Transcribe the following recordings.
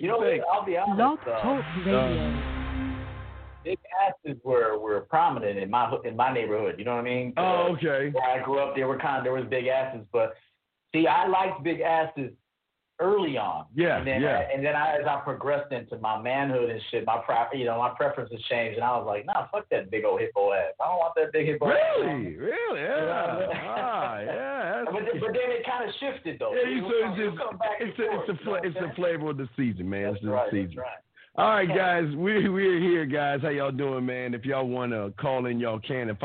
you know, think? I'll be honest. Blog uh, Talk Radio. big asses were were prominent in my in my neighborhood. You know what I mean? Oh, okay. Where I grew up, there were kind of there was big asses, but see, I liked big asses early on. Yeah, And then, yeah. and then I, as I progressed into my manhood and shit, my you know, my preferences changed, and I was like, nah, fuck that big old hippo ass. I don't want that big hippo ass. Really, really, yeah, ah, yeah. But, but then it kind of shifted though. Yeah, you would so come- it's just come back and it's a, it's forth, you know it's the flavor of the season, man. That's it's the right, season. right. All right, guys, we we're here, guys. How y'all doing, man? If y'all want to call in, y'all can at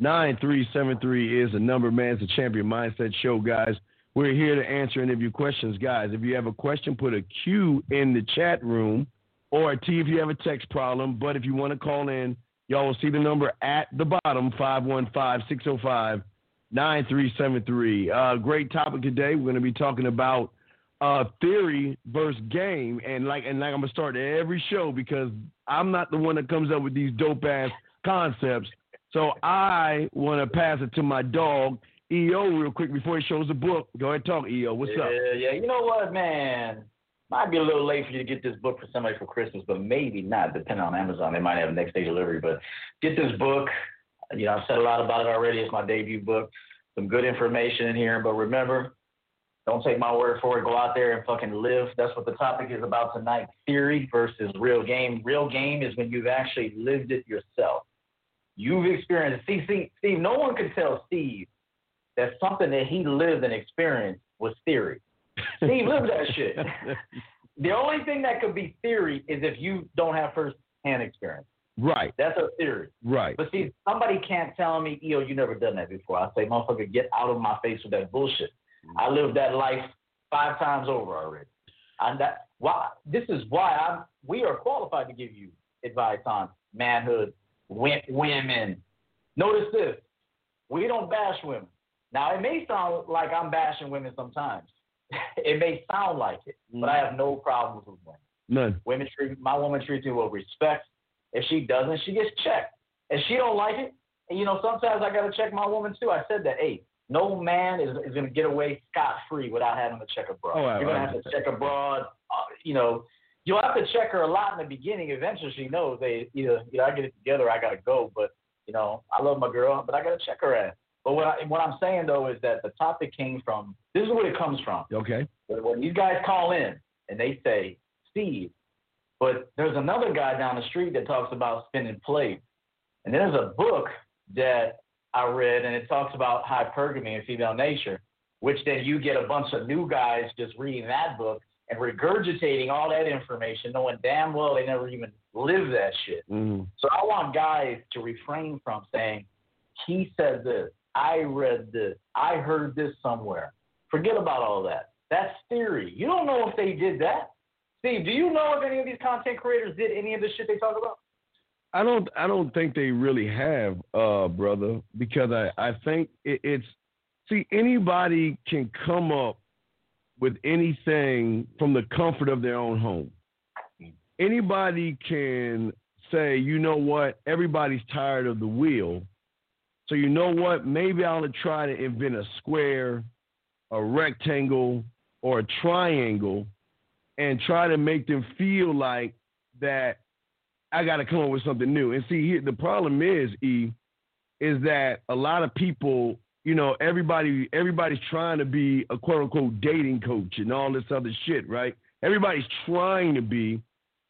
515-605-9373 is the number, man. It's the Champion Mindset Show, guys. We're here to answer any of your questions, guys. If you have a question, put a Q in the chat room or a T if you have a text problem. But if you want to call in, y'all will see the number at the bottom, 515-605-9373. Uh, great topic today. We're going to be talking about uh, theory versus game, and like and like I'm gonna start every show because I'm not the one that comes up with these dope ass concepts. So I want to pass it to my dog EO real quick before he shows the book. Go ahead, talk EO. What's yeah, up? Yeah, yeah. You know what, man? Might be a little late for you to get this book for somebody for Christmas, but maybe not, depending on Amazon. They might have next day delivery. But get this book. You know, I've said a lot about it already. It's my debut book. Some good information in here. But remember, don't take my word for it. Go out there and fucking live. That's what the topic is about tonight. Theory versus real game. Real game is when you've actually lived it yourself. You've experienced. See, see, Steve, no one could tell Steve that something that he lived and experienced was theory. Steve lived that shit. The only thing that could be theory is if you don't have first hand experience. Right, That's a theory. right. But see, somebody can't tell me, yo, you never done that before. I say, motherfucker, get out of my face with that bullshit. Mm-hmm. I lived that life five times over already. And that why this is why I'm we are qualified to give you advice on manhood, women. Notice this. We don't bash women. Now it may sound like I'm bashing women sometimes. it may sound like it, but I have no problems with women. None. Women treat my woman treats me with respect. If she doesn't, she gets checked. If she don't like it, and you know, sometimes I gotta check my woman too. I said that, hey, no man is, is gonna get away scot free without having to check abroad. Oh, I- You're gonna I have to check abroad. Uh, you know, you'll have to check her a lot in the beginning. Eventually, she knows they either you know I get it together, I gotta go. But you know, I love my girl, but I gotta check her ass. But what I, what I'm saying though is that the topic came from. This is where it comes from Okay. when, you guys call in and they say Steve, but there's another guy down the street that talks about spinning plates, and there's a book that I read and it talks about hypergamy and female nature, which then you get a bunch of new guys just reading that book and regurgitating all that information, knowing damn well they never even lived that shit. Mhm. So I want guys to refrain from saying, he said this, I read this, I heard this somewhere. Forget about all that. That's theory. You don't know if they did that. Steve, do you know if any of these content creators did any of the shit they talk about? I don't I don't think they really have, uh, brother, because I, I think it, it's see anybody can come up with anything from the comfort of their own home. Anybody can say, you know what, everybody's tired of the wheel. So you know what, maybe I'll try to invent a square, a rectangle, or a triangle and try to make them feel like that I got to come up with something new. And see, here the problem is, E, is that a lot of people, you know, everybody, everybody's trying to be a quote unquote dating coach and all this other shit, right? Everybody's trying to be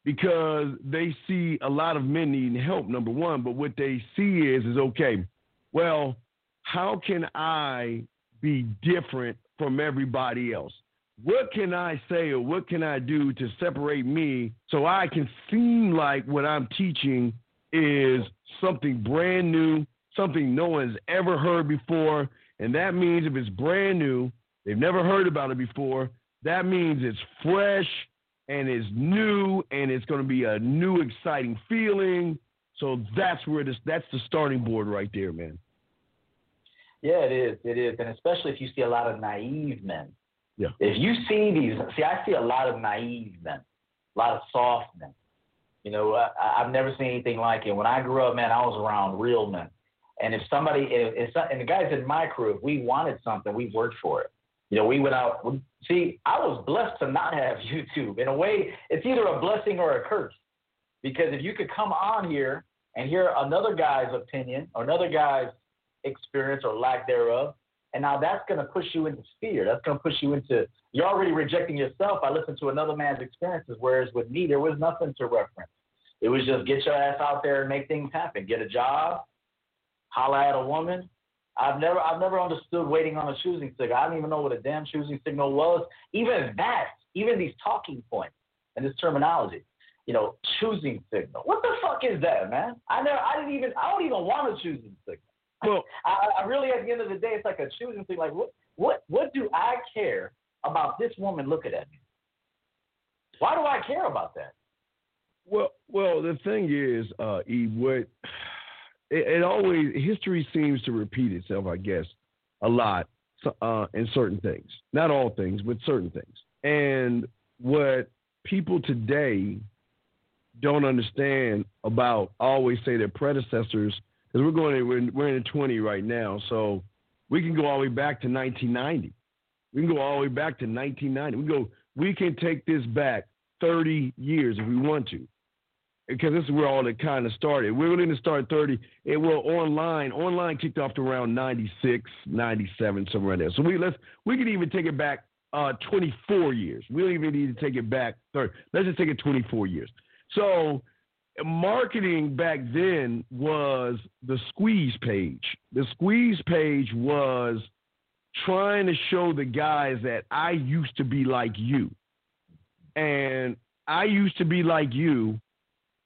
because they see a lot of men needing help. Number one, but what they see is, is okay. Well, how can I be different from everybody else? what can I say or what can I do to separate me so I can seem like what I'm teaching is something brand new, something no one's ever heard before. And that means if it's brand new, they've never heard about it before, that means it's fresh and it's new and it's going to be a new exciting feeling. So that's where this that's the starting board right there, man. Yeah, it is. It is. And especially if you see a lot of naive men. Yeah. If you see these, see, I see a lot of naive men, a lot of soft men. You know, I, I've never seen anything like it. When I grew up, man, I was around real men. And if somebody, if, if, some- and the guys in my crew, if we wanted something, we worked for it. You know, we went out. See, I was blessed to not have YouTube. In a way, it's either a blessing or a curse. Because if you could come on here and hear another guy's opinion or another guy's experience or lack thereof, and now that's going to push you into fear. That's going to push you into, you're already rejecting yourself I listening to another man's experiences. Whereas with me, there was nothing to reference. It was just get your ass out there and make things happen. Get a job, holla at a woman, I've never I've never understood waiting on a choosing signal. I don't even know what a damn choosing signal was. Even that, even these talking points and this terminology, you know, choosing signal. What the fuck is that, man? I never I didn't even I don't even want a choosing signal. Well, I, I really at the end of the day it's like a choosing thing. Like what what what do I care about this woman looking at me? Why do I care about that? Well, well, the thing is, uh, E, what it, it, always history seems to repeat itself, I guess, a lot uh, in certain things. Not all things, but certain things. And what people today don't understand about, always say their predecessors, we're going, we're, we're in the 20 right now, so we can go all the way back to 1990. We can go all the way back to 1990. We go, we can take this back 30 years if we want to because this is where all it kind of started. We're going to start 30. It will online. Online kicked off to around 96, 97, somewhere in there. So we let's we could even take it back uh, 24 years. We don't even need to take it back 30. Let's just take it 24 years. So marketing back then was the squeeze page. The squeeze page was trying to show the guys that I used to be like you. And I used to be like you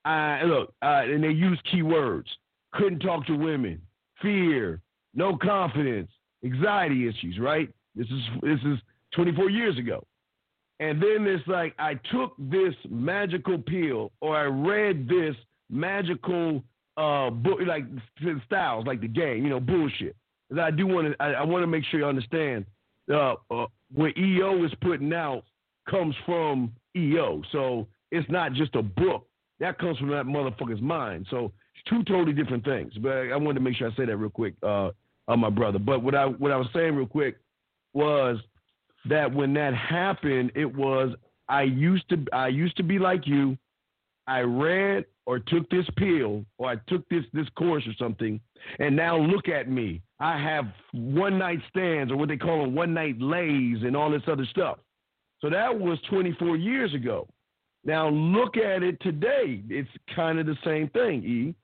uh, look, uh, and they use keywords. Couldn't talk to women, fear, no confidence, anxiety issues. Right? This is this is 24 years ago. And then it's like I took this magical pill, or I read this magical uh book, like styles, like the game, you know, bullshit. I do want to, I, I want to make sure you understand. Uh, uh, what EO is putting out comes from EO, so it's not just a book that comes from that motherfucker's mind. So it's two totally different things. But I, I wanted to make sure I say that real quick, uh, uh, my brother. But what I what I was saying real quick was that when that happened, it was I used to I used to be like you. I read or took this pill or I took this this course or something, and now look at me. I have one night stands or what they call them one night lays and all this other stuff. So that was 24 years ago. Now look at it today. It's kind of the same thing, E.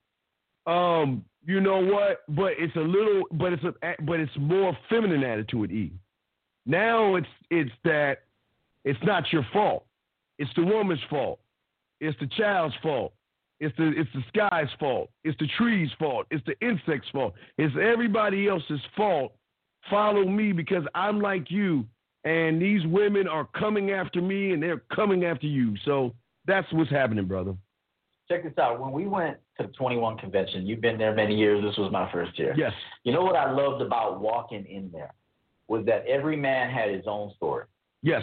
Um, you know what? But it's a little, but it's a, but it's more feminine attitude, E. Now it's it's that it's not your fault. It's the woman's fault. It's the child's fault. It's the it's the sky's fault. It's the tree's fault. It's the insect's fault. It's everybody else's fault. Follow me because I'm like you and these women are coming after me and they're coming after you. So that's what's happening, brother. Check this out. When we went to the 21 convention, you've been there many years. This was my first year. Yes. You know what I loved about walking in there was that every man had his own story. Yes.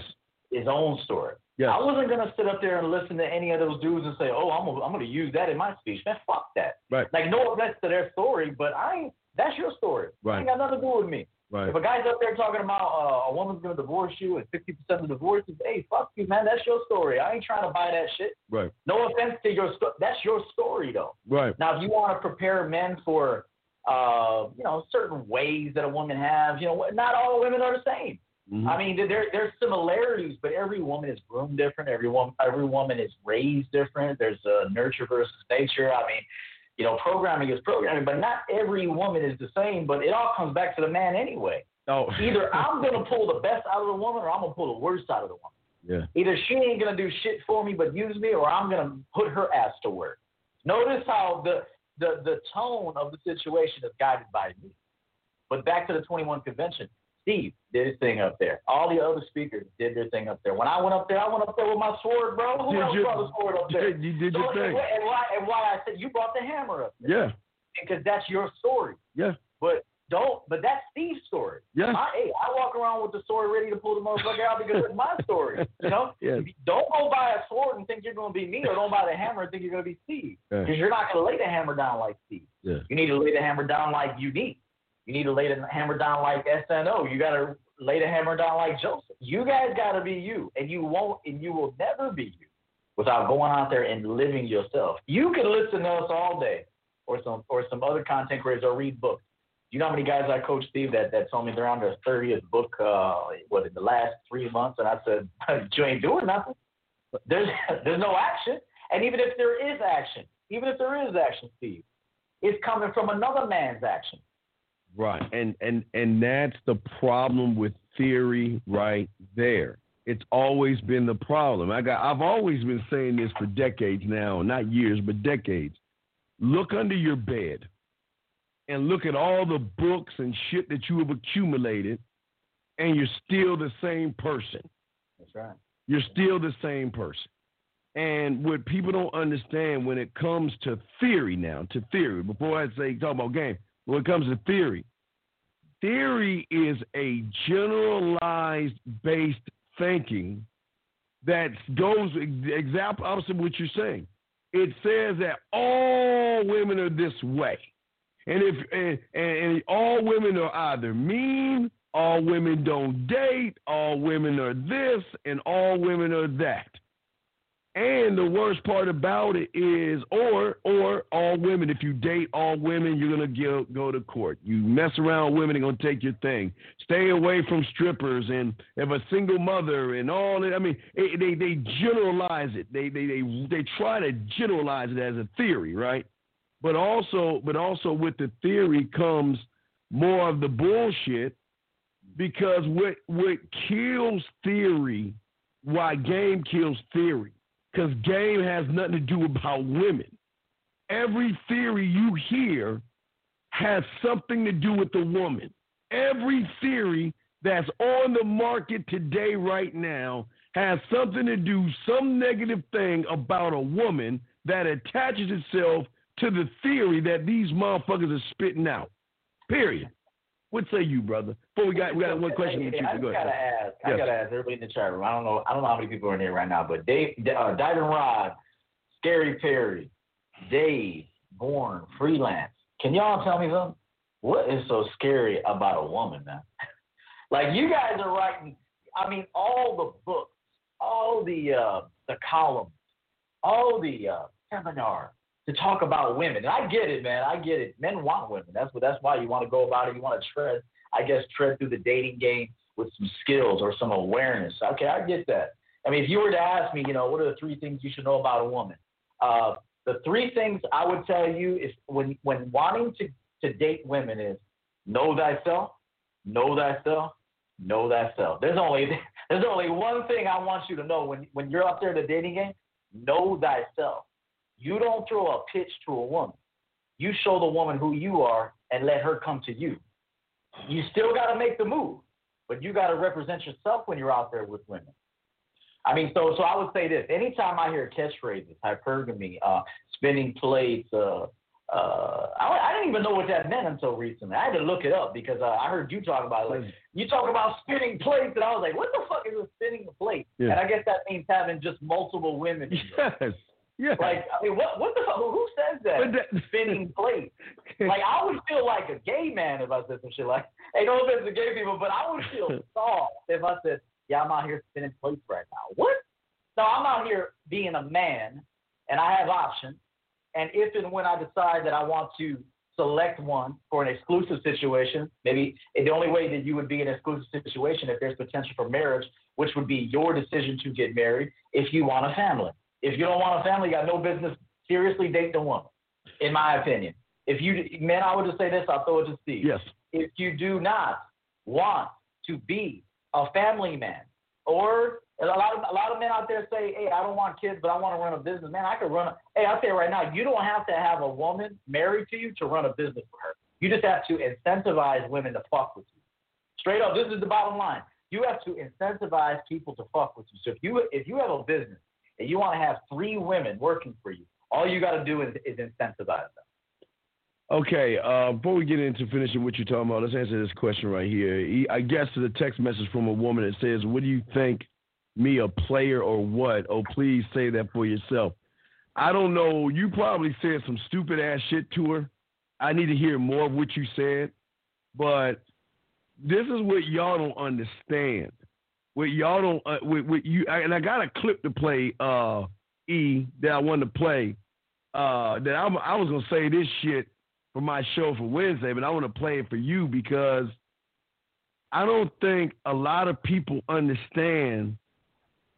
His own story. Yes. I wasn't gonna sit up there and listen to any of those dudes and say, "Oh, I'm gonna, I'm gonna use that in my speech." Man, fuck that. Right. Like no offense to their story, but I. That's your story. Right. ain't got nothing to do with me. Right. If a guy's up there talking about uh, a woman's gonna divorce you and 60% of divorces, hey, fuck you, man. That's your story. I ain't trying to buy that shit. Right. No offense to your story. That's your story, though. Right. Now, if you want to prepare men for, uh, you know, certain ways that a woman has, you know, not all women are the same. Mm-hmm. I mean, there there's similarities, but every woman is groomed different. Every woman every woman is raised different. There's a nurture versus nature. I mean, you know, programming is programming, but not every woman is the same. But it all comes back to the man anyway. Oh. Either I'm gonna pull the best out of the woman, or I'm gonna pull the worst out of the woman. Yeah. Either she ain't gonna do shit for me but use me, or I'm gonna put her ass to work. Notice how the the the tone of the situation is guided by me. But back to the 21 convention. Steve did his thing up there. All the other speakers did their thing up there. When I went up there, I went up there with my sword, bro. Who did else you, brought a sword up there? You did your so, thing. And why, and why I said you brought the hammer up there. Yeah. Because that's your story. Yeah. But don't. But that's Steve's story. Yeah. My, hey, I walk around with the sword ready to pull the motherfucker out because it's my story. You know. yeah. Don't go buy a sword and think you're going to be me, or don't buy the hammer and think you're going to be Steve. Because yeah. you're not going to lay the hammer down like Steve. Yeah. You need to lay the hammer down like Unique. You need to lay the hammer down like SNO. You got to lay the hammer down like Joseph. You guys got to be you, and you won't, and you will never be you without going out there and living yourself. You can listen to us all day, or some or some other content creators, or read books. You know how many guys I coach, Steve, that, that told me they're on their 30th book, uh, what, in the last three months? And I said, you ain't doing nothing. There's, there's no action. And even if there is action, even if there is action, Steve, it's coming from another man's action. Right. And, and, and that's the problem with theory right there. It's always been the problem. I got, I've always been saying this for decades now, not years, but decades. Look under your bed and look at all the books and shit that you have accumulated, and you're still the same person. That's right. You're still the same person. And what people don't understand when it comes to theory now, to theory, before I say talk about game, when it comes to theory, theory is a generalized based thinking that goes exactly opposite of what you're saying. It says that all women are this way. And if and, and all women are either mean, all women don't date, all women are this, and all women are that. And the worst part about it is, or or all women. If you date all women, you're gonna go go to court. You mess around with women, they're gonna take your thing. Stay away from strippers and have a single mother and all that. I mean, it, they they generalize it. They they they they try to generalize it as a theory, right? But also, but also with the theory comes more of the bullshit because what what kills theory, why game kills theory, because game has nothing to do about women. Every theory you hear has something to do with the woman. Every theory that's on the market today, right now, has something to do, some negative thing about a woman that attaches itself to the theory that these motherfuckers are spitting out. Period. What say you, brother? Before we got we got one question. Hey, I gotta ask. I gotta ask everybody in the chat room. I don't know. I don't know how many people are in here right now, but Dave, uh, Diving Rod, Scary Perry, Dave, Born, Freelance. Can y'all tell me something? What is so scary about a woman, man? like you guys are writing. I mean, all the books, all the uh, the columns, all the uh, seminars to talk about women. And I get it, man. I get it. Men want women. That's what. That's why you want to go about it. You want to tread, I guess, tread through the dating game with some skills or some awareness. Okay, I get that. I mean, if you were to ask me, you know, what are the three things you should know about a woman? Uh, the three things I would tell you is when when wanting to to date women is know thyself, know thyself, know thyself. There's only there's only one thing I want you to know when when you're out there in the dating game. Know thyself. You don't throw a pitch to a woman. You show the woman who you are and let her come to you. You still got to make the move, but you got to represent yourself when you're out there with women. I mean, so so I would say this: anytime I hear catchphrases, hypergamy, uh, spinning plates, uh, uh, I, I, didn't even know what that meant until recently. I had to look it up because uh, I heard you talk about it. Like you talk about spinning plates, and I was like, "What the fuck is a spinning plate?" Yeah. And I guess that means having just multiple women. Yes. Yeah. Like, I mean, what what the fuck? Who says that? that Spinning plate. like, I would feel like a gay man if I said some shit like, hey, no offense to gay people, but I would feel soft if I said, yeah, I'm out here spinning plates right now. What? No, I'm out here being a man, and I have options. And if and when I decide that I want to select one for an exclusive situation, maybe the only way that you would be in an exclusive situation if there's potential for marriage, which would be your decision to get married if you want a family. If you don't want a family, you got no business seriously date the woman, in my opinion. If you, man, I would just say this, I'll throw it to Steve. Yes. If you do not want to be a family man, or a lot of a lot of men out there say, "Hey, I don't want kids, but I want to run a business." Man, I could run. A, hey, I'll tell you right now, you don't have to have a woman married to you to run a business for her. You just have to incentivize women to fuck with you. Straight up, this is the bottom line. You have to incentivize people to fuck with you. So if you if you have a business and you want to have three women working for you, all you got to do is, is incentivize them. Okay, uh, before we get into finishing what you're talking about, let's answer this question right here. I guess the text message from a woman that says, What do you think, me a player or what? Oh, please say that for yourself. I don't know. You probably said some stupid ass shit to her. I need to hear more of what you said. But this is what y'all don't understand. What y'all don't, uh, what, what you, and I got a clip to play, uh, E, that I wanted to play. Uh, that I'm, I was gonna say this shit for my show for Wednesday, but I want to play it for you because I don't think a lot of people understand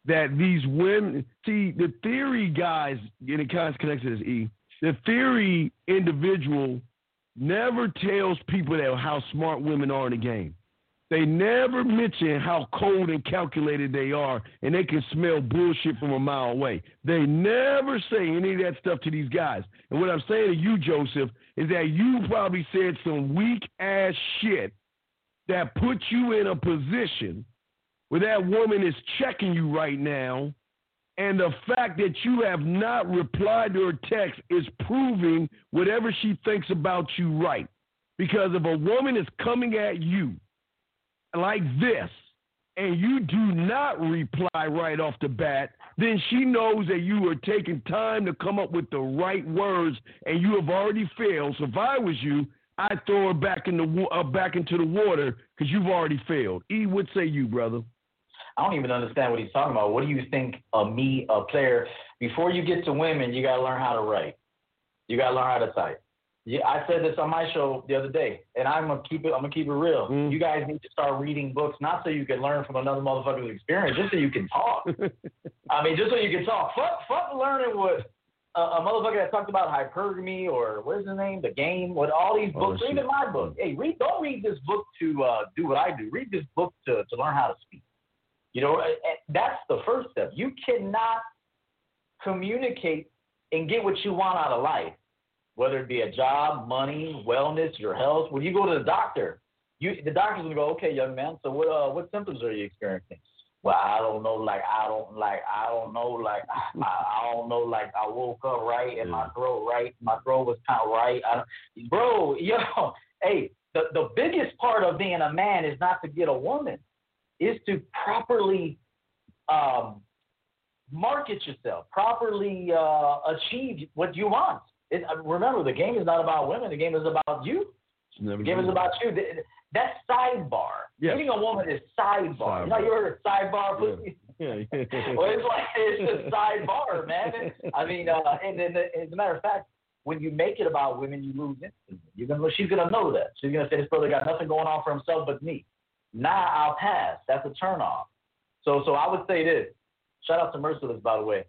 that these women see the theory guys, and it kind of connects to this E. The theory individual never tells people that how smart women are in the game. They never mention how cold and calculated they are, and they can smell bullshit from a mile away. They never say any of that stuff to these guys. And what I'm saying to you, Joseph, is that you probably said some weak ass shit that puts you in a position where that woman is checking you right now and the fact that you have not replied to her text is proving whatever she thinks about you right. Because if a woman is coming at you like this and you do not reply right off the bat, then she knows that you are taking time to come up with the right words and you have already failed. So if I was you, I'd throw her back in the uh, back into the water because you've already failed. E, what say you, brother? I don't even understand what he's talking about. What do you think of me, a player? Before you get to women, you got to learn how to write. You got to learn how to type. Yeah, I said this on my show the other day, and I'm gonna keep it. I'm gonna keep it real. Mm. You guys need to start reading books, not so you can learn from another motherfucker's experience, just so you can talk. I mean, just so you can talk. Fuck, fuck learning what a, a motherfucker that talked about hypergamy or what is his name, the game, with all these books. Oh, read in my book. Hey, read. Don't read this book to uh, do what I do. Read this book to to learn how to speak. You know, that's the first step. You cannot communicate and get what you want out of life, whether it be a job, money, wellness, your health. When you go to the doctor, you the doctor's gonna go, okay, young man. So what uh, what symptoms are you experiencing? Well, I don't know. Like I don't like I don't know. Like I, I don't know. Like I woke up right and my throat right. My throat was kind of right. I, bro, yo, hey, the the biggest part of being a man is not to get a woman is to properly um, market yourself, properly uh, achieve what you want. It, remember, the game is not about women. The game is about you. The game is about you. That's sidebar. Yes. Getting a woman is sidebar. sidebar. You know, you heard of sidebar pussy? Yeah. yeah. well, it's like it's just sidebar, man. I mean, uh, and, and, and as a matter of fact, when you make it about women, you lose instantly. You're gonna, she's gonna know that. She's gonna say this brother got nothing going on for himself but me. Now I'll pass. That's a turnoff. So so I would say this. Shout out to Merciless, by the way.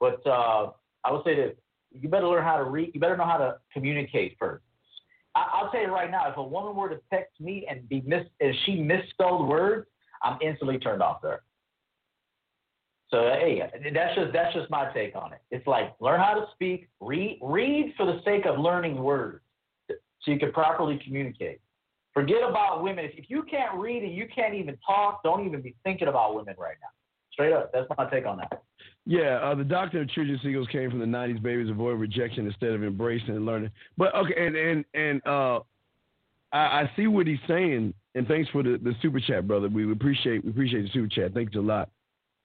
But uh, I would say this. You better learn how to read. You better know how to communicate first. I, will tell you right now, if a woman were to text me and be mis and she misspelled words, I'm instantly turned off there. So hey, that's just that's just my take on it. It's like learn how to speak, read read for the sake of learning words, so you can properly communicate. Forget about women. If, if you can't read and you can't even talk, don't even be thinking about women right now. Straight up. That's my take on that. Yeah, uh, the doctrine of children seagulls came from the '90s. Babies avoid rejection instead of embracing and learning. But okay, and and and uh, I, I see what he's saying, and thanks for the, the super chat, brother. We appreciate we appreciate the super chat. Thanks a lot.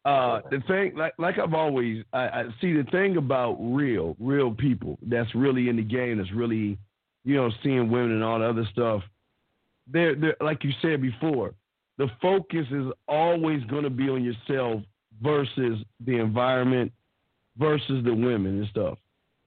Uh, the thing, like like I've always, I, I see the thing about real, real people that's really in the game, that's really, you know, seeing women and all the other stuff they're, they're like you said before, the focus is always going to be on yourself versus the environment versus the women and stuff.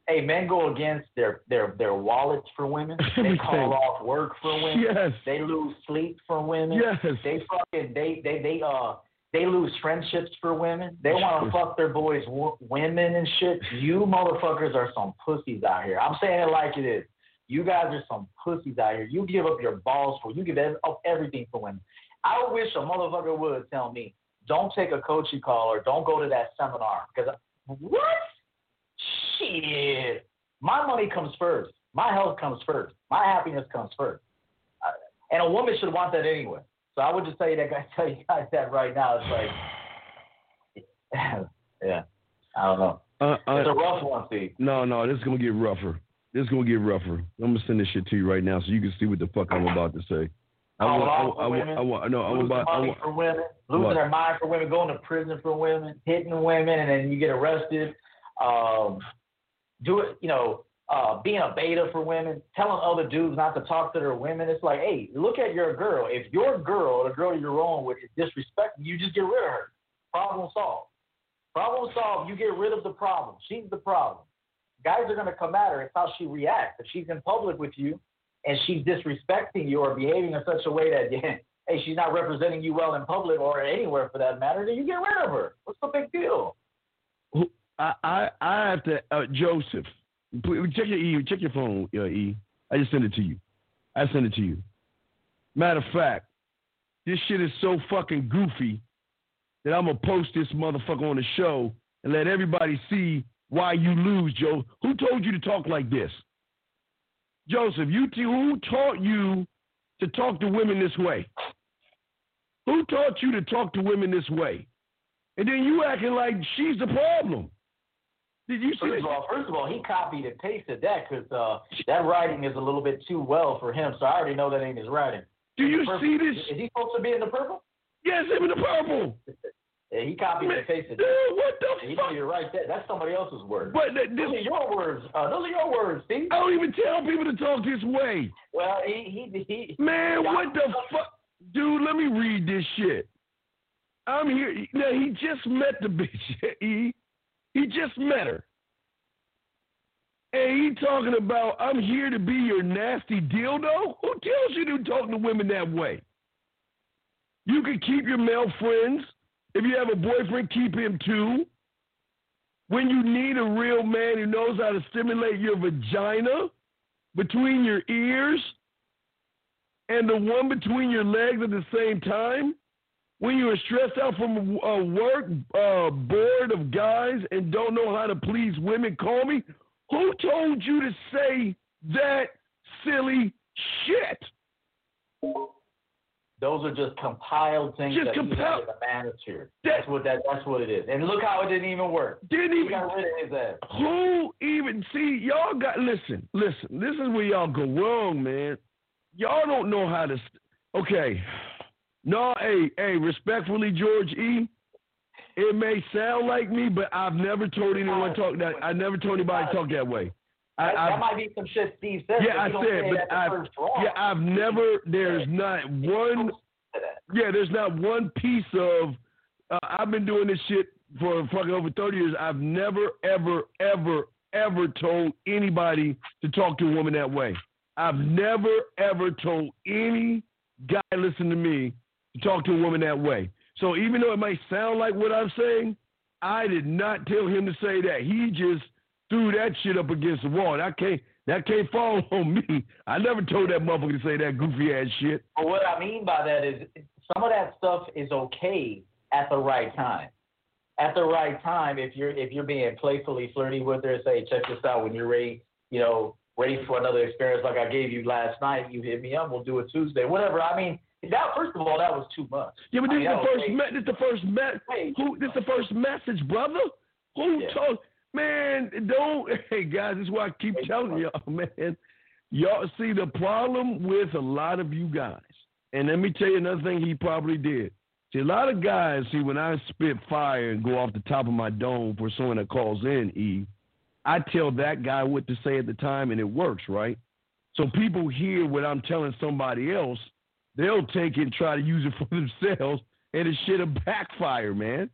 Hey, men go against their their their wallets for women. They call off work for women. Yes. They lose sleep for women. Yes. They fucking they they they uh they lose friendships for women. They want to fuck their boys w- women and shit. You motherfuckers are some pussies out here. I'm saying it like it is. You guys are some pussies out here. You give up your balls for you give up everything for women. I wish a motherfucker would tell me, don't take a coaching call or don't go to that seminar. Because what? Shit. My money comes first. My health comes first. My happiness comes first. Uh, and a woman should want that anyway. So I would just tell you that guy tell you guys that right now. It's like yeah. I don't know. Uh, uh, it's a rough one, Steve. No, no, this is gonna get rougher. This is gonna get rougher. I'm gonna send this shit to you right now so you can see what the fuck I'm about to say. I want, I, I, I want, no, I want, about, money I want, for women, losing what? their mind for women, going to prison for women, hitting women, and then you get arrested. Um, do it, you know, uh, being a beta for women, telling other dudes not to talk to their women. It's like, hey, look at your girl. If your girl, the girl you're on with, is disrespecting you, just get rid of her. Problem solved. Problem solved. You get rid of the problem. She's the problem. Guys are going to come at her. It's how she reacts. If she's in public with you and she's disrespecting you or behaving in such a way that, hey, she's not representing you well in public or anywhere for that matter, then you get rid of her. What's the big deal? I I, I have to uh, Joseph. Check your e. Check your phone, uh, E. I just sent it to you. I sent it to you. Matter of fact, this shit is so fucking goofy that I'm gonna post this motherfucker on the show and let everybody see why you lose, Joe. Who told you to talk like this? Joseph, you t- who taught you to talk to women this way? Who taught you to talk to women this way? And then you acting like she's the problem. Did you see First of all, first of all, he copied and pasted that because uh, that writing is a little bit too well for him. So I already know that ain't his writing. Do you see this? Is he supposed to be in the purple? Yes, him in the purple. Yeah, he copied Man, and pasted. dude, that. what He the know fuck? you're right there. That's somebody else's word. But th- those are your words. Uh, those are your words, Steve. I don't even tell people to talk this way. Well, he he he. Man, what the fuck? Dude, let me read this shit. I'm here. Now, he just met the bitch. He, he just met her. And he talking about, I'm here to be your nasty dildo? Who tells you to talk to women that way? You can keep your male friends. If you have a boyfriend, keep him too. When you need a real man who knows how to stimulate your vagina between your ears and the one between your legs at the same time, when you are stressed out from uh, work, uh, bored of guys, and don't know how to please women, call me. Who told you to say that silly shit? Those are just compiled things Just that he compiled- had in the. That- That's what that. That's what it is. And look how it didn't even work. Didn't even got rid of his ass. Who even see y'all got listen, listen. This is where y'all go wrong, man. Y'all don't know how to. St- okay, no, hey, hey, respectfully, George E. It may sound like me, but I've never told anyone talk that. I never told anybody talk that way. I, That, that might be some shit Steve said. yeah, I said, but I've yeah, I've never. There's not one. Yeah, there's not one piece of. Uh, I've been doing this shit for fucking over 30 years. I've never, ever, ever, ever told anybody to talk to a woman that way. I've never, ever told any guy listen to me to talk to a woman that way. So even though it might sound like what I'm saying, I did not tell him to say that. He just threw that shit up against the wall. That can't that can't fall on me. I never told that motherfucker to say that goofy ass shit. But what I mean by that is some of that stuff is okay at the right time. At the right time, if you're if you're being playfully flirty with her, say, check this out when you're ready, you know, ready for another experience like I gave you last night. You hit me up. We'll do it Tuesday, whatever. I mean, that first of all, that was too much. Yeah, but I this mean, is the first me- this the first me- who this the first message, brother. Who Yeah. told man, don't hey guys, this is why I keep telling y'all, man. Y'all see the problem with a lot of you guys, and let me tell you another thing he probably did. See, a lot of guys, see, when I spit fire and go off the top of my dome for someone that calls in, E, I tell that guy what to say at the time and it works, right? So people hear what I'm telling somebody else, they'll take it and try to use it for themselves, and it shit'll backfire, man.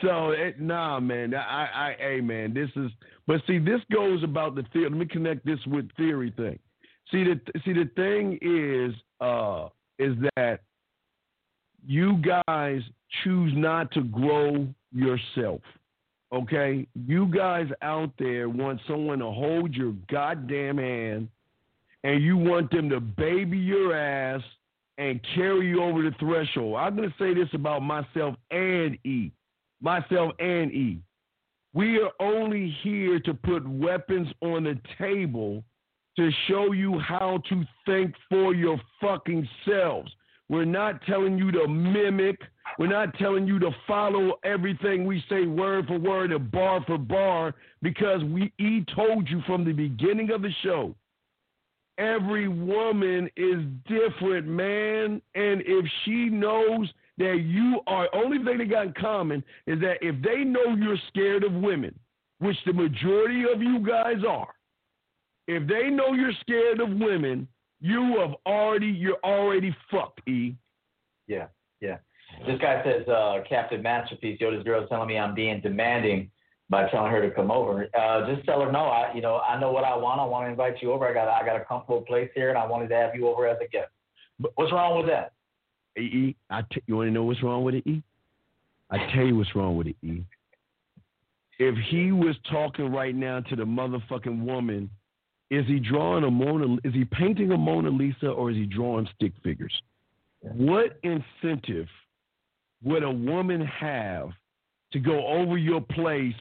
So it, nah, man. I, I, hey, man. This is, but see, this goes about the theory. Let me connect this with theory thing. See, the see, the thing is, uh, is that you guys choose not to grow yourself. Okay, you guys out there want someone to hold your goddamn hand, and you want them to baby your ass and carry you over the threshold. I'm gonna say this about myself and E myself and E. We are only here to put weapons on the table to show you how to think for your fucking selves. We're not telling you to mimic. We're not telling you to follow everything we say word for word and bar for bar because we E told you from the beginning of the show. Every woman is different, man. And if she knows that you are only thing they got in common is that if they know you're scared of women, which the majority of you guys are, If they know you're scared of women, you have already you're already fucked, E. Yeah, yeah. This guy says, uh, Captain Masterpiece, yo, this girl's telling me I'm being demanding by telling her to come over. Uh, just tell her no. I, you know, I know what I want. I want to invite you over. I got, I got a comfortable place here, and I wanted to have you over as a guest. What's wrong with that? E, I t- you want to know what's wrong with it, E? I tell you what's wrong with it, E. If he was talking right now to the motherfucking woman, is he drawing a Mona? Is he painting a Mona Lisa or is he drawing stick figures? What incentive would a woman have to go over your place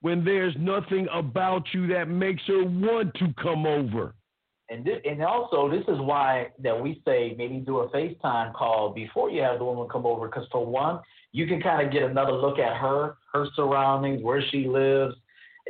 when there's nothing about you that makes her want to come over. And and also this is why that we say maybe do a FaceTime call before you have the woman come over because for one you can kind of get another look at her, her surroundings, where she lives.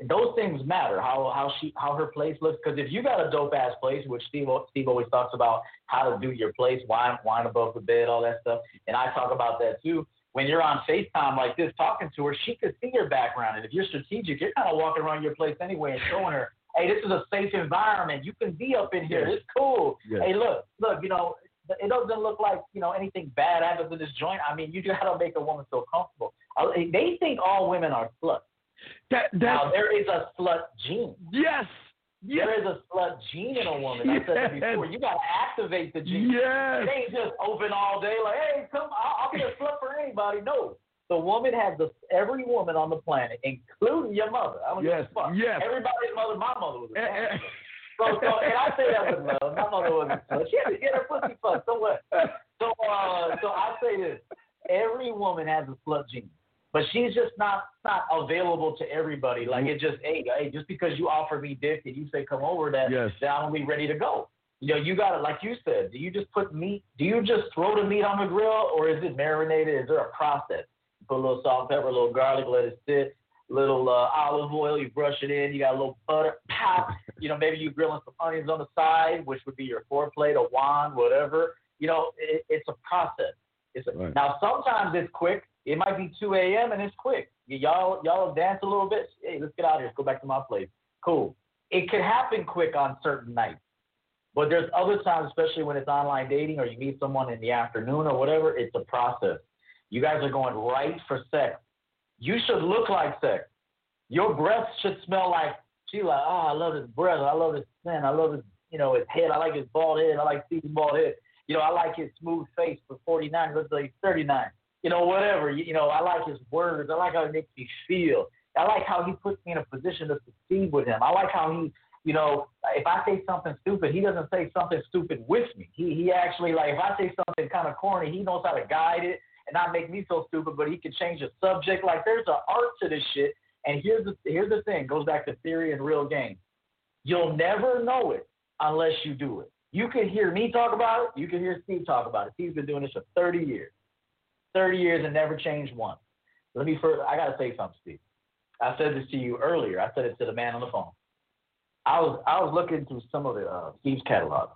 Those things matter. How how she how her place looks. Because if you got a dope ass place, which Steve Steve always talks about how to do your place, wine wine above the bed, all that stuff, and I talk about that too when you're on FaceTime like this talking to her, she could see your background. And if you're strategic, you're kind of walking around your place anyway and showing her, hey, this is a safe environment. You can be up in here. Yes. It's cool. Yes. Hey, look, look, you know, it doesn't look like, you know, anything bad happens in this joint. I mean, you just got to make a woman feel comfortable. They think all women are sluts. That, now, there is a slut gene. Yes. Yes. There is a slut gene in a woman. I said it before. You got to activate the gene. Yes. It ain't just open all day like, hey, come, I'll, I'll be a slut for anybody. No. The woman has the every woman on the planet, including your mother. I don't yes. fuck. Yes. Everybody's mother, my mother was a slut. so, so, and I say that with love. My mother was a slut. She had to get her pussy fucked. So what? So, uh, so I say this: every woman has a slut gene but she's just not not available to everybody. Like it just hey, hey, just because you offer me dick and you say come over, that yes. that I'm gonna be ready to go. You know, you got to like you said. Do you just put meat? Do you just throw the meat on the grill, or is it marinated? Is there a process? Put a little salt, pepper, a little garlic, let it sit. Little uh, olive oil, you brush it in. You got a little butter, pop. You know, maybe you're grilling some onions on the side, which would be your foreplate, a wand, whatever. You know, it, it's a process. It's a, right. Now sometimes it's quick. It might be 2 a.m. and it's quick. Y'all, y'all dance a little bit. Hey, let's get out of here. Let's go back to my place. Cool. It could happen quick on certain nights, but there's other times, especially when it's online dating or you meet someone in the afternoon or whatever. It's a process. You guys are going right for sex. You should look like sex. Your breath should smell like she like. Oh, I love his breath. I love his skin. I love his, you know, his head. I like his bald head. I like Steve's bald head. You know, I like his smooth face for 49. He looks like 39 you know, whatever. You, you know, I like his words. I like how he makes me feel. I like how he puts me in a position to succeed with him. I like how he, you know, if I say something stupid, he doesn't say something stupid with me. He he actually like if I say something kind of corny, he knows how to guide it and not make me feel stupid, but he can change the subject. Like there's an art to this shit. And here's the here's the thing, goes back to theory and real game. You'll never know it unless you do it. You can hear me talk about it. You can hear Steve talk about it. Steve's been doing this for 30 years. 30 years and never changed once. Let me first, I got to say something, Steve. I said this to you earlier. I said it to the man on the phone. I was I was looking through some of the uh, Steve's catalog.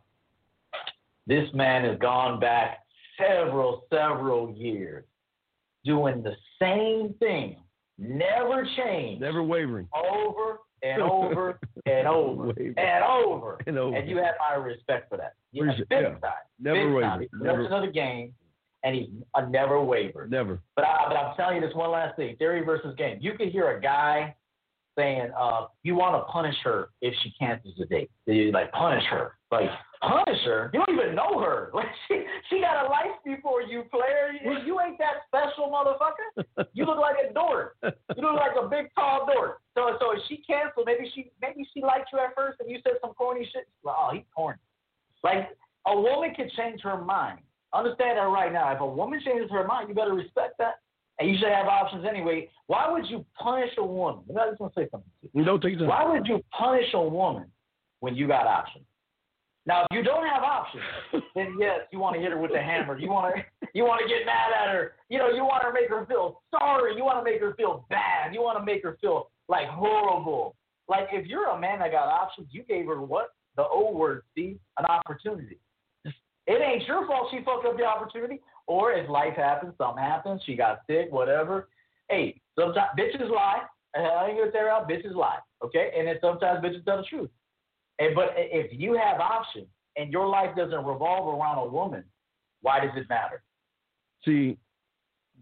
This man has gone back several several years, doing the same thing, never changed, never wavering, over and over and over and over. And over. And you have my respect for that. You know, big yeah. time. Never big wavered. Time. Never. That's another game and he's uh, never wavered. Never. But, I, but I'm telling you this one last thing: theory versus game. You could hear a guy saying, uh, "You want to punish her if she cancels the date. You like punish her, like punish her. You don't even know her. Like she she got a life before you, player. You, you ain't that special, motherfucker. You look like a dork. You look like a big tall dork. So so if she canceled, maybe she maybe she liked you at first, and you said some corny shit. Like, oh, he's corny. Like a woman can change her mind Understand that right now. If a woman changes her mind, you better respect that. And you should have options anyway. Why would you punish a woman? I just want to say something. To Don't take Why would you punish a woman when you got options? Now, if you don't have options, then yes, you want to hit her with the hammer. You want to, you want to get mad at her. You know, you want to make her feel sorry. You want to make her feel bad. You want to make her feel like horrible. Like if you're a man that got options, you gave her what the old word, see, an opportunity. It ain't your fault she fucked up the opportunity. Or if life happens, something happens, she got sick, whatever. Hey, sometimes bitches lie. I ain't gonna tear out bitches lie. Okay? And then sometimes bitches tell the truth. And, but if you have options and your life doesn't revolve around a woman, why does it matter? See,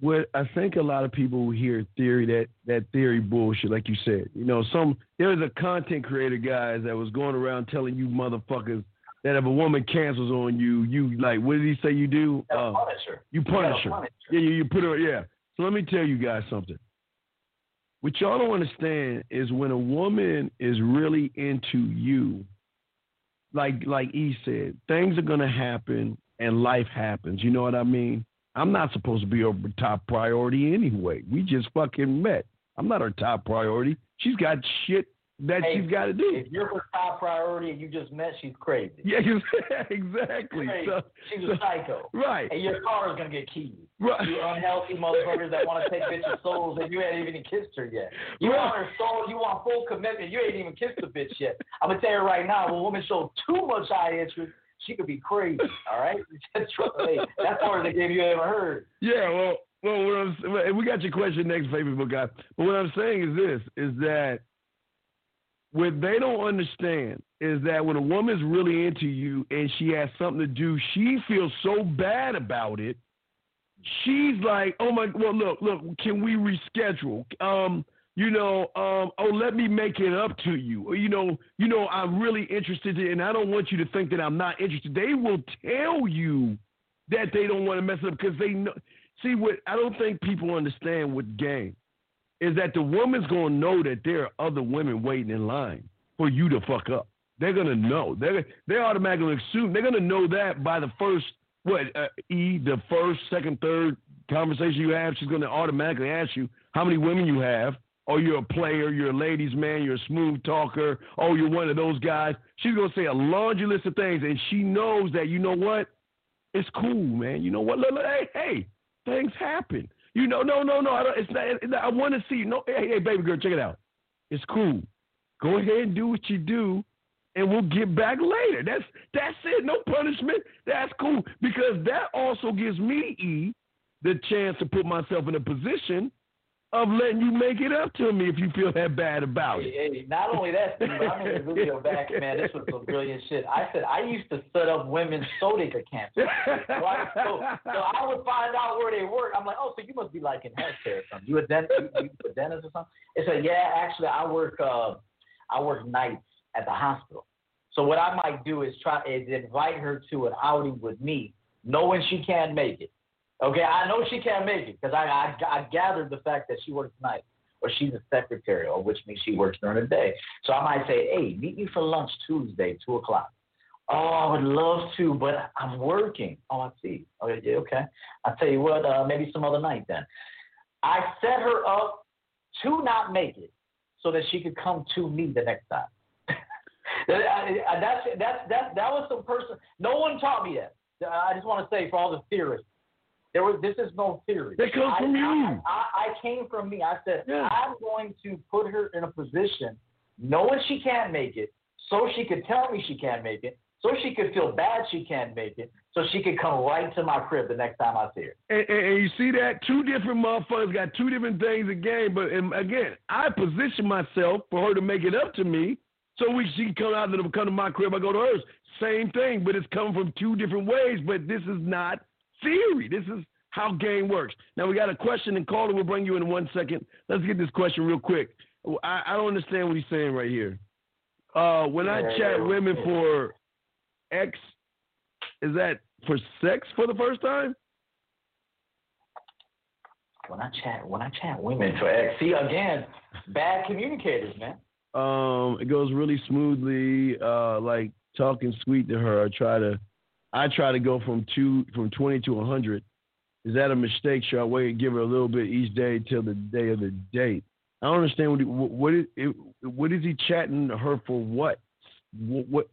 what I think a lot of people hear theory that that theory bullshit, like you said. You know, some there was a content creator guys that was going around telling you motherfuckers that if a woman cancels on you, you like what did he say you do? Uh, punish her. You punish her. Punish her. Yeah, you, you put her. Yeah. So let me tell you guys something. What y'all don't understand is when a woman is really into you, like like E said, things are gonna happen and life happens. You know what I mean? I'm not supposed to be her top priority anyway. We just fucking met. I'm not her top priority. She's got shit that hey, she's got to do. If you're her top priority and you just met, she's crazy. Yeah, exactly. So, she's a psycho. Right. And your car is gonna get keyed. Right. You unhealthy motherfuckers that want to take bitches' souls and you ain't even kissed her yet. You right. want her soul, you want full commitment, you ain't even kissed the bitch yet. I'm gonna tell you right now, if a woman shows too much eye interest, she could be crazy. All right. That's more than game you ever heard. Yeah, well, well, what I'm, we got your question next, Facebook guy. But what I'm saying is this: is that what they don't understand is that when a woman's really into you and she has something to do, she feels so bad about it. She's like, "Oh my, well, look, look, can we reschedule? Um, you know, um, oh, let me make it up to you. Or, you know, you know, I'm really interested in, and I don't want you to think that I'm not interested. They will tell you that they don't want to mess up because they know. See, what I don't think people understand with game is that the woman's gonna know that there are other women waiting in line for you to fuck up. They're gonna know. They're they automatically assume they're gonna know that by the first what uh, e the first, second, third conversation you have. She's gonna automatically ask you how many women you have oh, you're a player, you're a ladies' man, you're a smooth talker, oh, you're one of those guys. She's gonna say a laundry list of things, and she knows that you know what? It's cool, man. You know what? Hey, hey, things happen. You know, no, no, no. I don't. It's not. I want to see you. No, hey, hey, baby girl, check it out. It's cool. Go ahead and do what you do, and we'll get back later. That's that's it. No punishment. That's cool because that also gives me e the chance to put myself in a position of letting you make it up to me if you feel that bad about it. Hey, hey, not only that, Steve, but I'm in the video back, man. This was some brilliant shit. I said I used to set up women so they could cancel. Right? So, so I would find out where they work. I'm like, oh, so you must be like in healthcare or something. You a dentist? You, you a dentist or something? It's like, yeah, actually, I work. Uh, I work nights at the hospital. So what I might do is try is invite her to an outing with me, knowing she can't make it. Okay, I know she can't make it because I, I I gathered the fact that she works night or she's a secretary, or which means she works during the day. So I might say, hey, meet me for lunch Tuesday, two o'clock. Oh, I would love to, but I'm working. Oh, I see. Oh, yeah, okay. I'll tell you what, uh, maybe some other night then. I set her up to not make it so that she could come to me the next time. that's, that's, that's, that was some person, no one taught me that. I just want to say for all the theorists, there was this is no theory. That comes I, from you. I, I, I, came from me. I said yeah. I'm going to put her in a position, knowing she can't make it, so she could tell me she can't make it, so she could feel bad she can't make it, so she could come right to my crib the next time I see her. And, and, and you see that two different motherfuckers got two different things again. But and again, I position myself for her to make it up to me, so we she can come out and come to my crib. I go to hers. Same thing, but it's coming from two different ways. But this is not theory. This is how game works. Now we got a question, and caller will bring you in one second. Let's get this question real quick. I, I don't understand what he's saying right here. Uh, when I chat women for X, is that for sex for the first time? When I chat, when I chat women for X, see again, bad communicators, man. Um, it goes really smoothly, uh, like talking sweet to her. I try to I try to go from two from twenty to hundred. Is that a mistake? Should I wait and give her a little bit each day till the day of the date? I don't understand what he, what is what is he chatting to her for? What? What? what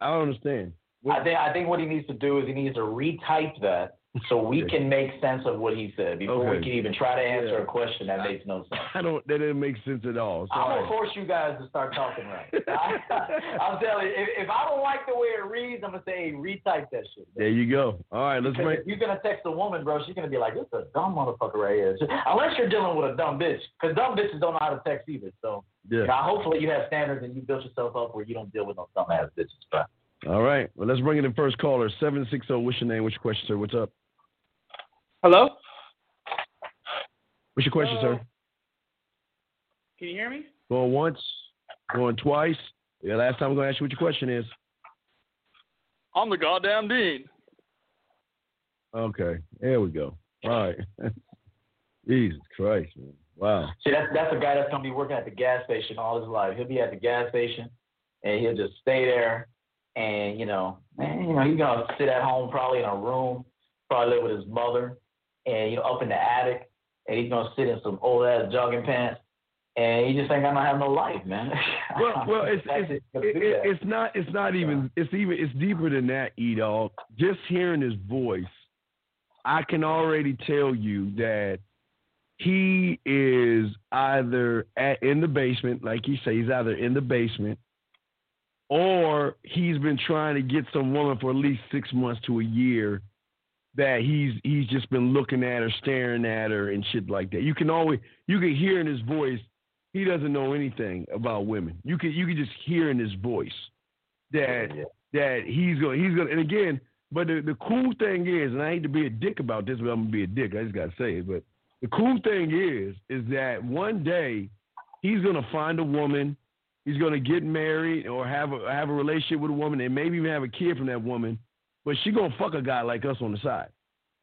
I don't understand. What? I think I think what he needs to do is he needs to retype that so we can make sense of what he said before Okay. we can even try to answer Yeah. a question that makes no sense. I don't. That didn't make sense at all. I'm gonna force you guys to start talking right. I, I'm telling you, if, if I don't like the way it reads, I'm gonna say, hey, retype that shit. There you go. All right, let's Because bring. if you're gonna text a woman, bro, she's gonna be like, "This is a dumb motherfucker right here." Unless you're dealing with a dumb bitch, because dumb bitches don't know how to text either. So, Yeah. hopefully you have standards and you built yourself up where you don't deal with no dumb ass bitches. But All right. Well, let's bring in the first caller. Seven six zero. What's your name? What's your question, sir? What's up? Hello? What's your question, Hello? sir? Can you hear me? Going once, going twice. Yeah. Last time I'm gonna ask you what your question is. I'm the goddamn dean. Okay. There we go. All right. Jesus Christ, man. Wow. see, that's that's a guy that's gonna be working at the gas station all his life. He'll be at the gas station and he'll just stay there, and you know, man, you know, he's gonna sit at home probably in a room, probably live with his mother, and you know, up in the attic, and he's gonna sit in some old ass jogging pants. And he just ain't gonna have no life, man. Well, well, it's it's, it, it, it's not it's not even it's even it's deeper than that, E dog. Just hearing his voice, I can already tell you that he is either at, in the basement, like you say, he's either in the basement, or he's been trying to get some woman for at least six months to a year. That he's he's just been looking at her, staring at her, and shit like that. You can always you can hear in his voice he doesn't know anything about women. You can you can just hear in his voice that Yeah. that he's going he's going and again, but the, the cool thing is, and I hate to be a dick about this, but I'm gonna be a dick. I just gotta say it. But the cool thing is, is that one day he's gonna find a woman, he's gonna get married or have a have a relationship with a woman, and maybe even have a kid from that woman. But she gonna fuck a guy like us on the side.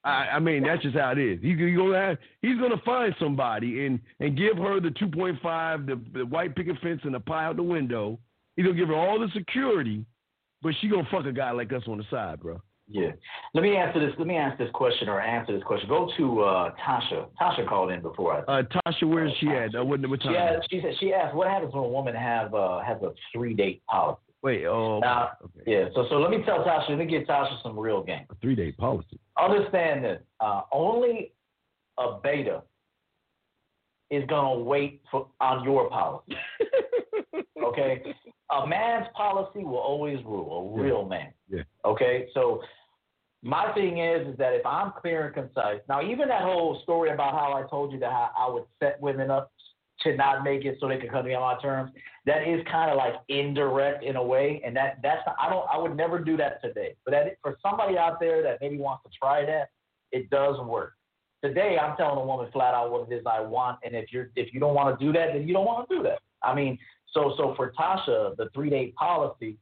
I, I mean, that's just how it is. He's he gonna have, he's gonna find somebody and and give her the two point five, the, the white picket fence, and the pie out the window. He's gonna give her all the security, but she gonna fuck a guy like us on the side, bro. Yeah. Let me answer this. Let me ask this question or answer this question. Go to uh, Tasha. Tasha called in before I. Uh, Tasha, where's she at? Uh, what, what She time? asked, she said she asked what happens when a woman have uh, has a three date policy. Wait, oh. Now, okay. Yeah. So so let me tell Tasha. Let me give Tasha some real game. A three day policy. Understand this. Uh, only a beta is gonna wait for on your policy. Okay. a man's policy will always rule. A Yeah. real man. Yeah. Okay. So my thing is, is that if I'm clear and concise, now even that whole story about how I told you that how I would set women up to not make it so they could to me on my terms, that is kind of like indirect in a way, and that that's not, I don't I would never do that today. But that for somebody out there that maybe wants to try that, it does work. Today I'm telling a woman flat out what it is I want, and if you're if you don't want to do that, then you don't want to do that. I mean, so so for Tasha, the three day policy,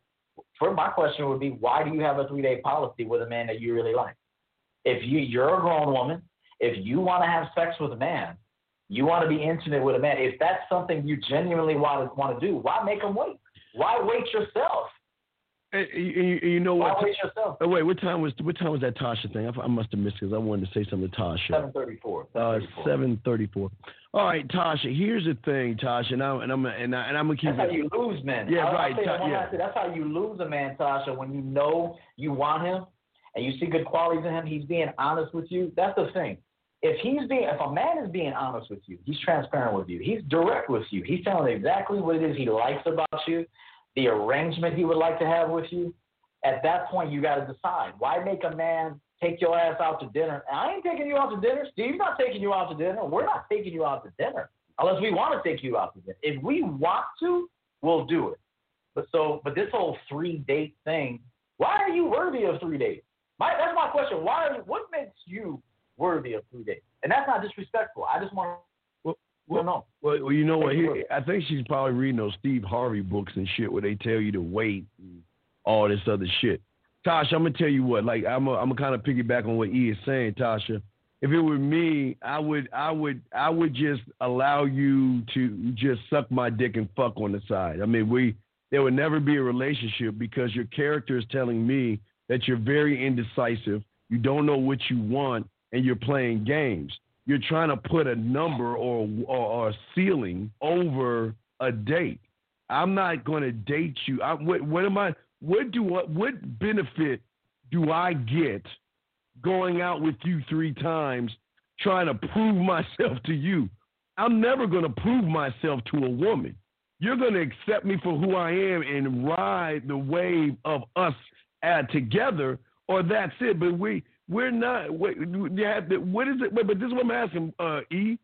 for my question would be, why do you have a three day policy with a man that you really like? If you you're a grown woman, if you want to have sex with a man, you want to be intimate with a man. If that's something you genuinely want to want to do, why make him wait? Why wait yourself? And, and you, and you know Why what? wait yourself? Oh, wait, what time was what time was that Tasha thing? I, I must have missed because I wanted to say something to Tasha. Seven thirty four. Uh, seven thirty-four. All right, Tasha. Here's the thing, Tasha, and I'm and I'm and, I, and I'm gonna keep That's how you lose men. Yeah, I'll right, Ta- yeah. thing. That's how you lose a man, Tasha, when you know you want him and you see good qualities in him. He's being honest with you. That's the thing. If he's being, if a man is being honest with you, he's transparent with you. He's direct with you. He's telling exactly what it is he likes about you, the arrangement he would like to have with you. At that point, you got to decide. Why make a man take your ass out to dinner? I ain't taking you out to dinner. Steve's not taking you out to dinner. We're not taking you out to dinner unless we want to take you out to dinner. If we want to, we'll do it. But so, but this whole three date thing, why are you worthy of three dates? My, that's my question. Why you, what makes you worthy of three dates? And that's not disrespectful. I just want Well, to know. Well, well, you know what? I think she's probably reading those Steve Harvey books and shit where they tell you to wait and all this other shit. Tasha, I'm gonna tell you what. Like I'm, a, I'm gonna kind of piggyback on what E is saying, Tasha. If it were me, I would, I would, I would just allow you to just suck my dick and fuck on the side. I mean, we there would never be a relationship because your character is telling me that you're very indecisive. You don't know what you want, and you're playing games. You're trying to put a number or or, or a ceiling over a date. I'm not going to date you. I, what, what am I? What do what, what benefit do I get going out with you three times trying to prove myself to you. I'm never going to prove myself to a woman. You're going to accept me for who I am and ride the wave of us uh, together, or that's it. But we we're not. What, you have to, what is it? But, but this is what I'm asking, uh, E.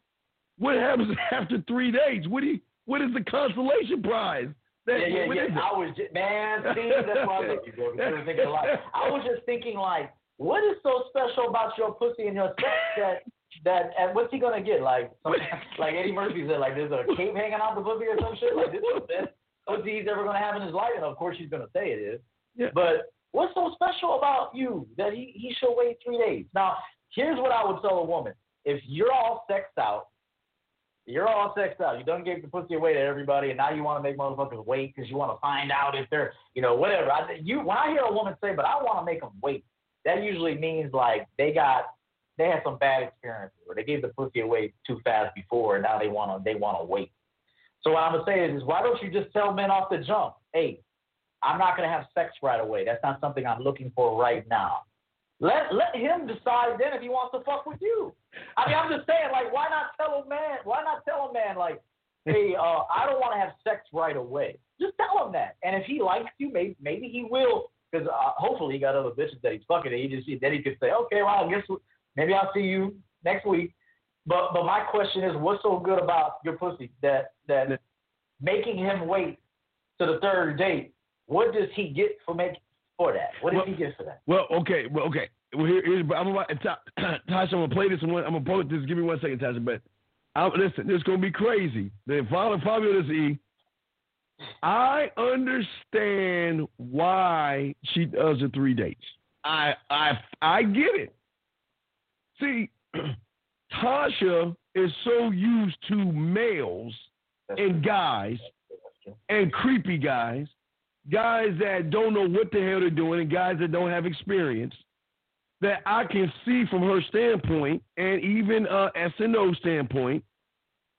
What happens after three days? What do you, What is the consolation prize? That, yeah, yeah, yeah. I was just, man, see, that's why I look you, bro. I was thinking a lot. I was just thinking like, what is so special about your pussy and your sex that that and what's he gonna get? Like some, like Eddie Murphy said, like there's a cape hanging out the pussy or some shit. Like this is the best pussy he's ever gonna have in his life, and of course he's gonna say it is. Yeah. But what's so special about you that he he should wait three days? Now here's what I would tell a woman: if you're all sexed out, you're all sexed out. You done gave the pussy away to everybody, and now you want to make motherfuckers wait because you want to find out if they're, you know, whatever. I, you when I hear a woman say, "But I want to make them wait," that usually means like they got they had some bad experiences or they gave the pussy away too fast before and now they wanna they wanna wait. So what I'm gonna say is, is why don't you just tell men off the jump, hey, I'm not gonna have sex right away. That's not something I'm looking for right now. Let let him decide then if he wants to fuck with you. I mean, I'm just saying, like, why not tell a man? Why not tell a man like, hey, uh, I don't want to have sex right away. Just tell him that, and if he likes you, maybe maybe he will because uh, hopefully he got other bitches that he's fucking. And he just then he could say, okay, well, I guess maybe I'll see you next week. But but my question is, what's so good about your pussy that that making him wait to the third date? What does he get for making for that? What does well, he get for that? Well, okay, well, okay. Well, here, here's I'm about Tasha. I'm gonna play this. One, I'm gonna post this. Give me one second, Tasha. But I, listen, it's gonna be crazy. Then follow, follow this, E. I understand why she does the three dates. I I I get it. See, Tasha is so used to males and guys and creepy guys, guys that don't know what the hell they're doing, and guys that don't have experience. That I can see from her standpoint, and even uh, SNO standpoint,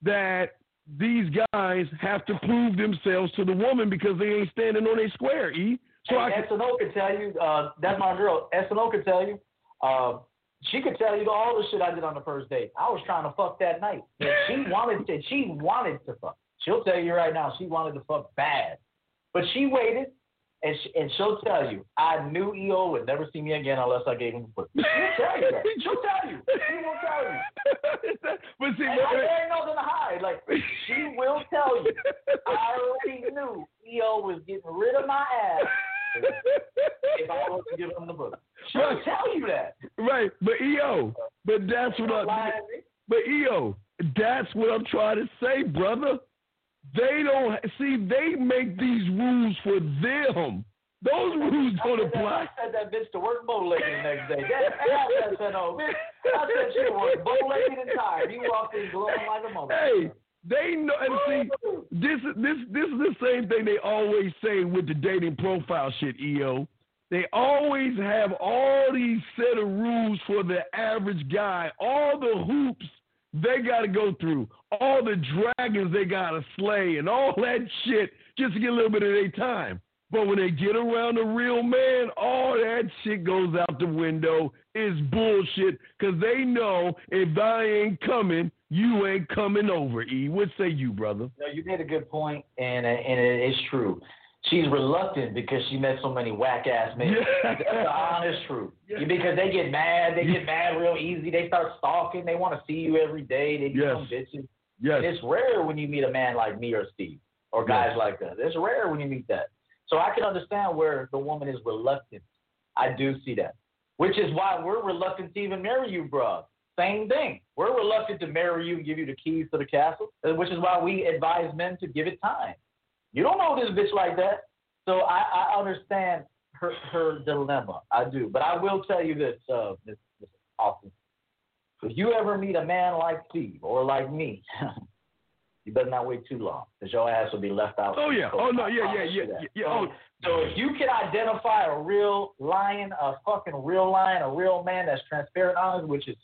that these guys have to prove themselves to the woman because they ain't standing on a square. E. So and I can, SNO could tell you. Uh, that's my girl. SNO can tell you. Uh, she could tell you all the shit I did on the first date. I was trying to fuck that night. And she wanted to. She wanted to fuck. She'll tell you right now. She wanted to fuck bad, but she waited and, she, and she'll tell you, I knew EO would never see me again unless I gave him a foot. She'll tell you that. She'll tell you. She will tell you. but see, and I, there ain't nothing to hide. Like, she will tell you. I already knew EO was getting rid of my ass if I was to give him the book. She'll right. tell you that. Right. But EO, but that's what I, but EO, that's what I'm trying to say, brother. They don't see. They make these rules for them. Those rules don't apply. I said that bitch to work bow-legged the next day. That ass said, "No, bitch." I said she work bow-legged and tired. You walked in glowing like a mother. Hey, they know. And see, this this this is the same thing they always say with the dating profile shit. EO. They always have all these set of rules for the average guy. All the hoops they got to go through, all the dragons they got to slay, and all that shit just to get a little bit of their time. But when they get around the real man, all that shit goes out the window. It's bullshit because they know if I ain't coming, you ain't coming over. E, what say you, brother? No, you made a good point, and and it is true she's reluctant because she met so many whack ass men. Yeah. That's the honest truth. Yeah. Because they get mad, they get mad real easy. They start stalking. They want to see you every day. They become yes. bitches. Yes. And it's rare when you meet a man like me or Steve or guys yes. like that. It's rare when you meet that. So I can understand where the woman is reluctant. I do see that. Which is why we're reluctant to even marry you, bro. Same thing. We're reluctant to marry you and give you the keys to the castle, which is why we advise men to give it time. You don't know this bitch like that. So I, I understand her her dilemma. I do. But I will tell you this, uh, Austin. If you ever meet a man like Steve or like me, you better not wait too long because your ass will be left out. Oh yeah. Oh no. Yeah. Yeah. Yeah. Yeah. yeah. Oh. So if you can identify a real lion, a fucking real lion, a real man that's transparent, honest, which is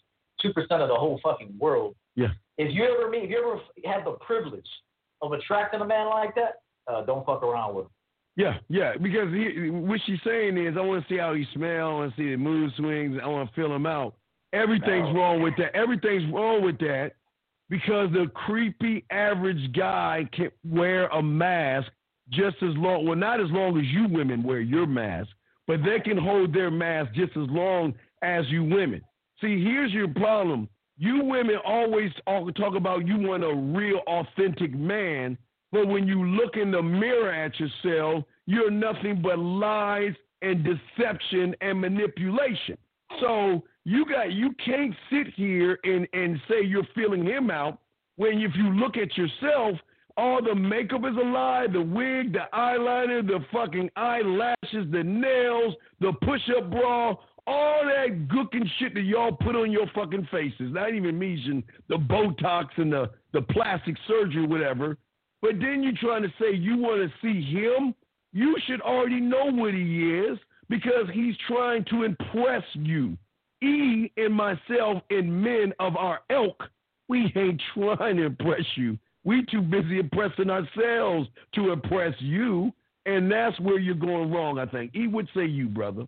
two percent of the whole fucking world. Yeah. If you ever meet, if you ever have the privilege of attracting a man like that, uh, don't fuck around with him. Yeah, yeah, because he, what she's saying is, I want to see how he smells, I want to see the mood swings, I want to feel him out. Everything's no. wrong with that. Everything's wrong with that because the creepy average guy can wear a mask just as long, well, not as long as you women wear your mask, but they can hold their mask just as long as you women. See, here's your problem. You women always talk about you want a real, authentic man, but when you look in the mirror at yourself, you're nothing but lies and deception and manipulation. So you got you can't sit here and, and say you're feeling him out when if you look at yourself, all the makeup is a lie, the wig, the eyeliner, the fucking eyelashes, the nails, the push-up bra, all that gooking shit that y'all put on your fucking faces. Not even mention the Botox and the, the plastic surgery, whatever. But then you're trying to say you want to see him. You should already know what he is because he's trying to impress you. E and myself and men of our ilk, we ain't trying to impress you. We too busy impressing ourselves to impress you, and that's where you're going wrong. I think E would say you, brother.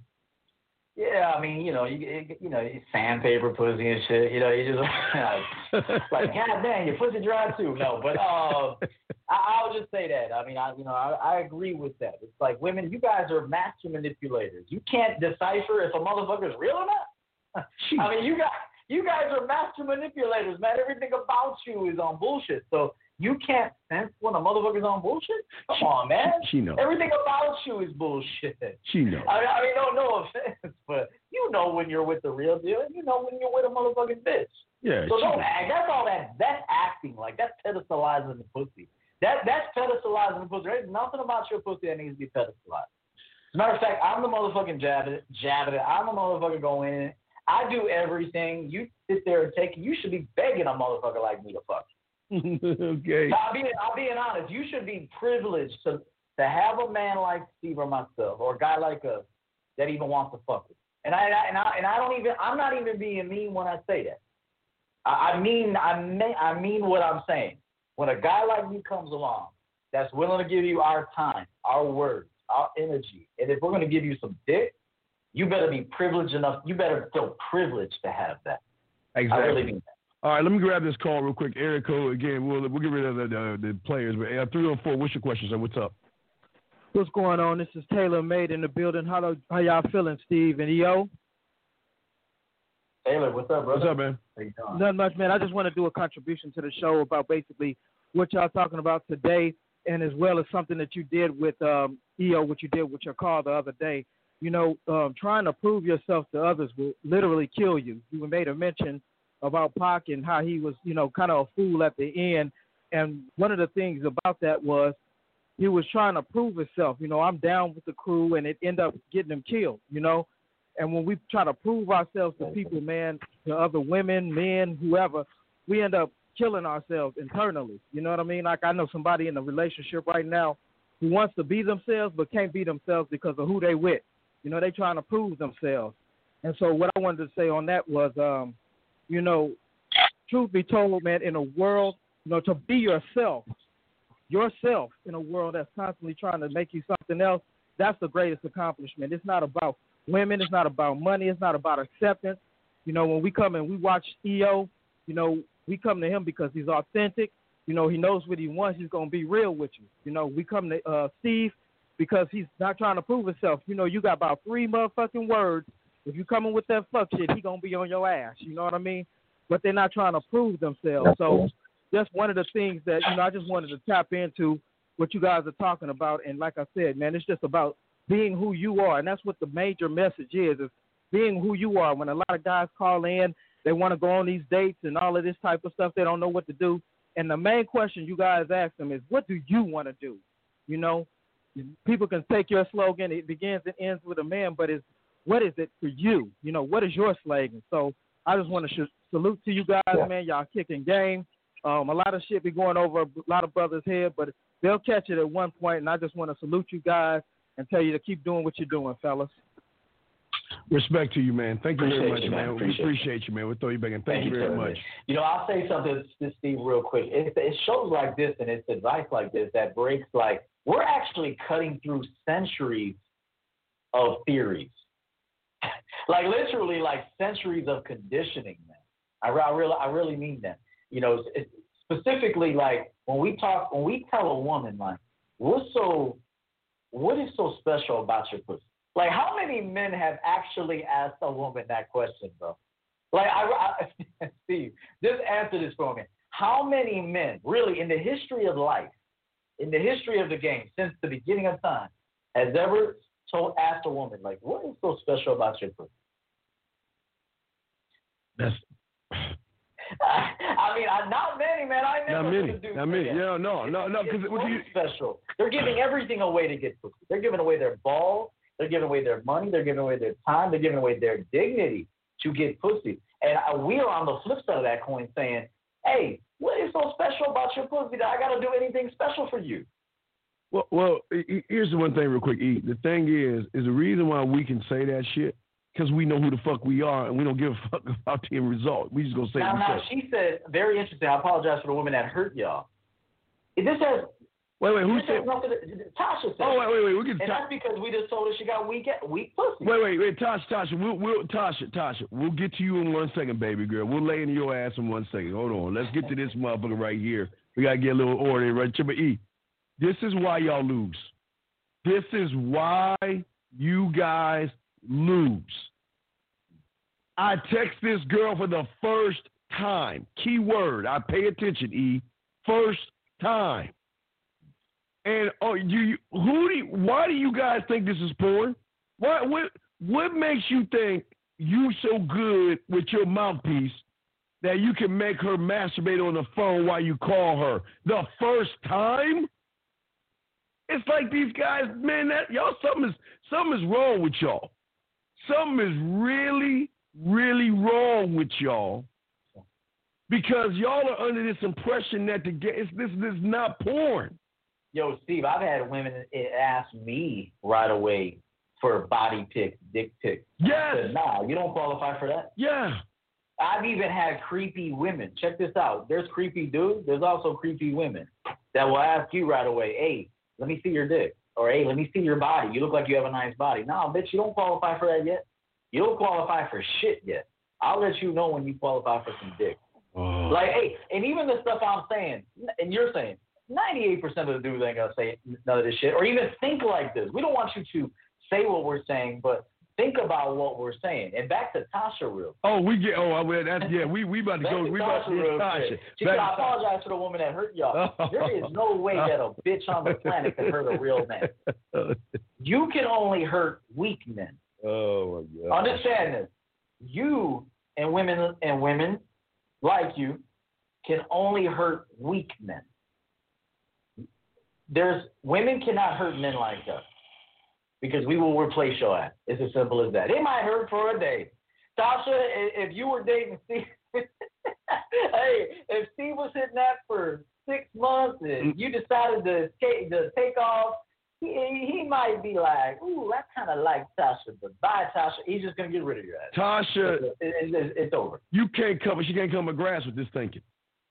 Yeah, I mean, you know, you you know, you sandpaper pussy and shit. You know, you just like, God damn, your pussy dry too. No, but uh, I, I'll just say that. I mean, I you know, I, I agree with that. It's like women, you guys are master manipulators. You can't decipher if a motherfucker is real or not. I mean, you guys, you guys are master manipulators, man. Everything about you is on bullshit. So you can't sense when a motherfucker's on bullshit? Come on, man. She knows. Everything about you is bullshit. She knows. I mean, I mean, no, no offense, but you know when you're with the real deal, and you know when you're with a motherfucking bitch. Yeah. So don't act. That's all that. That's acting. Like that's pedestalizing the pussy. That that's pedestalizing the pussy. There's nothing about your pussy that needs to be pedestalized. As a matter of fact, I'm the motherfucking jabbing it, jabbing it. I'm the motherfucker going in. I do everything. You sit there and take it. You should be begging a motherfucker like me to fuck. Okay. I'll be, I'll be honest. You should be privileged to to have a man like Steve or myself, or a guy like us, that even wants to fuck with. And I, and I and I don't even. I'm not even being mean when I say that. I, I mean I mean I mean what I'm saying. When a guy like me comes along, that's willing to give you our time, our words, our energy, and if we're going to give you some dick, you better be privileged enough. You better feel privileged to have that. Exactly. I really mean that. All right, let me grab this call real quick. Eric code again. We'll we'll get rid of the the, the players. But uh, three or four. What's your question, sir? What's up? What's going on? This is Taylor Made in the building. How how y'all feeling, Steve and EO? Taylor, what's up, brother? What's up, man? How you doing? Nothing much, man. I just want to do a contribution to the show about basically what y'all talking about today, and as well as something that you did with um, EO, what you did with your call the other day. You know, um, trying to prove yourself to others will literally kill you. You made a mention about Pac and how he was, you know, kind of a fool at the end. And one of the things about that was he was trying to prove himself. You know, I'm down with the crew, and it ended up getting him killed. You know, and when we try to prove ourselves to people, man, to other women, men, whoever, we end up killing ourselves internally. You know what I mean? Like I know somebody in a relationship right now who wants to be themselves but can't be themselves because of who they with. You know, they trying to prove themselves. And so what I wanted to say on that was, um, you know, truth be told, man, in a world, you know, to be yourself, yourself in a world that's constantly trying to make you something else, that's the greatest accomplishment. It's not about women, it's not about money, it's not about acceptance. You know, when we come and we watch EO, you know, we come to him because he's authentic. You know, he knows what he wants. He's gonna be real with you. You know, we come to uh, Steve because he's not trying to prove himself. You know, you got about three motherfucking words if you coming with that fuck shit, he gonna be on your ass. You know what I mean? But they're not trying to prove themselves. So that's one of the things that you know I just wanted to tap into what you guys are talking about. And like I said, man, it's just about being who you are, and that's what the major message is: is being who you are. When a lot of guys call in, they want to go on these dates and all of this type of stuff. They don't know what to do. And the main question you guys ask them is, what do you want to do? You know, people can take your slogan. It begins and ends with a man, but it's what is it for you? You know, what is your slogan? So I just want to sh- salute to you guys, yeah. man. Y'all kicking game. Um, a lot of shit be going over a lot of brothers' head, but they'll catch it at one point, and I just want to salute you guys and tell you to keep doing what you're doing, fellas. Respect to you, man. Thank you appreciate very much, you, man. Appreciate we appreciate you. man. We'll throw you back in. Thank, Thank you very much. You know, I'll say something to Steve real quick. It, it shows like this and it's advice like this that breaks like we're actually cutting through centuries of theories. like literally like centuries of conditioning, man. I, I really I really mean that. You know, specifically like when we talk when we tell a woman like what's so what is so special about your pussy? Like how many men have actually asked a woman that question, bro? Like I, I Steve, just answer this for me. How many men, really, in the history of life, in the history of the game, since the beginning of time, has ever told ask a woman like, "What is so special about your pussy?" That's. I mean, I, not many, man. I never not many. not many. Yeah, no, no, no. Because what you special? They're giving everything away to get pussy. They're giving away their balls. They're giving away their money. They're giving away their time. They're giving away their dignity to get pussy. And I, we are on the flip side of that coin, saying, "Hey, what is so special about your pussy that I got to do anything special for you?" Well, well, here's the one thing, real quick. E. The thing is, is the reason why we can say that shit because we know who the fuck we are and we don't give a fuck about the end result. We just gonna say. Now, now she said very interesting. I apologize for the woman that hurt y'all. This has. Wait, wait, who said? Tasha said. Oh, wait, wait, wait. We can. And that's because we just told her she got weak, weak pussy. Wait, wait, wait, Tasha, Tasha, we'll, we'll, Tasha, Tasha, we'll get to you in one second, baby girl. We'll lay in your ass in one second. Hold on, let's get to this motherfucker right here. We gotta get a little order right. Chipper E, this is why y'all lose. This is why you guys lose. I text this girl for the first time. Key word. I pay attention, E. First time. And oh, you, who do you, why do you guys think this is porn? What what what makes you think you so good with your mouthpiece that you can make her masturbate on the phone while you call her the first time? It's like these guys, man. That y'all, something is something is wrong with y'all. Something is really, really wrong with y'all because y'all are under this impression that the this this is not porn. Yo, Steve, I've had women ask me right away for body pic, dick pic. Yes. Said, nah, you don't qualify for that. Yeah. I've even had creepy women. Check this out. There's creepy dudes. There's also creepy women that will ask you right away, "Hey, let me see your dick. Or hey, let me see your body. You look like you have a nice body. No, bitch, you don't qualify for that yet. You don't qualify for shit yet. I'll let you know when you qualify for some dick. Oh. Like, hey, and even the stuff I'm saying, and you're saying, 98% of the dudes ain't gonna say none of this shit, or even think like this. We don't want you to say what we're saying, but think about what we're saying. And back to Tasha real. Oh, we get. Oh, I well, that's yeah. We we about to go. We about to get Tasha. She said, I apologize for the woman that hurt y'all. there is no way that a bitch on the planet can hurt a real man. You can only hurt weak men. Oh my God. Understand this. You and women and women like you can only hurt weak men. There's women cannot hurt men like us because we will replace your ass. It's as simple as that. It might hurt for a day. Tasha, if you were dating Steve, hey, if Steve was hitting that for six months and mm. you decided to take, to take off, he, he might be like, ooh, I kind of like Tasha, but bye, Tasha. He's just going to get rid of your ass. Tasha, it, it, it, it's over. You can't cover, she can't cut my grass with this thinking.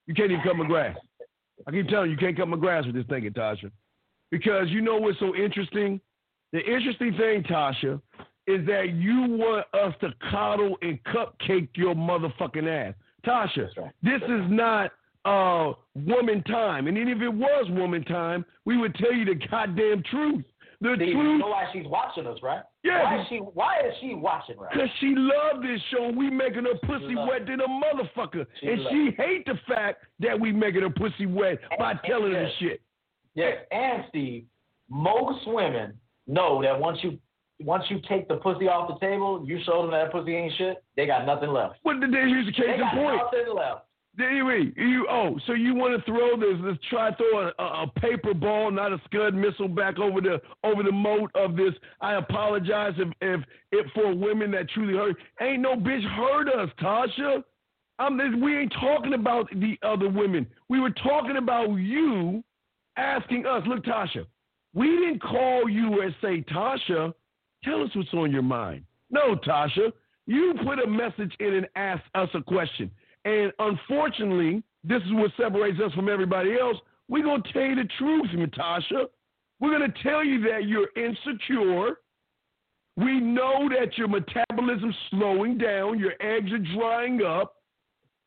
You can't even cut my grass. I keep telling you, you can't cut my grass with this thinking, Tasha. Because you know what's so interesting? The interesting thing, Tasha, is that you want us to coddle and cupcake your motherfucking ass. Tasha, right. this is not uh, woman time. And even if it was woman time, we would tell you the goddamn truth. The Steve, truth. You know why she's watching us, right? Yeah. Why is she? Why is she watching right? Because she loved this show. We making her pussy wet than a motherfucker, She and love she hate the fact that we making her pussy wet by And- telling her yes. shit. Yes, and Steve, most women know that once you once you take the pussy off the table, you show them that pussy ain't shit. They got nothing left. What the here's the case They in got point. nothing left. Anyway, you oh, so you want to throw this? Let's try throw a, a, paper ball, not a scud missile, back over the over the moat of this. I apologize if if if for women that truly hurt. Ain't no bitch hurt us, Tasha. I'm, this, we ain't talking about the other women. We were talking about you asking us. Look, Tasha, we didn't call you and say, Tasha, tell us what's on your mind. No, Tasha, you put a message in and asked us a question. And unfortunately, this is what separates us from everybody else. We're going to tell you the truth, Natasha. We're going to tell you that you're insecure. We know that your metabolism's slowing down, your eggs are drying up.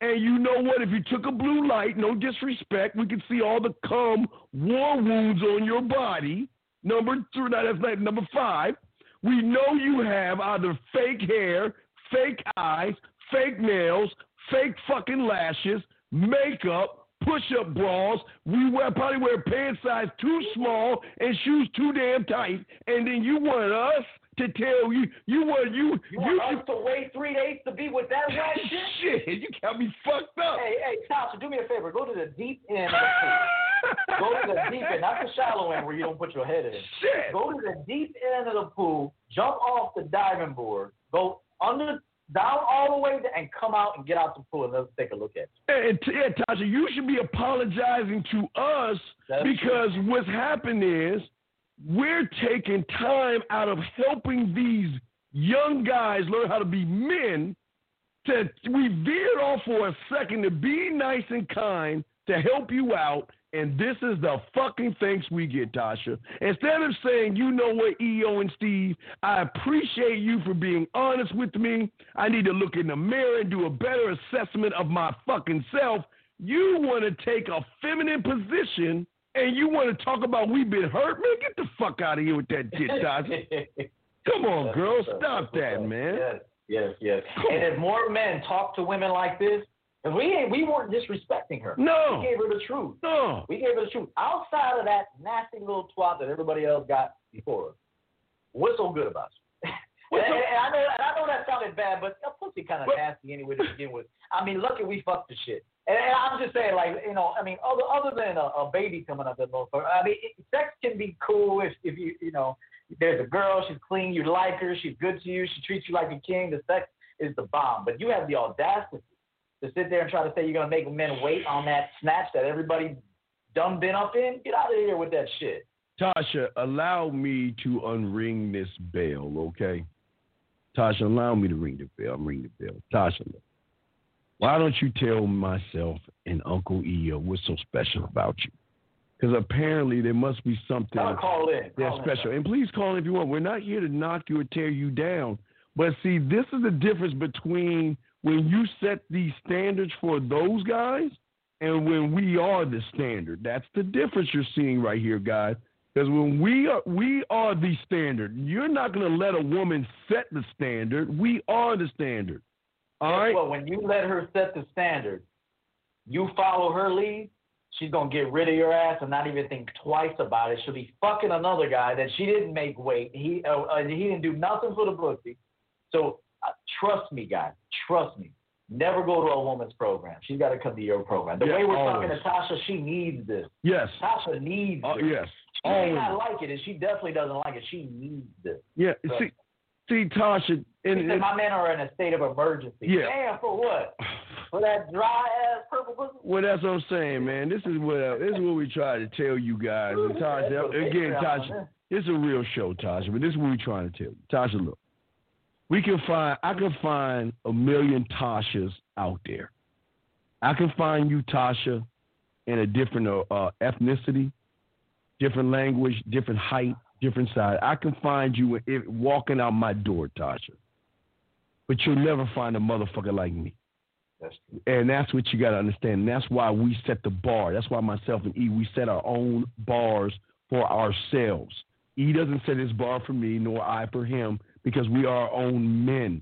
And you know what? If you took a blue light, no disrespect, we can see all the cum war wounds on your body. Number three, now that's like number five. We know you have either fake hair, fake eyes, fake nails, fake fucking lashes, makeup, push-up bras. We wear probably wear pants size too small and shoes too damn tight. And then you want us to tell you you want you You us to wait three days to be with that whack shit? shit. You got me fucked up. Hey, hey, Tasha, do me a favor. Go to the deep end of the pool. Go to the deep end, not the shallow end where you don't put your head in. Shit. Go to the deep end of the pool, jump off the diving board, go under, down all the way, and come out and get out the pool and let's take a look at it. And, Tasha, you should be apologizing to us That's because what's happened is we're taking time out of helping these young guys learn how to be men. To we veered off for a second to be nice and kind to help you out, and this is the fucking thanks we get, Tasha. Instead of saying, you know what, EO and Steve, I appreciate you for being honest with me. I need to look in the mirror and do a better assessment of my fucking self. You want to take a feminine position and you want to talk about we've been hurt? Man, get the fuck out of here with that shit, Tasha. Come on, girl. Stop that, man. Yes, yes, yes. Come and on. if more men talk to women like this, and we ain't, we weren't disrespecting her. No. We gave her the truth. No. We gave her the truth. Outside of that nasty little twat that everybody else got before her, what's so good about you? And, so- and I know, and I know that sounded bad, but that pussy kind of nasty anyway to begin with. I mean, lucky we fucked the shit. And, and I'm just saying, like, you know, I mean, other other than a, a baby coming up that motherfucker, I mean, it, sex can be cool if if you you know, there's a girl, she's clean, you like her, she's good to you, she treats you like a king. The sex is the bomb, but you have the audacity to sit there and try to say you're gonna make men wait on that snatch that everybody done been up in. Get out of here with that shit. Tasha, allow me to unring this bell, okay? Tasha, allow me to ring the bell. I'm ringing the bell. Tasha. Why don't you tell myself and Uncle EO what's so special about you? Because apparently there must be something call in. that's Call special. And please call in if you want. We're not here to knock you or tear you down. But see, this is the difference between when you set these standards for those guys and when we are the standard. That's the difference you're seeing right here, guys. Because when we are we are the standard. You're not going to let a woman set the standard. We are the standard. All right. Well, when you let her set the standard, you follow her lead, she's gonna get rid of your ass and not even think twice about it. She'll be fucking another guy that she didn't make weight. He uh, uh, he didn't do nothing for the pussy. So uh, trust me, guys. Trust me. Never go to a woman's program. She's got to come to your program. The Yeah, way we're always. talking to Tasha, she needs this. yes. Tasha needs Uh, this. yes. She may not like it, and she definitely doesn't like it. She needs this. Yeah. See, see, Tasha. And, said, my men are in a state of emergency. Yeah. Damn, for what? For that dry ass purple pussy? Well, that's what I'm saying, man. This is what this is what we try to tell you guys. And Tasha, again, Tasha, this is a real show, Tasha. But this is what we're trying to tell you, Tasha. Look, we can find. I can find a million Tashas out there. I can find you, Tasha, in a different uh, uh, ethnicity, different language, different height, different size. I can find you if, walking out my door, Tasha. But you'll never find a motherfucker like me. That's true. And that's what you got to understand. And that's why we set the bar. That's why myself and E, we set our own bars for ourselves. E doesn't set his bar for me, nor I for him, because we are our own men.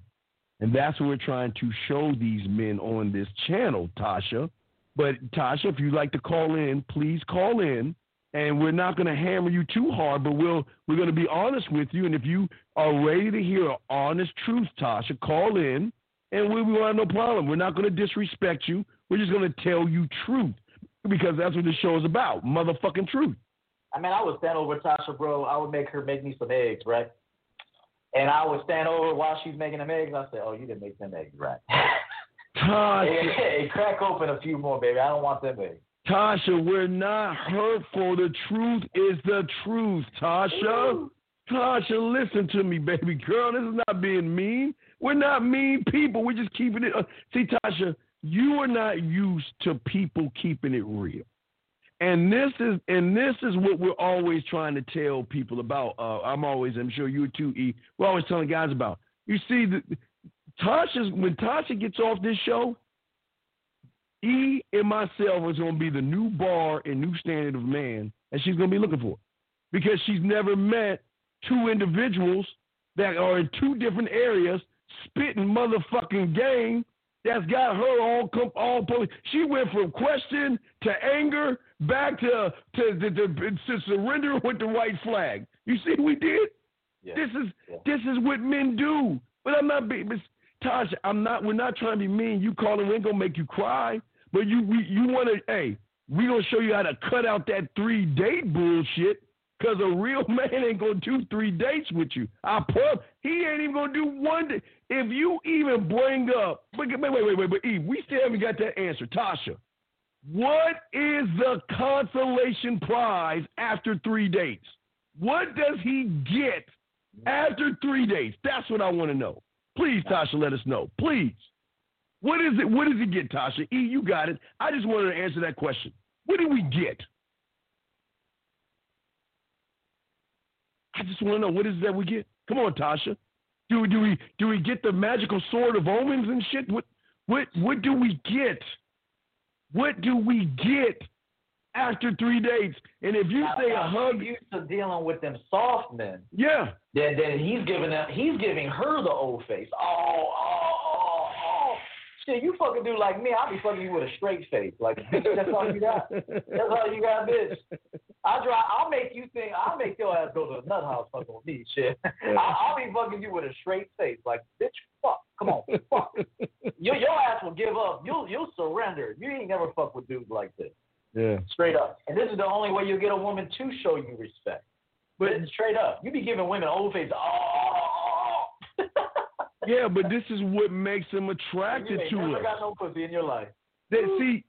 And that's what we're trying to show these men on this channel, Tasha. But Tasha, if you'd like to call in, please call in. And we're not going to hammer you too hard, but we'll we're going to be honest with you. And if you are ready to hear an honest truth, Tasha, call in and we, will have no problem. We're not going to disrespect you. We're just going to tell you truth because that's what this show is about, motherfucking truth. I mean, I would stand over Tasha, bro. I would make her make me some eggs, right? And I would stand over while she's making them eggs. I say, "Oh, you didn't make them eggs right." Tasha, hey, hey, crack open a few more, baby. I don't want them eggs. Tasha, we're not hurtful. The truth is the truth, Tasha. Tasha, listen to me, baby girl. This is not being mean. We're not mean people. We're just keeping it. Uh, see, Tasha, you are not used to people keeping it real. And this is and this is what we're always trying to tell people about. Uh, I'm always, I'm sure you too, E. We're always telling guys about. You see, the, Tasha's when Tasha gets off this show, E and myself is going to be the new bar and new standard of man that she's going to be looking for, because she's never met two individuals that are in two different areas spitting motherfucking game that's got her all all she went from question to anger back to to, to, to, to surrender with the white flag. You see what we did? Yeah. This is Yeah. this is what men do. But I'm not being Tasha. I'm not. We're not trying to be mean. You calling we ain't gonna make you cry. But you we, you want to. Hey, we gonna show you how to cut out that three date bullshit. Cause a real man ain't gonna do three dates with you. I pub. He ain't even gonna do one. Day. If you even bring up, wait, wait, wait, wait, but Eve, we still haven't got that answer. Tasha, what is the consolation prize after three dates? What does he get after three dates? That's what I want to know. Please, Tasha, let us know. Please. What is it? What does he get, Tasha? E, you got it. I just wanted to answer that question. What do we get? I just want to know what is it that we get. Come on, Tasha. Do do we do we get the magical sword of omens and shit? What what what do we get? What do we get after three dates? And if you Now, say a now, hug, she's used to dealing with them soft men. yeah, Then then he's giving them he's giving her the old face. Oh, oh, oh, oh. Shit, you fucking do like me, I'll be fucking you with a straight face. Like that's all you got. That's all you got, bitch. I'll try I'll make you think I'll make your ass go to the nut house fucking with me, shit. I, I'll be fucking you with a straight face. Like, bitch, fuck. Come on, fuck. Your your ass will give up. You'll you'll surrender. You ain't never fuck with dudes like this. Yeah. Straight up. And this is the only way you'll get a woman to show you respect. But straight up, you be giving women old face. Oh, Yeah, but this is what makes them attracted to never us. got no pussy in your life. That, see,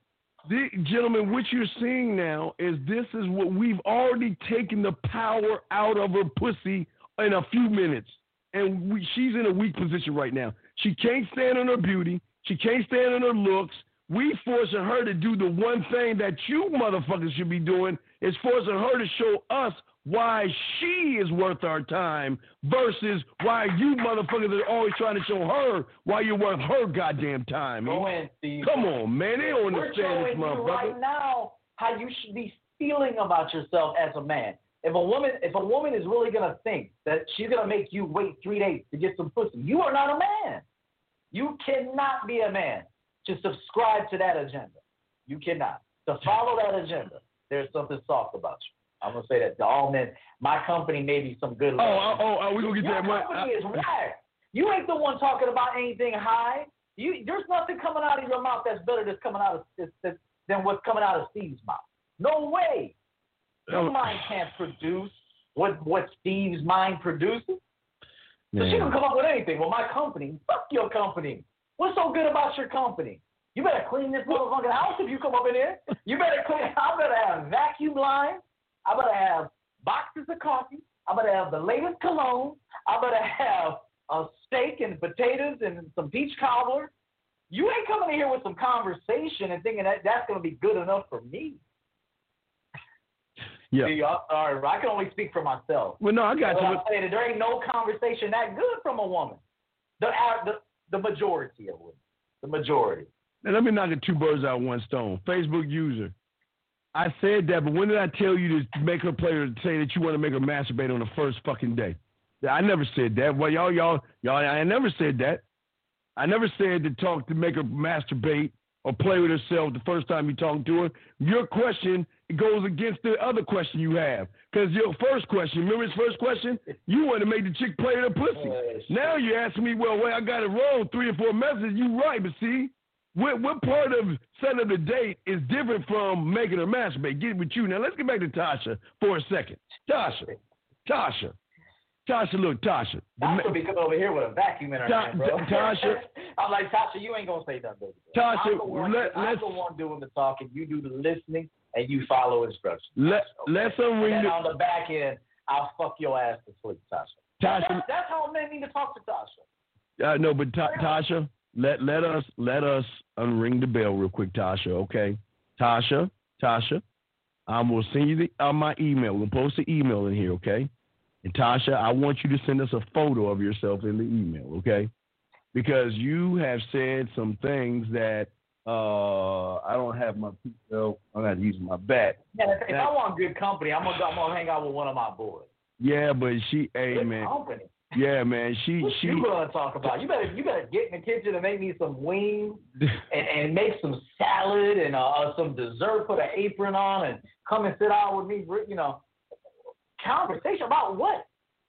the, gentlemen, what you're seeing now is this is what we've already taken the power out of her pussy in a few minutes, and we, she's in a weak position right now. She can't stand on her beauty. She can't stand on her looks. We forcing her to do the one thing that you motherfuckers should be doing is forcing her to show us why she is worth our time versus why you motherfuckers are always trying to show her why you're worth her goddamn time. Go in, Steve. Come on, man. They don't We're understand this motherfucker. right now how you should be feeling about yourself as a man. If a woman, if a woman is really gonna think that she's gonna make you wait three days to get some pussy, you are not a man. You cannot be a man to subscribe to that agenda. You cannot. To follow that agenda, there's something soft about you. I'm gonna say that to all men. My company may be some good. Oh, oh, oh, oh, we gonna get Your that one. company is whack. You ain't the one talking about anything high. You, there's nothing coming out of your mouth that's better that's coming out of that's, that's, than what's coming out of Steve's mouth. No way. Your Oh. mind can't produce what what Steve's mind produces. So she can come up with anything. Well, my company, fuck your company. What's so good about your company? You better clean this motherfucking house if you come up in here. You better clean. I better have vacuum lines. I better have boxes of coffee. I better have the latest cologne. I better have a steak and potatoes and some peach cobbler. You ain't coming in here with some conversation and thinking that that's going to be good enough for me. Yeah. See, I, all right, I can only speak for myself. Well, no, I got But you. I'm saying that there ain't no conversation that good from a woman. The uh, the, the majority of women. The majority. Now, let me knock it two birds out with one stone. Facebook user. I said that, but when did I tell you to make her play or say that you want to make her masturbate on the first fucking day? I never said that. Well, y'all, y'all, y'all, I never said that. I never said to talk to make her masturbate or play with herself the first time you talk to her. Your question goes against the other question you have. Because your first question, remember his first question? You want to make the chick play her pussy. Uh, Now you asking me, well, wait, I got it wrong, three or four messages. You right, but see, what, what part of setting up the date is different from making her masturbate? Get with you. Now let's get back to Tasha for a second. Tasha, Tasha, Tasha, look, Tasha. the That's ma- gonna be coming over here with a vacuum in her Ta- hand, bro. Tasha- I'm like Tasha, you ain't gonna say nothing. Baby. Tasha, I'm the one, let- I'm let's- the one doing the talking. You do the listening, and you follow instructions. Let, Okay? let's And the on the back end, I'll fuck your ass to sleep, Tasha. Tasha. That's, that's how men need to talk to Tasha. Uh, no, but Ta- Tasha, let let us let us unring the bell real quick, Tasha. Okay, Tasha, Tasha, I'm gonna send you the, uh, my email. We'll post the email in here, okay? And Tasha, I want you to send us a photo of yourself in the email, okay? Because you have said some things that uh, I don't have my so I'm gonna use my bat. Yeah, if, I want good company, I'm gonna, I'm gonna hang out with one of my boys. Yeah, but she, hey Good man, company. yeah man, she What she. you gonna talk about? You better you better get in the kitchen and make me some wings and, and make some salad and uh, uh, some dessert. Put an apron on and come and sit down with me. You know, conversation about what?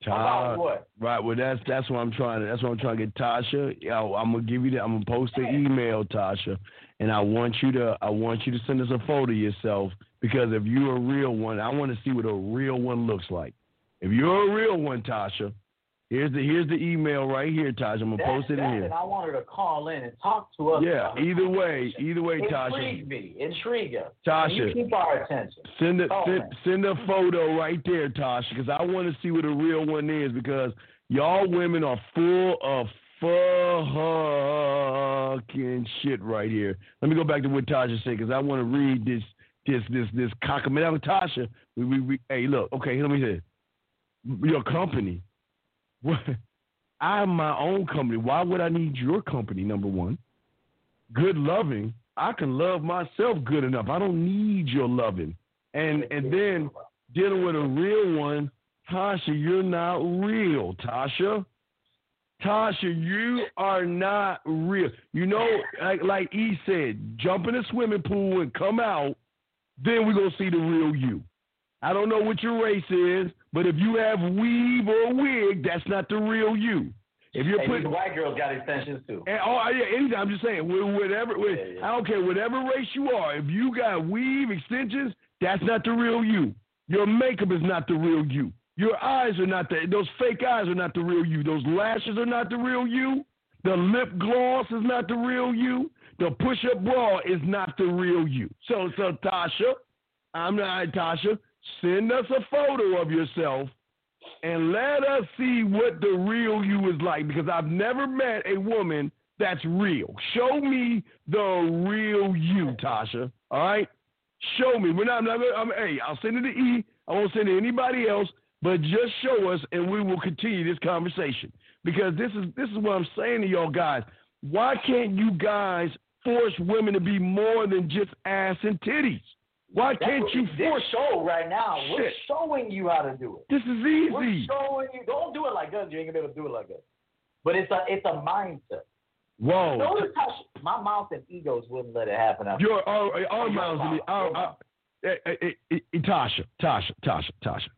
About what? Right. Well, that's that's what I'm trying to. That's what I'm trying to get Tasha. Yeah, I'm gonna give you the. I'm gonna post the email, Tasha, and I want you to. I want you to send us a photo of yourself because if you're a real one, I want to see what a real one looks like. If you're a real one, Tasha, here's the here's the email right here, Tasha. I'm gonna That, post it in here. and I want her to call in and talk to us. Yeah. Either way, either way, Tasha. Intrigue me, intrigue us. Tasha, keep our attention. Send a Oh, send, send a photo right there, Tasha, because I want to see what a real one is. Because y'all women are full of fucking shit right here. Let me go back to what Tasha said because I want to read this this this this cockamamie. Tasha, we, we, we hey look, okay, let me say, your company. What? I'm my own company. Why would I need your company? Number one, good loving. I can love myself good enough. I don't need your loving. And and then dealing with a real one, Tasha, you're not real, Tasha. Tasha, you are not real. You know, like like E said, jump in a swimming pool and come out, then we're gonna see the real you. I don't know what your race is, but if you have weave or wig, that's not the real you. If you're Hey, putting white girls got extensions too. and, oh yeah, anytime. I'm just saying, whatever. wh- Yeah, yeah. I don't care whatever race you are. If you got weave extensions, that's not the real you. Your makeup is not the real you. Your eyes are not the. Those fake eyes are not the real you. Those lashes are not the real you. The lip gloss is not the real you. The push-up bra is not the real you. So, so Tasha, I'm not Tasha. Send us a photo of yourself and let us see what the real you is like because I've never met a woman that's real. Show me the real you, Tasha. All right? Show me. We're not, I'm not, I'm, hey, I'll send it to E. I won't send it to anybody else, but just show us and we will continue this conversation. Because this is this is what I'm saying to y'all guys. Why can't you guys force women to be more than just ass and titties? Why That's can't you force show right now? We're showing you how to do it. this is easy. We're showing you. Don't do it like us. You ain't gonna be able to do it like us. But it's a it's a mindset. Whoa. Notice how she, my mouth and egos wouldn't let it happen. Your our, our mouths, mouth, our, our, eh, eh, eh, eh, Tasha, Tasha, Tasha, Tasha.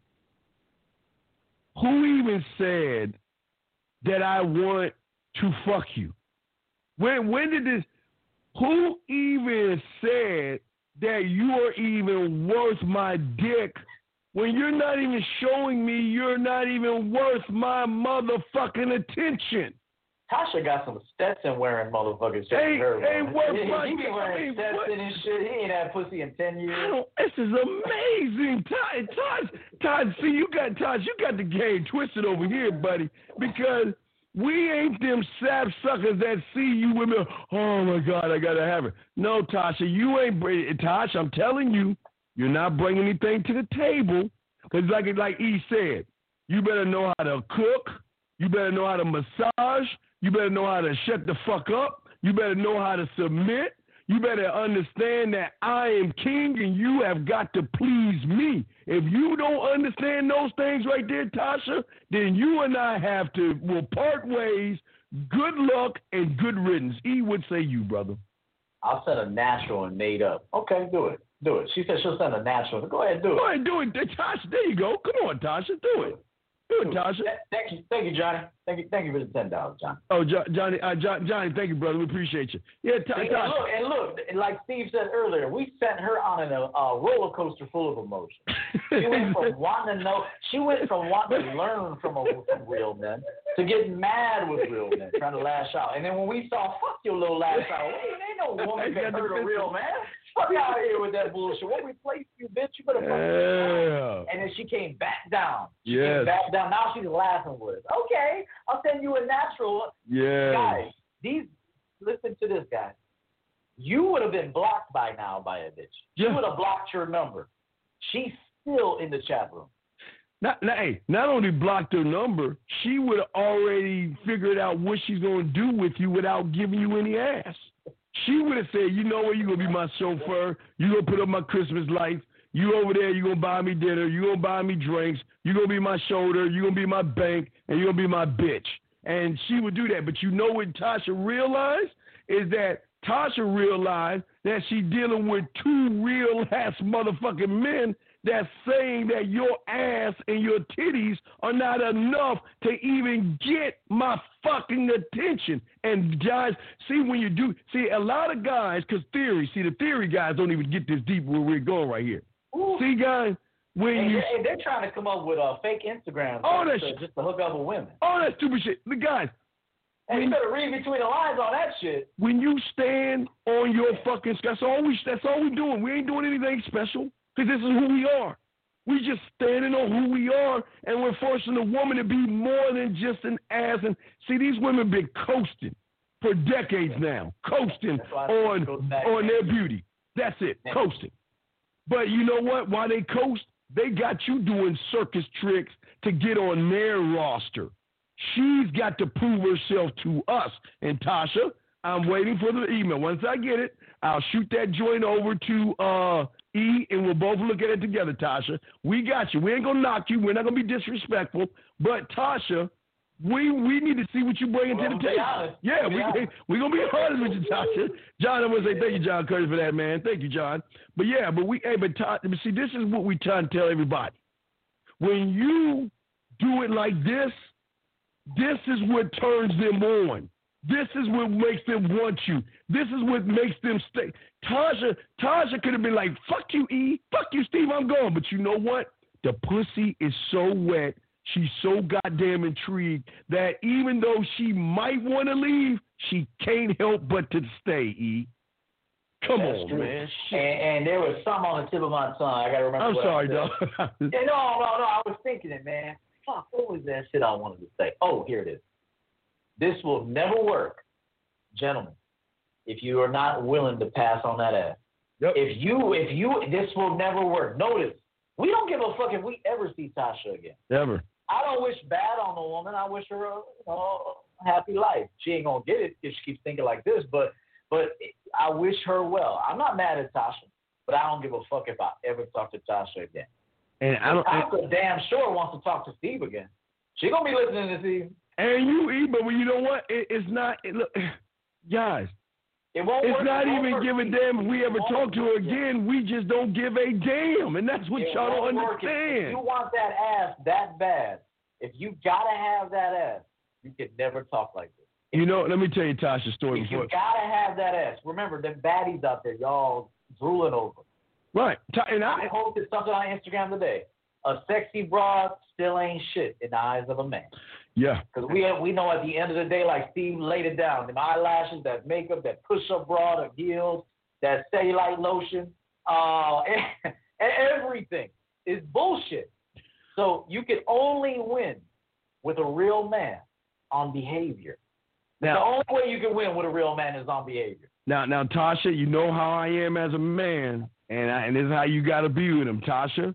Who even said that I want to fuck you? When when did this? Who even said that you are even worth my dick? When you're not even showing me you're not even worth my motherfucking attention. Tasha got some Stetson wearing motherfuckers. Hey, hey, what- he, what- he be wearing hey, what- Stetson and shit. He ain't had pussy in ten years. this is amazing, Todd. Todd, Todd. See, you got Todd. You got the game twisted over here, buddy. Because we ain't them sap suckers that see you women. Oh my God, I gotta have it. No, Tasha, you ain't. Tasha, I'm telling you, you're not bringing anything to the table. Cause like like E said, you better know how to cook. You better know how to massage. You better know how to shut the fuck up. You better know how to submit. You better understand that I am king and you have got to please me. If you don't understand those things right there, Tasha, then you and I have to will part ways. Good luck and good riddance. E would say you, brother. I'll send a natural and made up. Okay, do it. Do it. She said she'll send a natural. Go ahead, do it. Go ahead, do it, Tasha. There you go. Come on, Tasha, do it. Do it, Tasha. Thank you, thank you, Johnny. Thank you, thank you for the ten dollars, Johnny. Oh, Jo- Johnny, uh, Jo- Johnny, thank you, brother. We appreciate you. Yeah, Ta- And look, and look, and like Steve said earlier, we sent her on an, a roller coaster full of emotion. She went from wanting to know, she went from wanting to learn from, a, from real men to getting mad with real men, trying to lash out. And then when we saw, fuck your little lash out, ain't no woman can hurt a real man. Fuck out of here with that bullshit. What replace you, bitch? You better fucking Yeah. and then she came back down. She Yes. came back down. Now she's laughing with us. Okay, I'll send you a natural. Yeah. Guys, these listen to this, guys. You would have been blocked by now by a bitch. She Yeah. would have blocked your number. She's still in the chat room. Not, not, hey, not only blocked her number, she would have already figured out what she's going to do with you without giving you any ass. She would have said, you know what, you're going to be my chauffeur. You're going to put up my Christmas lights. You over there, you're going to buy me dinner. You're going to buy me drinks. You're going to be my shoulder. You're going to be my bank. And you're going to be my bitch. And she would do that. But you know what Tasha realized? Is that Tasha realized that she's dealing with two real ass motherfucking men that's saying that your ass and your titties are not enough to even get my fucking attention. And guys, see when you do, see a lot of guys, because theory, see the theory guys don't even get this deep where we're going right here. Ooh. See guys, when And you they're, they're trying to come up with a fake Instagram Oh, just, that to, shit. just to hook up with women. all that stupid shit, the guys, And you better read between the lines on that shit. when you stand on your fucking that's all we that's all we doing. We ain't doing anything special because this is who we are. We just standing on who we are, and we're forcing the woman to be more than just an ass. And see, these women been coasting for decades now, coasting on it goes back on their beauty. That's it, coasting. But you know what? While they coast, they got you doing circus tricks to get on their roster. She's got to prove herself to us. And Tasha, I'm waiting for the email. Once I get it, I'll shoot that joint over to uh, E, and we'll both look at it together, Tasha. We got you. We ain't gonna knock you. We're not gonna be disrespectful. But Tasha, we we need to see what you bring into Well, the table. Yeah, we honest. we gonna be honest with you, Tasha. John, I'm gonna say thank you, John Curtis, for that, man. Thank you, John. But yeah, but we hey, but but see, this is what we try to tell everybody. When you do it like this, this is what turns them on. This is what makes them want you. This is what makes them stay. Tasha, Tasha could have been like, "Fuck you, E. Fuck you, Steve. I'm gone." But you know what? The pussy is so wet. She's so goddamn intrigued that even though she might want to leave, she can't help but to stay. E. Come That's on, true. man. And, and there was some on the tip of my tongue. I gotta remember. I'm sorry, dog. Yeah, no, no, no. I was thinking it, man. Fuck, what was that shit I wanted to say? Oh, here it is. This will never work, gentlemen, if you are not willing to pass on that ass. Yep. If you, if you, this will never work. Notice, we don't give a fuck if we ever see Tasha again. Never. I don't wish bad on the woman. I wish her a you know, a happy life. She ain't gonna get it if she keeps thinking like this. But but I wish her well. I'm not mad at Tasha, but I don't give a fuck if I ever talk to Tasha again. And I don't. Tasha damn sure wants to talk to Steve again. She gonna be listening to Steve. and you but you know what? It, it's not. It, look, guys, It won't It's not It even work. give a damn if we ever talk to her again. We just don't give a damn, and that's what It y'all don't won't. If- If understand. you want that ass that bad, if you gotta have that ass, you can never talk like this. You know, let me tell you Tasha's story If before. you gotta have that ass, remember the baddies out there, y'all drooling over. Right, and I I, posted something on Instagram today. A sexy broad still ain't shit in the eyes of a man. Yeah, Because we we know at the end of the day, like Steve laid it down, them eyelashes, that makeup, that push-up bra, the heels, that cellulite lotion, uh, and, everything is bullshit. So you can only win with a real man on behavior. the only way you can win with a real man is on behavior. now, now, Tasha, you know how I am as a man, and I, and this is how you got to be with him, Tasha.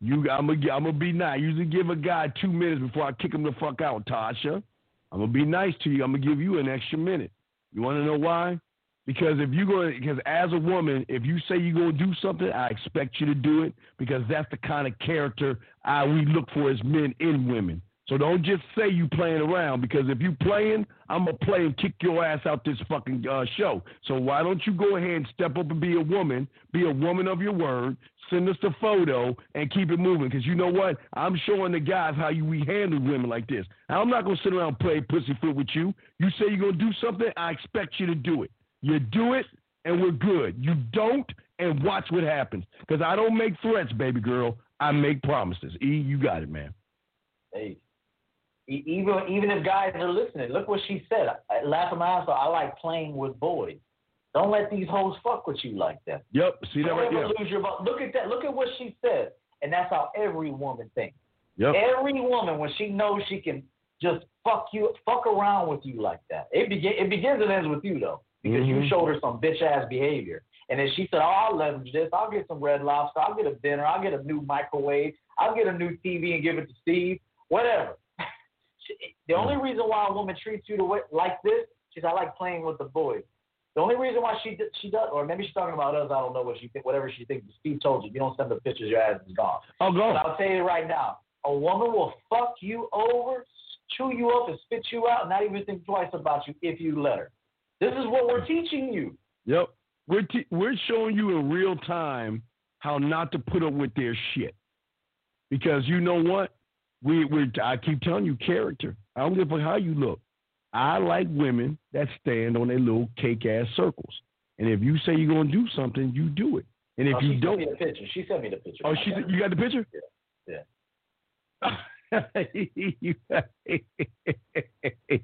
You, I'm gonna, I'm be nice. Usually give a guy two minutes before I kick him the fuck out, Tasha. I'm gonna be nice to you. I'm gonna give you an extra minute. You want to know why? Because if you go, because as a woman, if you say you're gonna do something, I expect you to do it because that's the kind of character I we look for as men in women. So don't just say you playing around because if you playing, I'm gonna play and kick your ass out this fucking uh, show. So why don't you go ahead and step up and be a woman, be a woman of your word, send us the photo and keep it moving. Because you know what? I'm showing the guys how you we handle women like this. I'm not gonna sit around and play pussyfoot with you. You say you're gonna do something, I expect you to do it. You do it, and we're good. You don't, and watch what happens. Because I don't make threats, baby girl. I make promises. E, you got it, man. Hey, even even if guys are listening, look what she said. I, laugh at my ass off. I like playing with boys. Don't let these hoes fuck with you like that. Yep. See that Don't right there. lose your Look at that. Look at what she said, and that's how every woman thinks. Yep. Every woman, when she knows she can just fuck you, fuck around with you like that. It begin, it begins and ends with you though, because Mhm. you showed her some bitch ass behavior, And then she said, "Oh, I'll leverage this. I'll get some red lobster. I'll get a dinner. I'll get a new microwave. I'll get a new TV and give it to Steve. Whatever." The only mm. reason why a woman treats you to way, like this, she's I like playing with the boys. The only reason why she she does, or maybe she's talking about us. I don't know what she think. Whatever she thinks. Steve told you, you don't send the pictures. Your ass is gone. Oh, go. But I'll tell you right now, a woman will fuck you over, chew you up, and spit you out, not even think twice about you if you let her. This is what we're teaching you. Yep. We're te- we're showing you in real time how not to put up with their shit. Because you know what? We we I keep telling you character. I don't give a how you look. I like women that stand on their little cake ass circles. And if you say you're gonna do something, you do it. And if Oh, you she don't, sent me the picture. She sent me the picture. oh, she you got the picture? Yeah. you,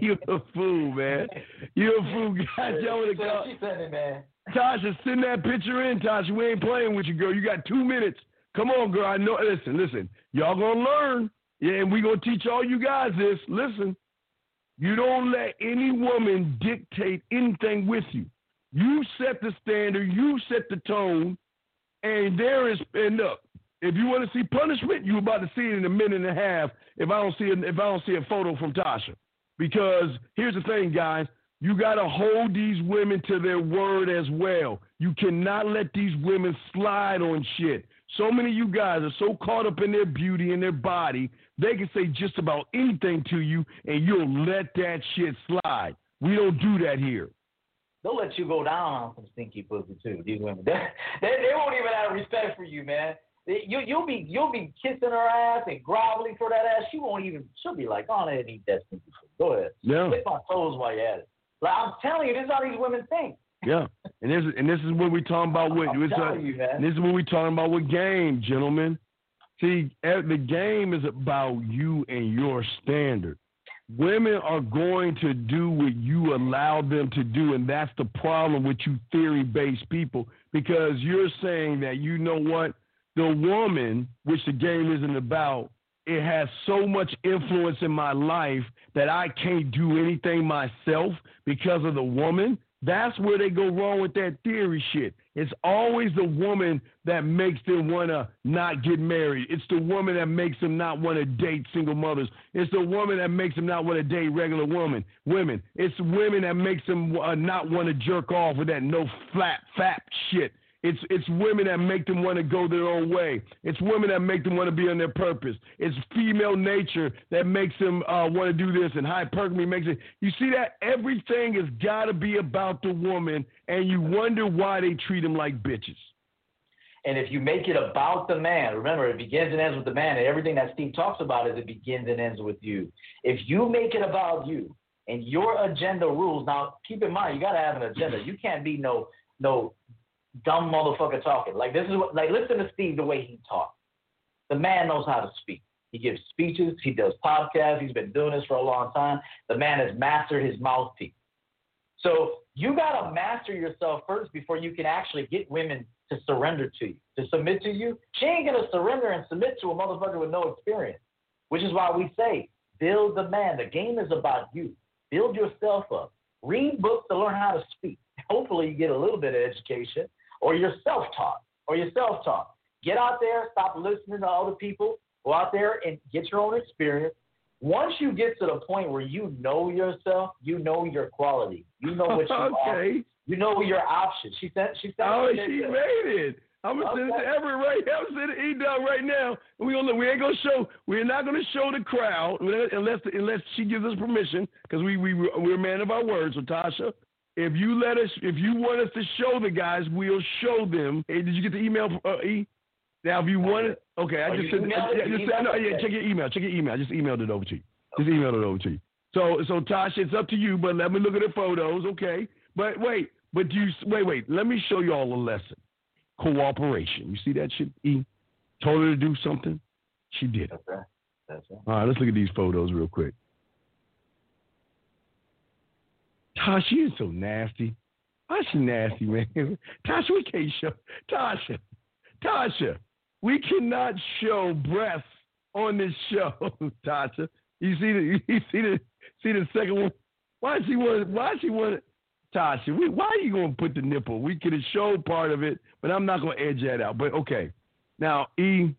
you a fool, man. You a fool. God, y'all wanna She She sent it, man. Tasha, send that picture in, Tasha. We ain't playing with you, girl. You got two minutes. Come on, girl. I know. Listen, listen. Y'all gonna learn. Yeah, and we gonna teach all you guys this. Listen, you don't let any woman dictate anything with you. You set the standard. You set the tone. And there is. And look, if you want to see punishment, you're about to see it in a minute and a half. If I don't see if I don't see a photo from Tasha, because here's the thing, guys. You got to hold these women to their word as well. You cannot let these women slide on shit. So many of you guys are so caught up in their beauty and their body, they can say just about anything to you and you'll let that shit slide. We don't do that here. They'll let you go down on some stinky pussy too. These women, they, they, they won't even have respect for you, man. They- You you'll be you'll be kissing her ass and groveling for that ass. She won't even. She'll be like, "Go ahead and eat that stinky pussy. Go ahead, Yeah. lick my toes while you're at it." Like I'm telling you, this is how these women think. Yeah. And this is and this is what we're talking about with I'm uh, you, this is what we're talking about with game, gentlemen. See, eh, the game is about you and your standard. Women are going to do what you allow them to do, and that's the problem with you theory based people because you're saying that you know what? The woman, which the game isn't about, it has so much influence in my life that I can't do anything myself because of the woman. That's where they go wrong with that theory shit. It's always the woman that makes them want to not get married. It's the woman that makes them not want to date single mothers. It's the woman that makes them not want to date regular women. Women. It's women that makes them uh, not want to jerk off with that no flat fap shit. It's it's women that make them want to go their own way. It's women that make them want to be on their purpose. It's female nature that makes them uh, want to do this, and hypergamy makes it. You see that everything has got to be about the woman, and you wonder why they treat them like bitches. And if you make it about the man, remember it begins and ends with the man, and everything that Steve talks about is it begins and ends with you. If you make it about you and your agenda rules, now keep in mind you gotta have an agenda. You can't be no no dumb motherfucker talking. Like this is what like listen to Steve the way he talks. The man knows how to speak. He gives speeches, he does podcasts, he's been doing this for a long time. The man has mastered his mouthpiece. So you gotta master yourself first before you can actually get women to surrender to you, to submit to you. She ain't gonna surrender and submit to a motherfucker with no experience. Which is why we say, build the man. The game is about you. Build yourself up. Read books to learn how to speak. Hopefully you get a little bit of education, or you're self-taught, or you're self-taught. Get out there, stop listening to other people. Go out there and get your own experience. Once you get to the point where you know yourself, you know your quality, you know what you are, okay. you know your options. She said, she said, Oh, she made it. I'm gonna send it to. Everett right now. I'm sending it to E right now. And we gonna we ain't gonna show. We're not gonna show the crowd unless unless she gives us permission because we we we're a man of our words. So Tasha, if you let us, if you want us to show the guys, we'll show them. Hey, did you get the email, uh, E? Now, if you want it, okay, I Oh, just said, You just, emailed no, yeah, check your email. Check your email. I just emailed it over to you. Just emailed it over to you. So, so Tasha, it's up to you, but let me look at the photos, okay? But wait, but you wait, wait. Let me show you all a lesson. Cooperation. You see that shit? E told her to do something. She did it. That's right. That's right. All right, let's look at these photos real quick. Tasha, you so nasty. She nasty, man? Tasha, we can't show. Tasha, Tasha, we cannot show breasts on this show, Tasha. You see the you see the see the second one? Why she want why she want Tasha, we, why are you going to put the nipple? We could have showed part of it, but I'm not going to edge that out. But okay. Now, E.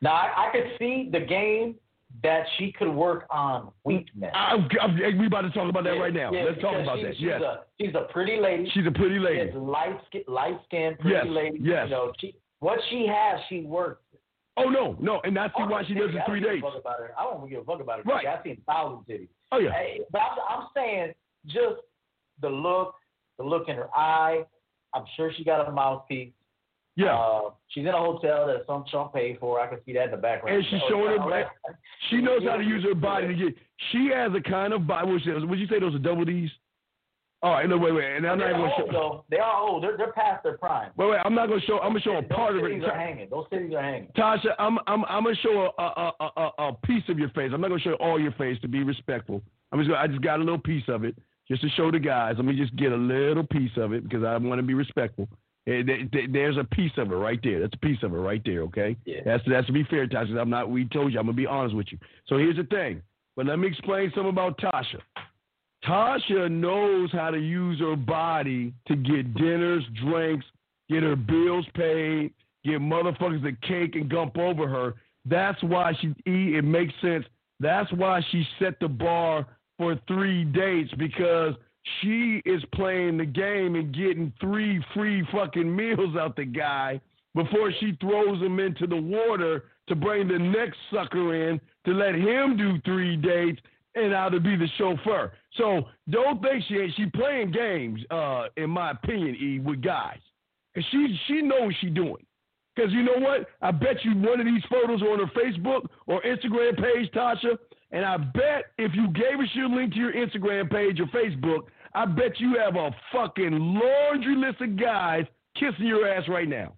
Now, I, I could see the game that she could work on weakness. I'm, I'm, we about to talk about that Yeah, right now. yeah, Let's talk about she- that. She's Yes. a, she's a pretty lady. She's a pretty lady. She's light light skinned, pretty Yes, lady. yes. You know, she, what she has, she works. Oh, no, no. And I see oh, why she does it three don't give a days. fuck about her. I don't give a fuck about her. Right. I've seen thousands of titties. Oh, yeah. Hey, but I'm, I'm saying just the look, the look in her eye. I'm sure she got a mouthpiece. Yeah. Uh, she's in a hotel that some chump paid for. I can see that in the background. And she's showing her back. She knows how to use her body to get. She has a kind of body. Would you, would you say those are double D's? All right, no, wait, wait. And I'm not They're even gonna old, show. They are old. They're, they're past their prime. Wait, wait. I'm not gonna show. I'm gonna show a Those part of it. Those cities are hanging. Those cities are hanging. Tasha, I'm I'm I'm gonna show a a, a a a piece of your face. I'm not gonna show all your face to be respectful. I'm just gonna, I just got a little piece of it just to show the guys. Let me just get a little piece of it because I want to be respectful. Eh, there- there- There's a piece of it right there. That's a piece of it right there. Okay. Yeah. That's that's to be fair, Tasha. I'm not. We told you. I'm gonna be honest with you. So here's the thing. But let me explain something about Tasha. Tasha knows how to use her body to get dinners, drinks, get her bills paid, get motherfuckers a cake and gump over her. That's why she eat. It makes sense. That's why she set the bar for three dates because she is playing the game and getting three free fucking meals out the guy before she throws him into the water to bring the next sucker in to let him do three dates and now to be the chauffeur. So don't think she ain't she playing games, uh, in my opinion, E, with guys. And she she knows she doing. Cause you know what? I bet you one of these photos are on her Facebook or Instagram page, Tasha. And I bet if you gave us your link to your Instagram page or Facebook, I bet you have a fucking laundry list of guys kissing your ass right now.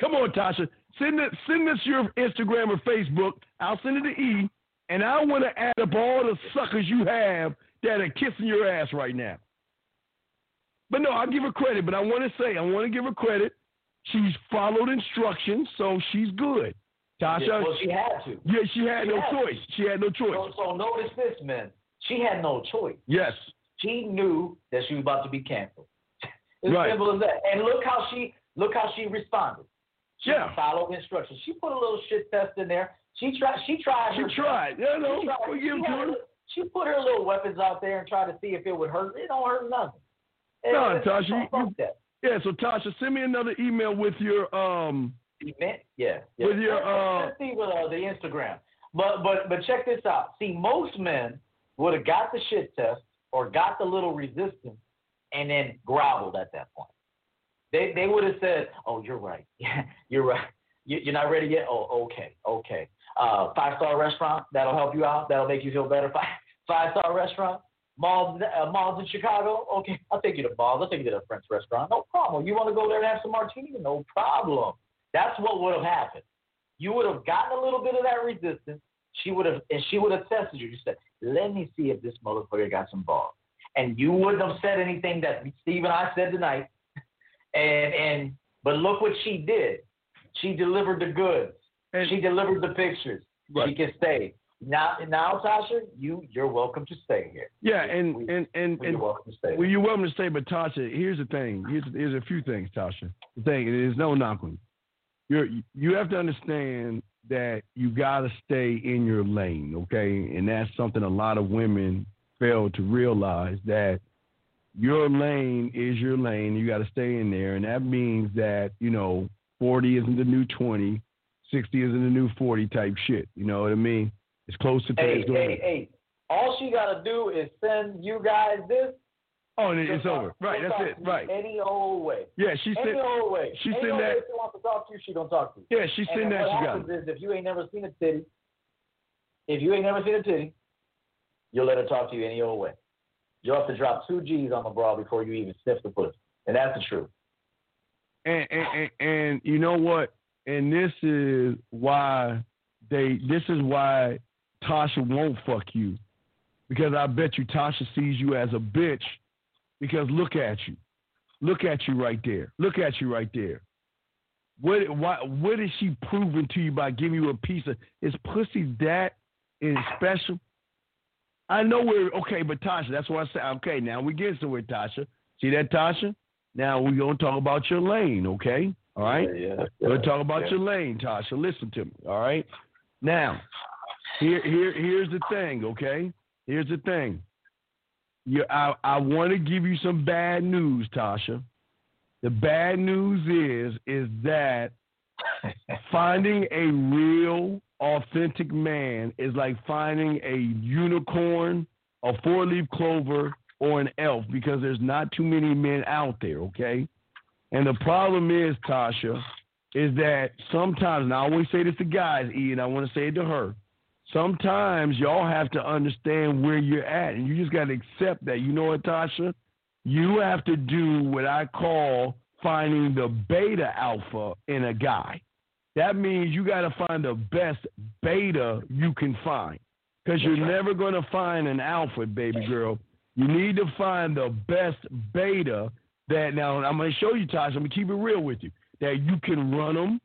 Come on, Tasha. Send it, send us your Instagram or Facebook. I'll send it to E, and I want to add up all the suckers you have that are kissing your ass right now. But no, I'll give her credit. But I want to say, I want to give her credit. She's followed instructions, so she's good. Tasha, Yeah, well, she had to. yeah, she had no Yeah. choice. She had no So, choice. so notice this, man. She had no choice. Yes. She knew that she was about to be canceled. It's Right. simple as that. And look how she look how she responded. She Yeah. followed instructions. She put a little shit test in there. She tried. She tried. She tried. Yeah, no, She, tried. she, it to had- she put her little weapons out there and tried to see if it would hurt. It don't hurt nothing. No, Tasha, you- Yeah, so Tasha, send me another email with your um event. Yeah, yeah. With your, uh, let's see with uh, the Instagram. But but but check this out. See, most men would have got the shit test or got the little resistance and then groveled at that point. They they would have said, "Oh, you're right. You're right. You, you're not ready yet. Oh, okay, okay. Uh, five star restaurant that'll help you out. That'll make you feel better. Five five star restaurant." Malls, uh, malls in Chicago. Okay, I'll take you to malls. I'll take you to a French restaurant. No problem. You want to go there and have some martini? No problem. That's what would have happened. You would have gotten a little bit of that resistance. She would have, and she would have tested you. You said, "Let me see if this motherfucker got some balls." And you wouldn't have said anything that Steve and I said tonight. And and but look what she did. She delivered the goods. And- she delivered the pictures. She can stay. Now, now, Tasha, you you're welcome to stay here. Yeah, and We- and and, You're welcome to stay. well, you're welcome to stay, but Tasha, here's the thing. Here's here's a few things, Tasha. The thing there's no knocking. You're you have to understand that you gotta stay in your lane, okay? And that's something a lot of women fail to realize that your lane is your lane. You got to stay in there, and that means that you know 40 isn't the new 20, 60 isn't the new 40 type shit. You know what I mean? It's close to hey, hey, hey! All she gotta do is send you guys this. Oh, and it's over. Right, that's it. Right. Any old way. Yeah, she Any said. old way. she Any old that- way If she wants to talk to you, she gonna talk to you. Yeah, she And send that. what She got. is if you ain't never seen a titty, if you ain't never seen a titty, you'll let her talk to you any old way. You'll have to drop two G's on the bra before you even sniff the pussy, and that's the truth. And, and and and you know what? And this is why they. This is why Tasha won't fuck you, because I bet you Tasha sees you as a bitch. Because look at you, look at you right there. Look at you right there. What why what is she proving to you by giving you a piece of is pussy that is special? I know we're okay, but Tasha, that's why I say okay. Now we get somewhere, Tasha. See that, Tasha? Now we're gonna talk about your lane, okay? All right. Yeah, yeah, We're gonna talk about yeah. your lane, Tasha. Listen to me, all right? Now, here, here, here's the thing, okay? Here's the thing. You, I, I want to give you some bad news, Tasha. The bad news is, is that finding a real, authentic man is like finding a unicorn, a four-leaf clover, or an elf because there's not too many men out there, okay? And the problem is, Tasha, is that sometimes, and I always say this to guys, E, and I want to say it to her. Sometimes y'all have to understand where you're at, and you just got to accept that. You know what, Tasha? You have to do what I call finding the beta alpha in a guy. That means you got to find the best beta you can find because you're right. never going to find an alpha, baby girl. You need to find the best beta that now I'm going to show you, Tasha. I'm going to keep it real with you that you can run them,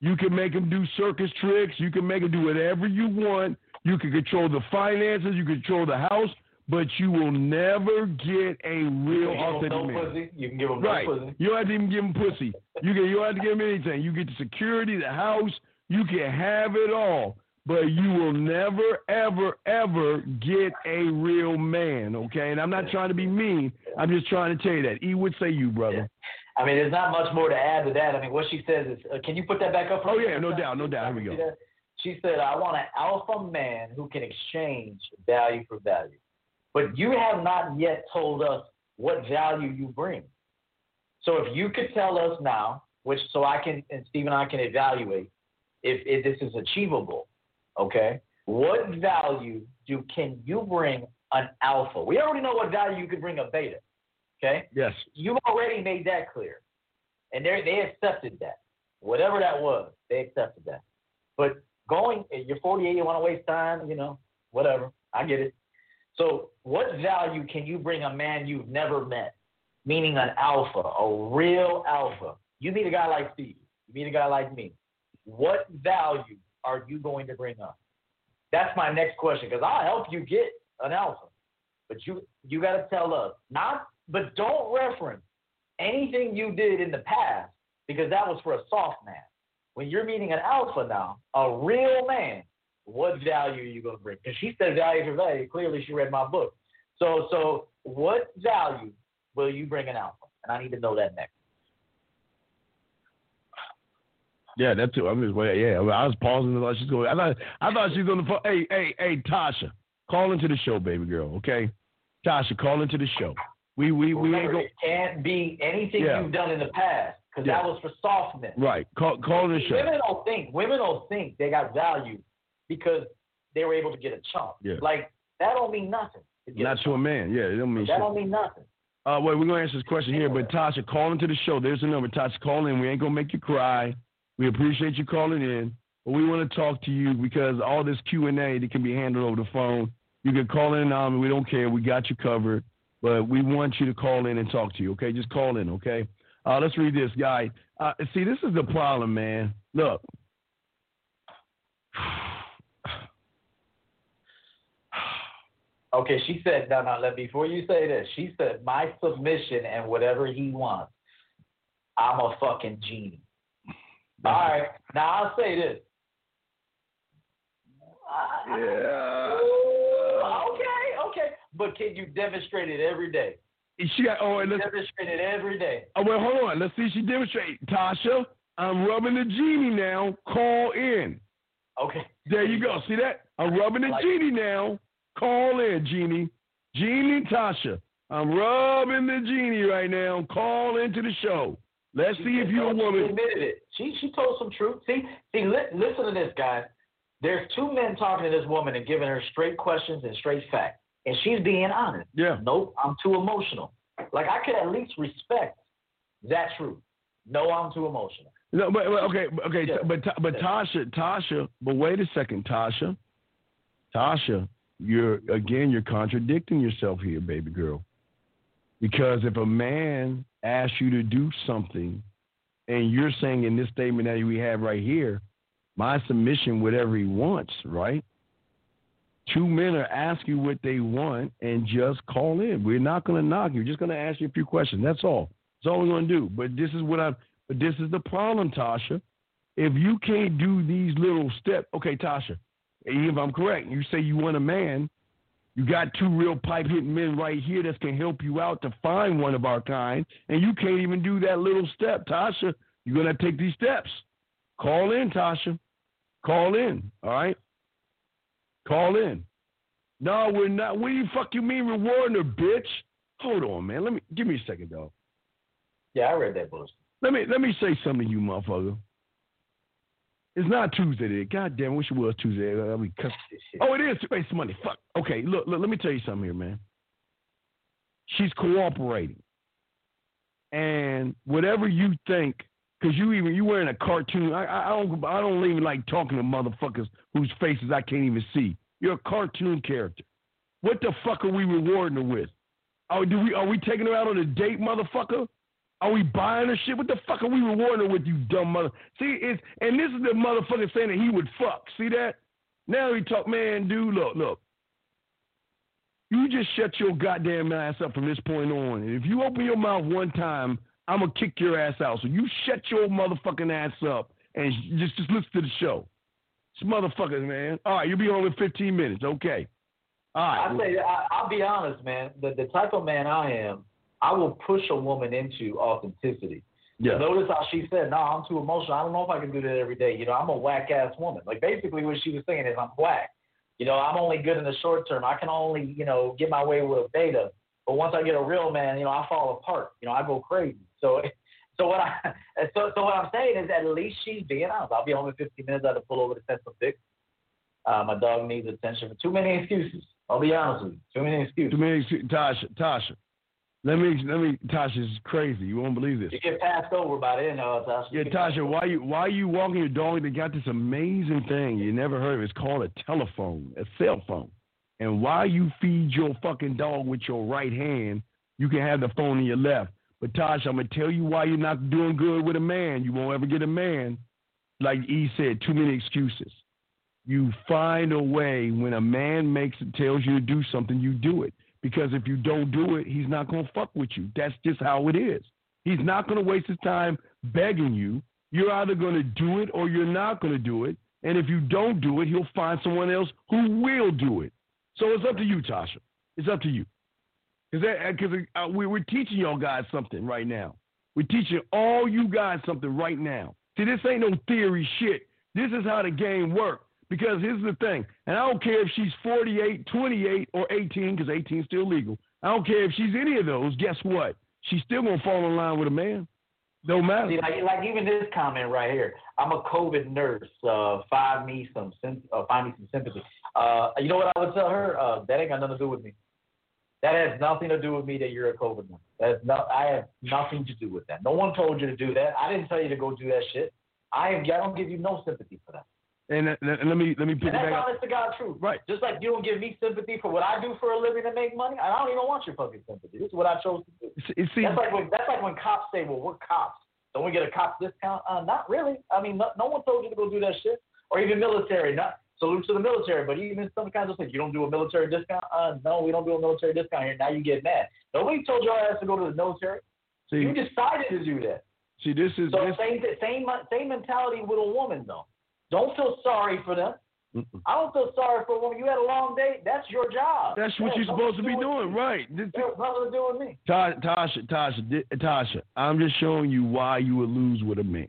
you can make them do circus tricks, you can make them do whatever you want. You can control the finances, you control the house, but you will never get a real You can give 'em authentic no man. pussy. You can give them Right. no pussy. You don't have to even give him pussy. You can you don't have to give him anything. You get the security, the house, you can have it all. But you will never, ever, ever get a real man, okay? And I'm not trying to be mean. I'm just trying to tell you that. E would say you, brother. I mean, there's not much more to add to that. I mean, what she says is, uh, can you put that back up? for Oh, yeah, no doubt, no doubt. Here we go. She said, I want an alpha man who can exchange value for value. But you have not yet told us what value you bring. So if you could tell us now, which so I can and Steve and I can evaluate if, if this is achievable, okay? What value do can you bring an alpha? We already know what value you could bring a beta, okay? Yes. you already made that clear. And they they accepted that. Whatever that was, they accepted that. But going, you're 48, you want to waste time, you know, whatever. I get it. So, what value can you bring a man you've never met? Meaning an alpha, a real alpha. You meet a guy like Steve, you meet a guy like me. What value are you going to bring up? That's my next question because I'll help you get an alpha. But you you got to tell us not, but don't reference anything you did in the past because that was for a soft man. When you're meeting an alpha now, a real man, what value are you going to bring? Because she said value for value. Clearly, she read my book. So so what value will you bring an alpha? And I need to know that next. Yeah, that's it. I'm just waiting. Yeah, I was pausing. I thought she's going. I thought I thought she was the phone. Hey, hey, hey, Tasha, call into the show, baby girl. Okay, Tasha, call into the show. We we we ain't Remember, go it can't be anything Yeah. you've done in the past because Yeah. that was for soft men. right. Call call the show. Women don't think women don't think they got value because they were able to get a chump. Yeah. Like that don't mean nothing. to Not to a man. Yeah, it don't mean That shit. don't mean nothing. Uh, wait, we're gonna answer this question here, but Tasha, call into the show. There's the number. Tasha, call in. We ain't gonna make you cry. We appreciate you calling in, but we want to talk to you because all this Q and A that can be handled over the phone. You can call in um, We don't care. We got you covered. But we want you to call in and talk to you. Okay, just call in. Okay. Uh, let's read this guy. Uh, see, this is the problem, man. Look. Okay, she said no, no. Let before you say this, she said my submission and whatever he wants, I'm a fucking genie. All right, now I'll say this. Yeah. But can you demonstrate it every day? She got. Oh, and let's Demonstrate it every day. Oh, well, hold on. Let's see if she demonstrate. Tasha, I'm rubbing the genie now. Call in. Okay. There you go. See that? I'm rubbing the Like- genie now. Call in, genie. Genie Tasha. I'm rubbing the genie right now. Call into the show. Let's She see if you're a no, She woman. admitted it. She she told some truth. See see li- listen to this guys. There's two men talking to this woman and giving her straight questions and straight facts, and she's being honest. Yeah. Nope, I'm too emotional. Like I could at least respect that truth. No, I'm too emotional. No, but, but okay, okay, Yeah. but but Tasha, Tasha, but wait a second, Tasha, Tasha, you're again, you're contradicting yourself here, baby girl. Because if a man asks you to do something, and you're saying in this statement that we have right here, my submission, whatever he wants, right? Two men are asking what they want and just call in. We're not going to knock you. We're just going to ask you a few questions. That's all. That's all we're going to do. But this is what I'm. But this is the problem, Tasha. If you can't do these little steps, okay, Tasha. If I'm correct, you say you want a man. You got two real pipe hitting men right here that can help you out to find one of our kind, and you can't even do that little step, Tasha. You're gonna take these steps. Call in, Tasha. Call in. All right. Call in. No, we're not. What do you fuck you mean rewarding her, bitch? Hold on, man. Let me give me a second, dog. Yeah, I read that bullshit. Let me let me say something to you, motherfucker. It's not Tuesday today. God damn, wish it was Tuesday. Mean, cuss- oh, it is. It's Monday. Fuck. Okay, look, look, let me tell you something here, man. She's cooperating, and whatever you think, because you even you wearing a cartoon. I, I don't I don't even like talking to motherfuckers whose faces I can't even see. You're a cartoon character. What the fuck are we rewarding her with? Oh, do we are we taking her out on a date, motherfucker? Are we buying her shit? What the fuck are we rewarding her with, you dumb mother? See, it's and this is the motherfucker saying that he would fuck. See that? Now he talk, man, dude, look, look. You just shut your goddamn ass up from this point on. And if you open your mouth one time, I'm gonna kick your ass out. So you shut your motherfucking ass up and just just listen to the show. It's motherfuckers, man. All right, you'll be home in 15 minutes. Okay. All right. I say, I, I'll be honest, man. The the type of man I am, I will push a woman into authenticity. yeah. Notice how she said, "No, I'm too emotional. I don't know if I can do that every day." You know, I'm a whack ass woman. Like basically, what she was saying is, I'm whack. You know, I'm only good in the short term. I can only, you know, get my way with a beta. But once I get a real man, you know, I fall apart. You know, I go crazy. So, so what I, so, so what I'm saying is, at least she's being honest. I'll be home in 15 minutes. I have to pull over to Central Fix. Uh, my dog needs attention. Too many excuses. I'll be honest with you. Too many excuses. Too many, excuses. Tasha, Tasha. Let me, let me. Tasha is crazy. You won't believe this. You get passed over by then, uh, Tasha. Yeah, Tasha, why you why you walking your dog? They got this amazing thing you never heard of. It's called a telephone, a cell phone. And while you feed your fucking dog with your right hand, you can have the phone in your left. But Tasha, I'm gonna tell you why you're not doing good with a man. You won't ever get a man. Like E said, too many excuses. You find a way when a man makes it tells you to do something, you do it. Because if you don't do it, he's not gonna fuck with you. That's just how it is. He's not gonna waste his time begging you. You're either gonna do it or you're not gonna do it. And if you don't do it, he'll find someone else who will do it. So it's up to you, Tasha. It's up to you. Because uh, we, we're teaching y'all guys something right now. We're teaching all you guys something right now. See, this ain't no theory shit. This is how the game works. Because here's the thing, and I don't care if she's 48, 28, or 18, because 18 is still legal. I don't care if she's any of those. Guess what? She's still gonna fall in line with a man. No matter. See, like, like even this comment right here. I'm a COVID nurse. Uh, find me some, uh, find me some sympathy. Uh, you know what I would tell her? Uh, that ain't got nothing to do with me. That has nothing to do with me that you're a COVID nurse. That's not. I have nothing to do with that. No one told you to do that. I didn't tell you to go do that shit. I. I don't give you no sympathy for that. And, uh, and let me let me pick And it that's back up. honest to God truth. Right. Just like you don't give me sympathy for what I do for a living to make money, I don't even want your fucking sympathy. This is what I chose to do. See, see, That's like when that's like when cops say, "Well, we're cops. Don't we get a cop discount?" Uh, not really. I mean, no, no one told you to go do that shit. Or even military. Not salute to the military, but even some kinds of things. You don't do a military discount. Uh, no, we don't do a military discount here. Now you get mad. Nobody told your ass to go to the military. see, You decided to do that. see, this is So this. same same same mentality with a woman though. Don't feel sorry for them. Mm-mm. I don't feel sorry for a woman. You had a long day. That's your job. That's what That you're supposed to be doing, right? This- nothing to do with me. Tasha, Tasha, Tasha, I'm just showing you why you would lose with a man.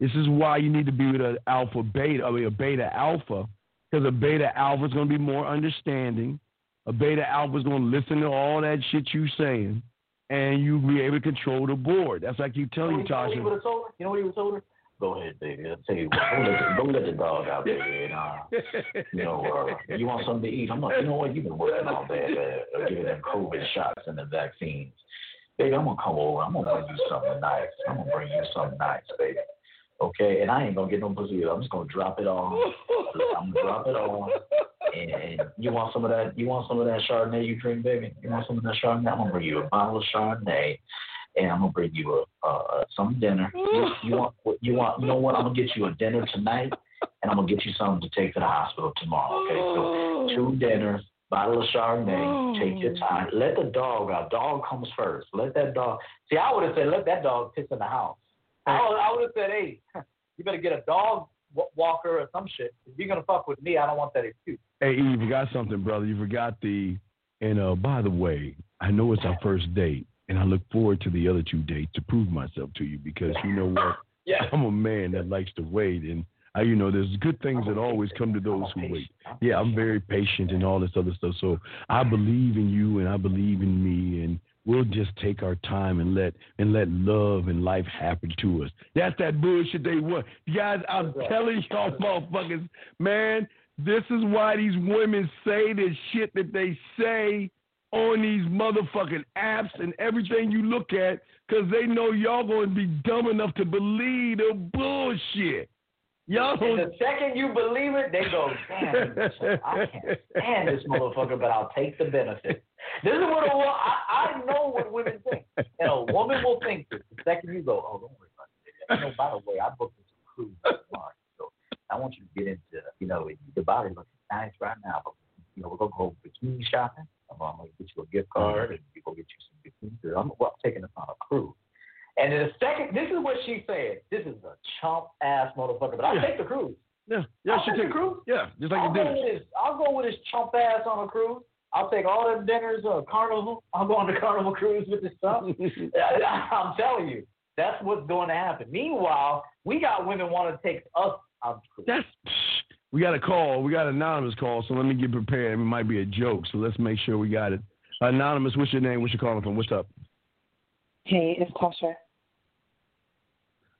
This is why you need to be with an alpha beta, I mean a beta alpha, because a beta alpha is going to be more understanding. A beta alpha is going to listen to all that shit you saying, and you'll be able to control the board. That's like you telling you, You know what he Tasha. told her? You know what he would have told her? Go ahead, baby. I'll tell you what. Go let the, go let the dog out there. And, uh, you know, uh, you want something to eat? I'm like, you know what? You've been working all day, uh, giving them COVID shots and the vaccines. Baby, I'm gonna come over. I'm gonna bring you something nice. I'm gonna bring you something nice, baby. Okay, and I ain't gonna get no pussy. I'm just gonna drop it off. I'm gonna drop it off. And, and you want some of that? You want some of that Chardonnay you drink, baby? You want some of that Chardonnay? I'm gonna bring you a bottle of Chardonnay, and I'm gonna bring you a uh, some dinner. You, you want? You want? You know what? I'm gonna get you a dinner tonight, and I'm gonna get you something to take to the hospital tomorrow. Okay, so two dinners, bottle of Chardonnay. Take your time. Let the dog out. Dog comes first. Let that dog. See, I would have said let that dog piss in the house. I would have said, hey, you better get a dog walker or some shit. If you're gonna fuck with me, I don't want that excuse. Hey, you forgot something, brother. You forgot the. And uh, by the way, I know it's our first date, and I look forward to the other two dates to prove myself to you because you know what? yeah. I'm a man that likes to wait, and I, you know, there's good things that always come to those who wait. Yeah, I'm very patient and all this other stuff. So I believe in you, and I believe in me, and we'll just take our time and let and let love and life happen to us. That's that bullshit they want. Guys, I'm telling y'all motherfuckers, man, this is why these women say the shit that they say on these motherfucking apps and everything you look at, because they know y'all going to be dumb enough to believe the bullshit. Y'all and the second you believe it, they go, damn, I can't stand this motherfucker, but I'll take the benefit. This is what a, I, I know what women think. And a woman will think this. The second you go, oh, don't worry about it. You know, by the way, I booked this cruise tomorrow. So I want you to get into, you know, your body looks nice right now, but, you know, we're going to go bikini shopping. I'm going to get you a gift card and we go get you some bikinis. I'm, well, I'm taking us on a cruise. And then the second, this is what she said. This is a chump ass motherfucker, but I'll Yeah. take the cruise. Yeah, yeah, I'll she take the cruise. Yeah, just like I'll you go did. with this. I'll go with this chump ass on a cruise. I'll take all them dinners, uh, carnival. I'll go on the carnival cruise with this stuff. I, I'm telling you, that's what's going to happen. Meanwhile, we got women want to take us on cruise. That's we got a call. We got an anonymous call, so let me get prepared. It might be a joke, so let's make sure we got it. Anonymous, what's your name? What's you calling from? What's up? Hey, it's Tasha.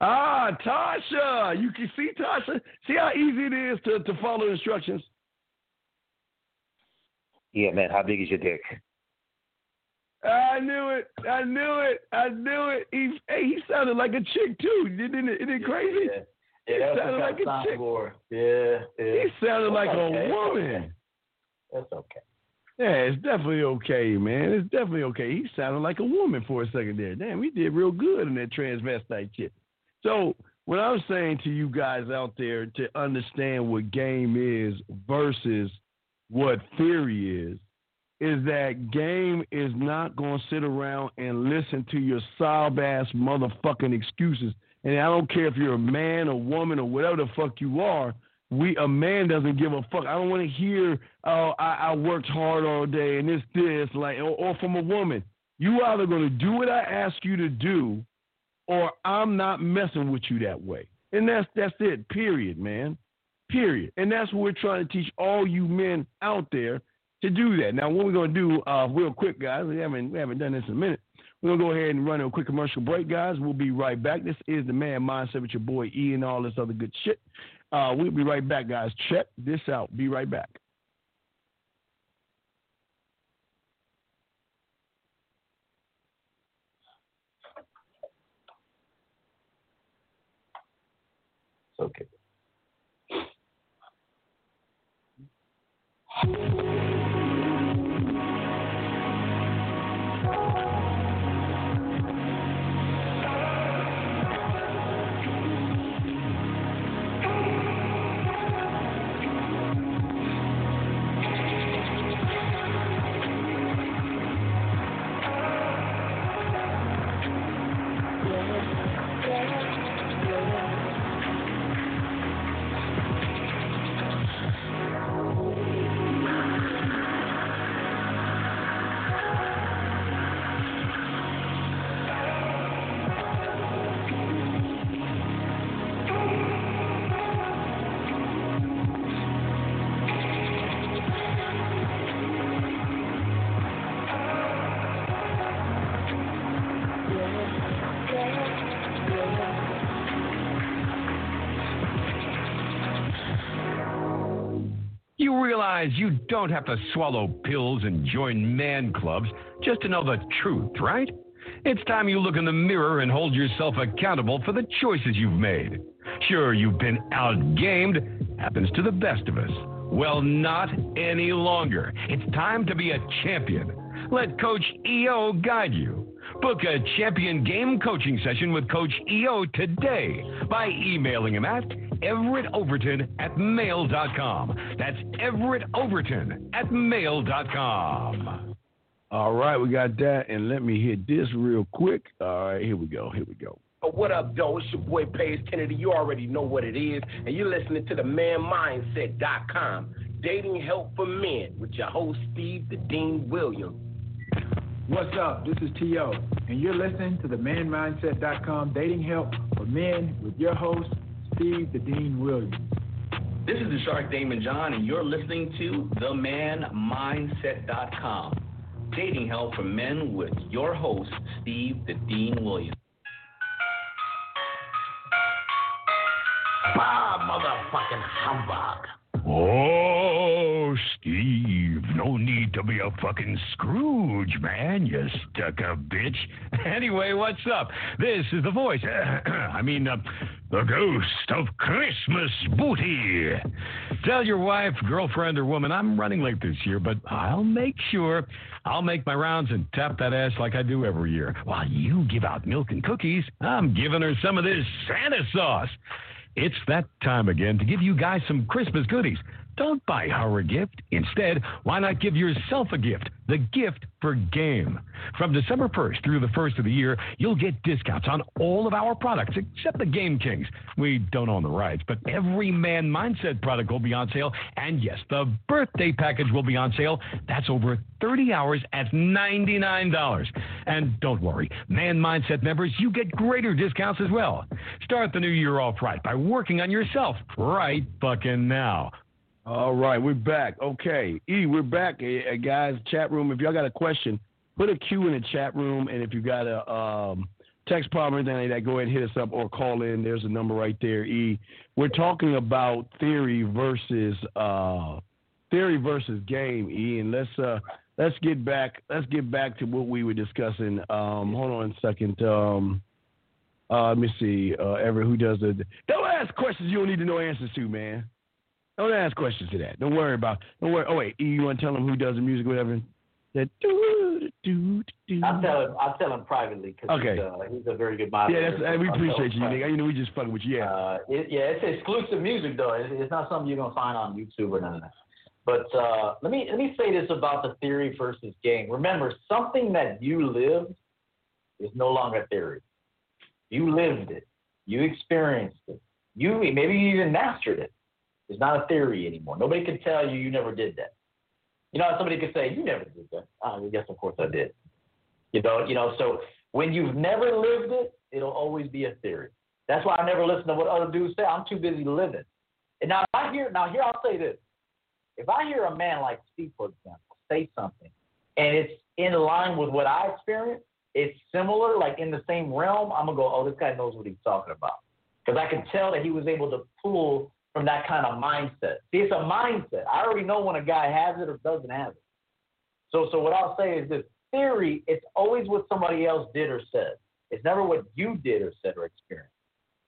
Ah, Tasha. You can see Tasha. See how easy it is to, to follow instructions. Yeah, man. How big is your dick? I knew it. I knew it. I knew it. He, hey, he sounded like a chick too. Didn't it? Isn't it crazy? Yeah, yeah that's sounded like a chick. Yeah, yeah. He sounded like okay. a woman. That's okay. Yeah, it's definitely okay, man. It's definitely okay. He sounded like a woman for a second there. Damn, he did real good in that transvestite shit. So, what I'm saying to you guys out there to understand what game is versus what theory is, is that game is not going to sit around and listen to your sob ass motherfucking excuses. And I don't care if you're a man, or woman, or whatever the fuck you are. We a man doesn't give a fuck. I don't want to hear, oh, I, I worked hard all day and this, this, like, or, or from a woman. You either going to do what I ask you to do, or I'm not messing with you that way. And that's that's it. Period, man. Period. And that's what we're trying to teach all you men out there to do that. Now, what we're gonna do, uh, real quick, guys. We haven't we haven't done this in a minute. We're gonna go ahead and run a quick commercial break, guys. We'll be right back. This is the Man Mindset with your boy E and all this other good shit. Uh, we'll be right back, guys. Check this out. Be right back. Okay. Realize you don't have to swallow pills and join man clubs just to know the truth, right? It's time you look in the mirror and hold yourself accountable for the choices you've made. Sure, you've been outgamed, happens to the best of us. Well, not any longer. It's time to be a champion. Let Coach EO guide you. Book a champion game coaching session with Coach EO today by emailing him at everettoverton at mail.com. That's everettoverton at mail.com. All right, we got that, and let me hit this real quick. All right, here we go. Here we go. What up, though? It's your boy Page Kennedy. You already know what it is, and you're listening to the ManMindset.com, dating help for men, with your host Steve the Dean Williams. What's up? This is T.O., and you're listening to the ManMindset.com dating help for men with your host, Steve the Dean Williams. This is the Shark Daymond John, and you're listening to the TheManMindset.com. Dating help for men with your host, Steve the Dean Williams. Bah, motherfucking humbug. Oh. Steve, no need to be a fucking Scrooge, man, you stuck up bitch. Anyway, what's up? This is the voice. I mean, uh, the ghost of Christmas booty. Tell your wife, girlfriend, or woman I'm running late this year, but I'll make sure I'll make my rounds and tap that ass like I do every year. While you give out milk and cookies, I'm giving her some of this Santa sauce. It's that time again to give you guys some Christmas goodies. Don't buy her a gift. Instead, why not give yourself a gift? The gift for game. From December 1st through the 1st of the year, you'll get discounts on all of our products except the Game Kings. We don't own the rights, but every Man Mindset product will be on sale. And yes, the birthday package will be on sale. That's over 30 hours at $99. And don't worry, Man Mindset members, you get greater discounts as well. Start the new year off right by working on yourself right fucking now. All right, we're back. Okay, E, we're back, uh, guys. Chat room. If y'all got a question, put a Q in the chat room, and if you got a um, text problem or anything like that, go ahead and hit us up or call in. There's a number right there. E, we're talking about theory versus uh, theory versus game. E, and let's uh, let's get back. Let's get back to what we were discussing. Um, hold on a second. Um, uh, let me see. Uh, Everett, who does the? Don't ask questions you don't need to know answers to, man. Don't ask questions to that. Don't worry about. Don't worry. Oh wait, you want to tell them who does the music, or whatever? That do do do. I'll tell him. I'll tell him privately because Okay. he's, uh, he's a very good moderator. Yeah, that's, and we appreciate you, nigga. You know, we just fucking with you. Yeah. Uh, it, yeah, it's exclusive music though. It's, it's not something you're gonna find on YouTube or none of that. But uh, let me let me say this about the theory versus game. Remember, something that you lived is no longer theory. You lived it. You experienced it. You maybe you even mastered it. It's not a theory anymore. Nobody can tell you you never did that. You know, somebody could say you never did that. Ah, oh, yes, of course I did. You know, you know. So when you've never lived it, it'll always be a theory. That's why I never listen to what other dudes say. I'm too busy living. And now I hear now here I'll say this. If I hear a man like Steve, for example, say something and it's in line with what I experienced, it's similar, like in the same realm, I'm gonna go, oh, this guy knows what he's talking about. Because I can tell that he was able to pull from that kind of mindset. See, it's a mindset. I already know when a guy has it or doesn't have it. So so what I'll say is this theory, it's always what somebody else did or said. It's never what you did or said or experienced.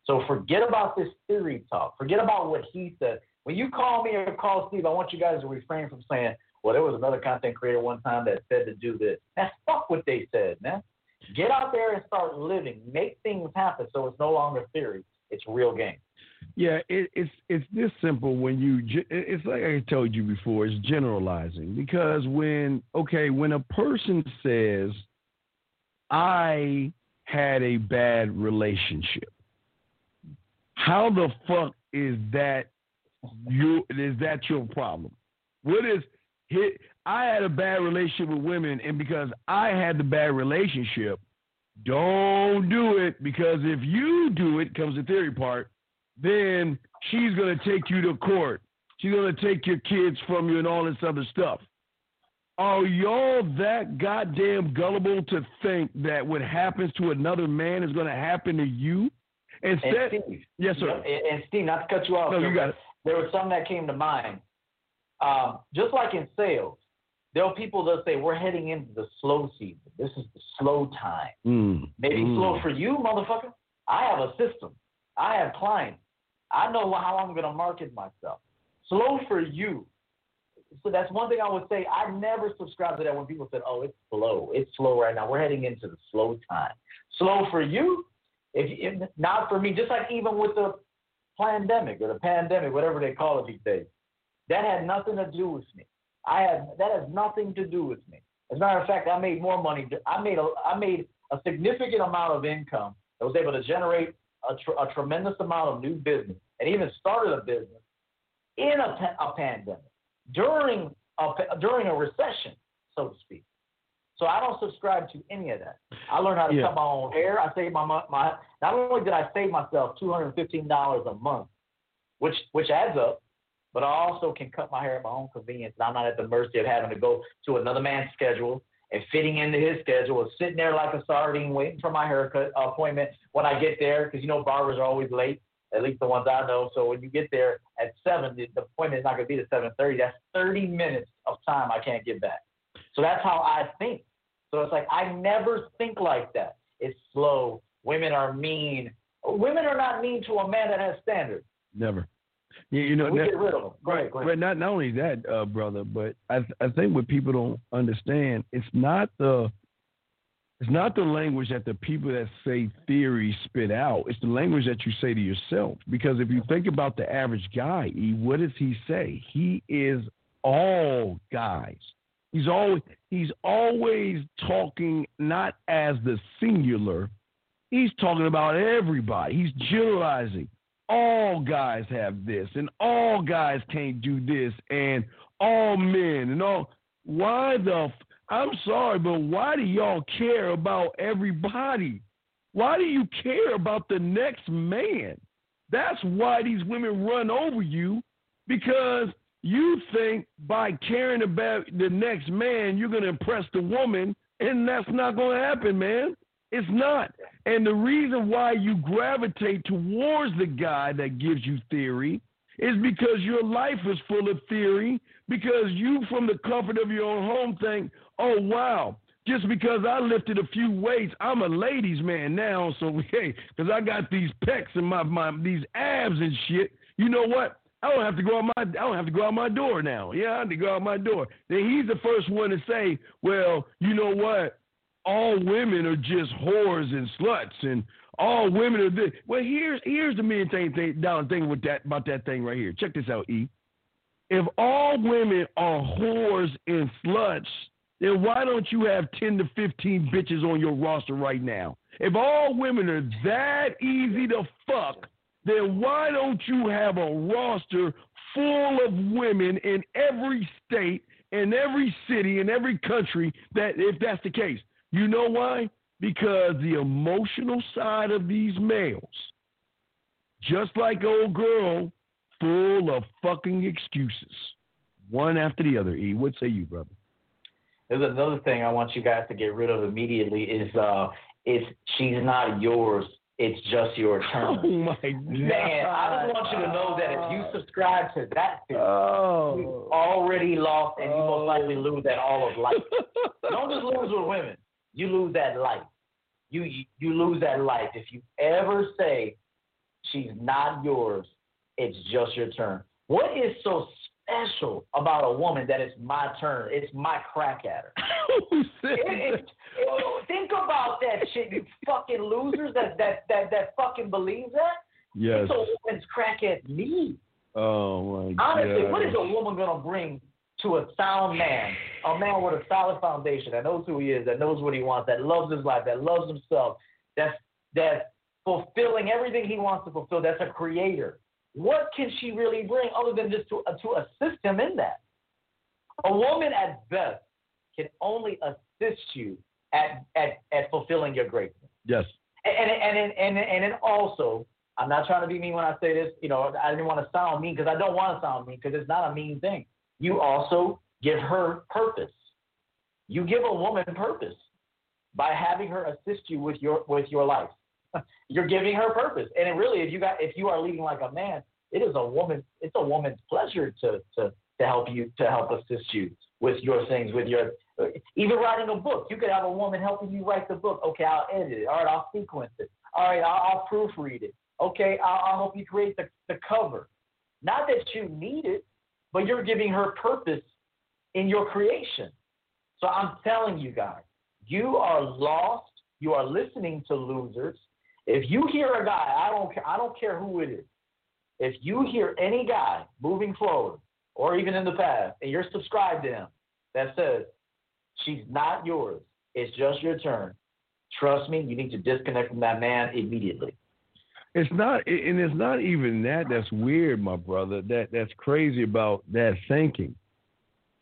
So forget about this theory talk. Forget about what he said. When you call me or call Steve, I want you guys to refrain from saying, well, there was another content creator one time that said to do this. That's fuck what they said, man. Get out there and start living. Make things happen so it's no longer theory. It's real game. Yeah, it, it's it's this simple when you. It's like I told you before. It's generalizing because when okay, when a person says, "I had a bad relationship," how the fuck is that you? Is that your problem? What is hit? I had a bad relationship with women, and because I had the bad relationship, don't do it because if you do it, comes the theory part, then she's going to take you to court. She's going to take your kids from you and all this other stuff. Are y'all that goddamn gullible to think that what happens to another man is going to happen to you? Instead, and Steve, yes, sir. And, and Steve, not to cut you off. No, you got it. There was something that came to mind. Um, just like in sales, there are people that say we're heading into the slow season. This is the slow time. Mm, Maybe mm. slow for you, motherfucker. I have a system. I have clients. I know how I'm going to market myself. Slow for you. so that's one thing I would say. I never subscribe to that when people said, "Oh, it's slow. It's slow right now. We're heading into the slow time." Slow for you, if, if not for me. Just like even with the pandemic or the pandemic, whatever they call it these days, that had nothing to do with me. I had that has nothing to do with me. As a matter of fact, I made more money. I made a I made a significant amount of income that was able to generate a, tr- a tremendous amount of new business and even started a business in a, pa- a pandemic during a, during a recession, so to speak. So I don't subscribe to any of that. I learned how to Yeah. cut my own hair. I saved my my. Not only did I save myself two hundred and fifteen dollars a month, which which adds up, but I also can cut my hair at my own convenience. And I'm not at the mercy of having to go to another man's schedule and fitting into his schedule, or sitting there like a sardine waiting for my haircut appointment when I get there, because you know barbers are always late. At least the ones I know. So when you get there at seven, the, the appointment is not going to be at seven thirty. That's thirty minutes of time I can't get back. So that's how I think. So it's like I never think like that. It's slow. Women are mean. Women are not mean to a man that has standards. Never. You, you know, we that- get rid of them. Go ahead, go ahead. But not not only that, uh, brother, but I I think what people don't understand, it's not the it's not the language that the people that say theory spit out. It's the language that you say to yourself. Because if you think about the average guy, E, what does he say? He is all guys. He's always he's always talking not as the singular. He's talking about everybody. He's generalizing. All guys have this, and all guys can't do this, and all men and all. Why the? I'm sorry, but why do y'all care about everybody? Why do you care about the next man? That's why these women run over you because you think by caring about the next man, you're going to impress the woman, and that's not going to happen, man. It's not. And the reason why you gravitate towards the guy that gives you theory is because your life is full of theory, because you, from the comfort of your own home, think, oh, wow, just because I lifted a few weights, I'm a ladies' man now. So, hey, because I got these pecs and my, my these abs and shit, you know what? I don't have to go out my I don't have to go out my door now. Yeah, I have to go out my door. Then he's the first one to say, well, you know what? All women are just whores and sluts, and all women are this. Well, here's here's the main thing, thing down thing with that about that thing right here. Check this out, E. If all women are whores and sluts, then why don't you have ten to fifteen bitches on your roster right now? If all women are that easy to fuck, then why don't you have a roster full of women in every state, in every city, in every country that if that's the case? You know why? Because the emotional side of these males, just like old girl, full of fucking excuses. One after the other. E, what say you, brother? There's another thing I want you guys to get rid of immediately is uh is she's not yours. It's just your turn. Oh my god. Man, I just want you to know that if you subscribe to that theory, Oh. you already lost and you most likely lose that all of life. Don't just lose with women. You lose that life. You you lose that life. If you ever say she's not yours, it's just your turn. What is so special about a woman that it's my turn? It's my crack at her. It- it- it- think about that shit, you fucking losers that that that that fucking believe that. Yes. It's a woman's crack at me. Oh my god. Honestly, what is a woman gonna bring to a sound man, a man with a solid foundation that knows who he is, that knows what he wants, that loves his life, that loves himself, that's that's fulfilling everything he wants to fulfill. That's a creator. What can she really bring other than just to to assist him in that? A woman at best can only assist you at at, at fulfilling your greatness. Yes. And and and and and then also, I'm not trying to be mean when I say this. You know, I didn't want to sound mean because I don't want to sound mean because it's not a mean thing. You also give her purpose. You give a woman purpose by having her assist you with your with your life. You're giving her purpose, and it really, if you got if you are leading like a man, it is a woman. It's a woman's pleasure to to to help you to help assist you with your things, with your even writing a book. You could have a woman helping you write the book. Okay, I'll edit it. All right, I'll sequence it. All right, I'll, I'll proofread it. Okay, I'll, I'll help you create the, the cover. Not that you need it, but you're giving her purpose in your creation. So I'm telling you guys, you are lost. You are listening to losers. If you hear a guy, I don't care, I don't care who it is. If you hear any guy moving forward or even in the past, and you're subscribed to him, that says she's not yours, it's just your turn. Trust me, you need to disconnect from that man immediately. It's not, and it's not even that. That's weird, my brother. That that's crazy about that thinking.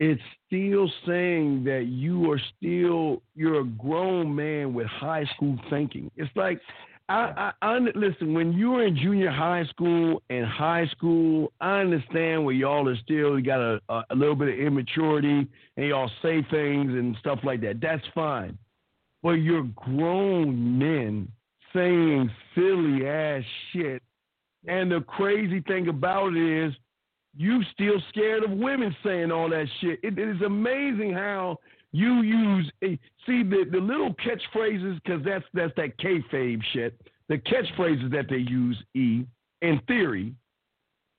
It's still saying that you are still you're a grown man with high school thinking. It's like I, I, I listen when you were in junior high school and high school. I understand where y'all are still you got a, a, a little bit of immaturity and y'all say things and stuff like that. That's fine, but you're grown men saying silly ass shit. And the crazy thing about it is, you still scared of women saying all that shit. it, it is amazing how you use see the, the little catchphrases because that's that's that kayfabe shit. The catchphrases that they use, E, in theory,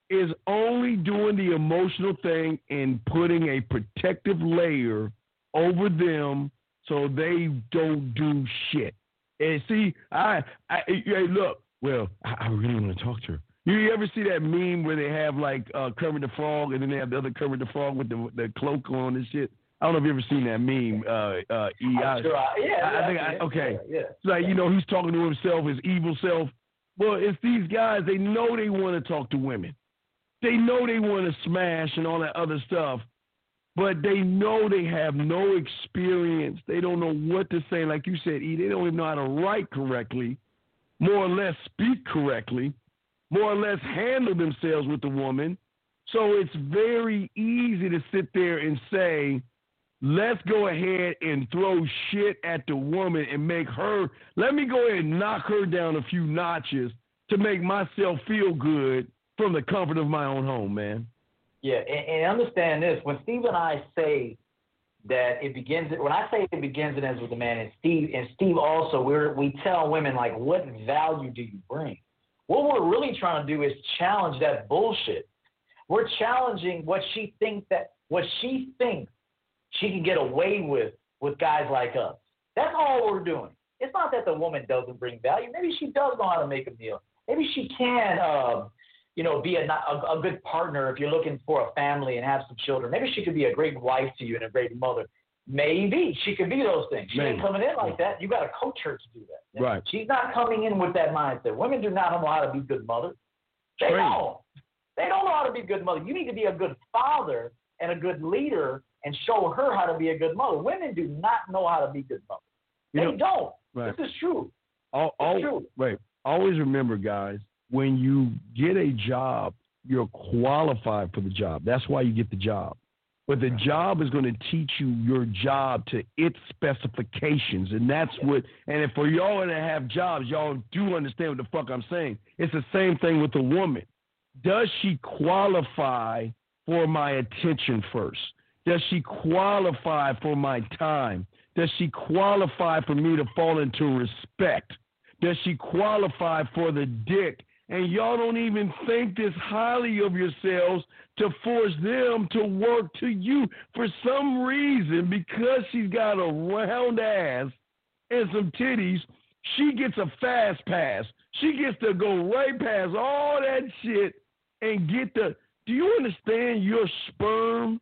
is only doing the emotional thing and putting a protective layer over them so they don't do shit. And see, I, I hey, look, well, I, I really want to talk to her. You ever see that meme where they have like uh, Kermit the Frog and then they have the other Kermit the Frog with the the cloak on and shit? I don't know if you ever seen that meme. Uh, uh, e, I, sure I, yeah, I, I think I, okay. Yeah, yeah. Like you know he's talking to himself, his evil self. Well, it's these guys. They know they want to talk to women. They know they want to smash and all that other stuff but they know they have no experience. They don't know what to say. Like you said, E, they don't even know how to write correctly, more or less speak correctly, more or less handle themselves with the woman. So it's very easy to sit there and say, let's go ahead and throw shit at the woman and make her, let me go ahead and knock her down a few notches to make myself feel good from the comfort of my own home, man. Yeah, and, and understand this: when Steve and I say that it begins, when I say it begins and ends with the man, and Steve and Steve also, we we tell women like, what value do you bring? What we're really trying to do is challenge that bullshit. We're challenging what she thinks that what she thinks she can get away with with guys like us. That's all we're doing. It's not that the woman doesn't bring value. Maybe she does know how to make a meal. Maybe she can uh, you know, be a, a, a good partner if you're looking for a family and have some children. Maybe she could be a great wife to you and a great mother. Maybe she could be those things. She Maybe. ain't coming in like that. You got to coach her to do that. Right. She's not coming in with that mindset. Women do not know how to be good mothers. They Great. don't. They don't know how to be a good mother. You need to be a good father and a good leader and show her how to be a good mother. Women do not know how to be good mothers. They know, don't. Right. This is true. All, all, true. Right. Always remember, guys, when you get a job, you're qualified for the job. That's why you get the job. But the job is going to teach you your job to its specifications. And that's what, and if for y'all to have jobs, y'all do understand what the fuck I'm saying. It's the same thing with a woman. Does she qualify for my attention first? Does she qualify for my time? Does she qualify for me to fall into respect? Does she qualify for the dick and y'all don't even think this highly of yourselves to force them to work to you for some reason because she's got a round ass and some titties. She gets a fast pass. She gets to go right past all that shit and get the do you understand your sperm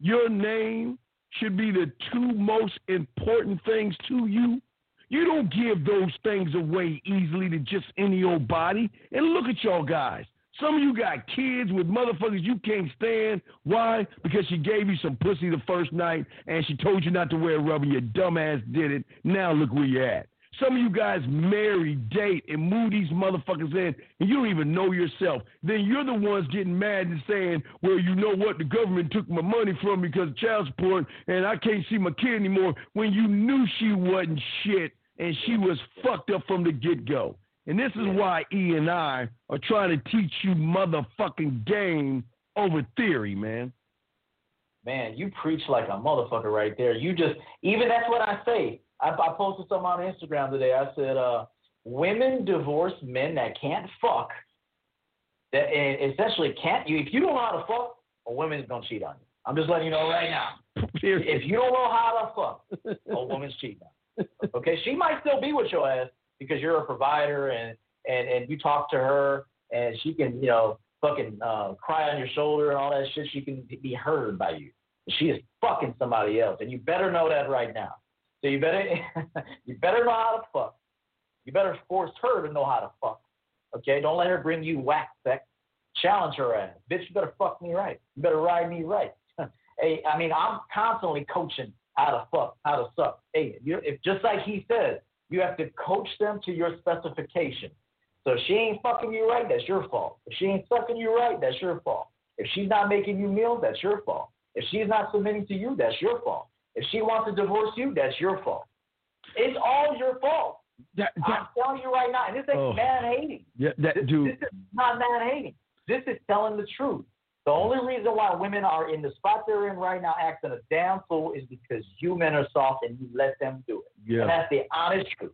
your name should be the two most important things to you you don't give those things away easily to just any old body. And look at y'all guys. Some of you got kids with motherfuckers you can't stand. Why? Because she gave you some pussy the first night and she told you not to wear rubber. Your dumbass did it. Now look where you're at. Some of you guys marry, date, and move these motherfuckers in, and you don't even know yourself. Then you're the ones getting mad and saying, well, you know what? The government took my money from me because of child support, and I can't see my kid anymore when you knew she wasn't shit and she was fucked up from the get go. And this is why E and I are trying to teach you motherfucking game over theory, man. Man, you preach like a motherfucker right there. You just even that's what I say. I, I posted something on Instagram today. I said, uh, women divorce men that can't fuck. That essentially can't you if you don't know how to fuck, a woman's gonna cheat on you. I'm just letting you know right now. If you don't know how to fuck, a woman's cheating. on you. Okay, she might still be with your ass because you're a provider and and and you talk to her and she can you know fucking uh, cry on your shoulder and all that shit. She can be heard by you. She is fucking somebody else, and you better know that right now. So you better you better know how to fuck. You better force her to know how to fuck. Okay, don't let her bring you whack sex. Challenge her ass, bitch. You better fuck me right. You better ride me right. hey, I mean, I'm constantly coaching how to fuck, how to suck. Hey, you, if just like he said, you have to coach them to your specification. So if she ain't fucking you right, that's your fault. If she ain't sucking you right, that's your fault. If she's not making you meals, that's your fault. If she's not submitting to you, that's your fault. If she wants to divorce you, that's your fault. It's all your fault. That, I'm telling you right now, and this ain't Oh. man hating. yeah, that This, dude. this is not man hating. This is telling the truth. The only reason why women are in the spot they're in right now acting a damn fool is because you men are soft and you let them do it. Yeah. And that's the honest truth.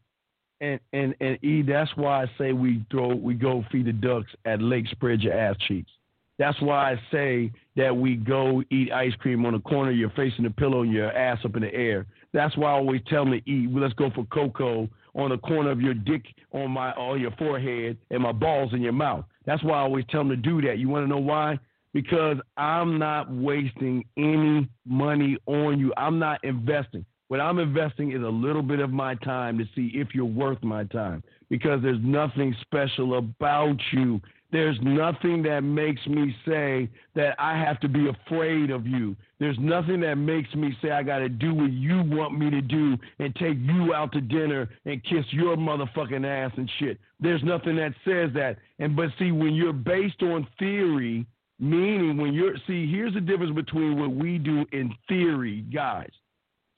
And and and E, that's why I say we throw we go feed the ducks at Lake spread your ass cheeks. That's why I say that we go eat ice cream on the corner, you're facing the pillow and your ass up in the air. That's why I always tell them to eat. Well, let's go for cocoa on the corner of your dick on my on your forehead and my balls in your mouth. That's why I always tell them to do that. You want to know why? Because I'm not wasting any money on you. I'm not investing. What I'm investing is a little bit of my time to see if you're worth my time because there's nothing special about you. There's nothing that makes me say that I have to be afraid of you. There's nothing that makes me say I got to do what you want me to do and take you out to dinner and kiss your motherfucking ass and shit. There's nothing that says that. And but see, when you're based on theory, meaning when you're see, here's the difference between what we do in theory, guys.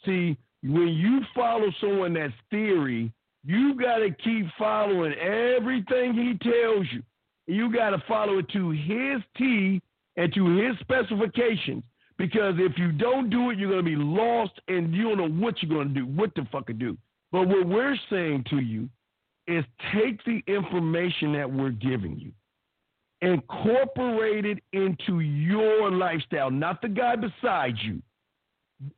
See, when you follow someone that's theory, you got to keep following everything he tells you. You got to follow it to his T and to his specifications. Because if you don't do it, you're going to be lost and you don't know what you're going to do, what the fuck to do. But what we're saying to you is take the information that we're giving you, incorporate it into your lifestyle, not the guy beside you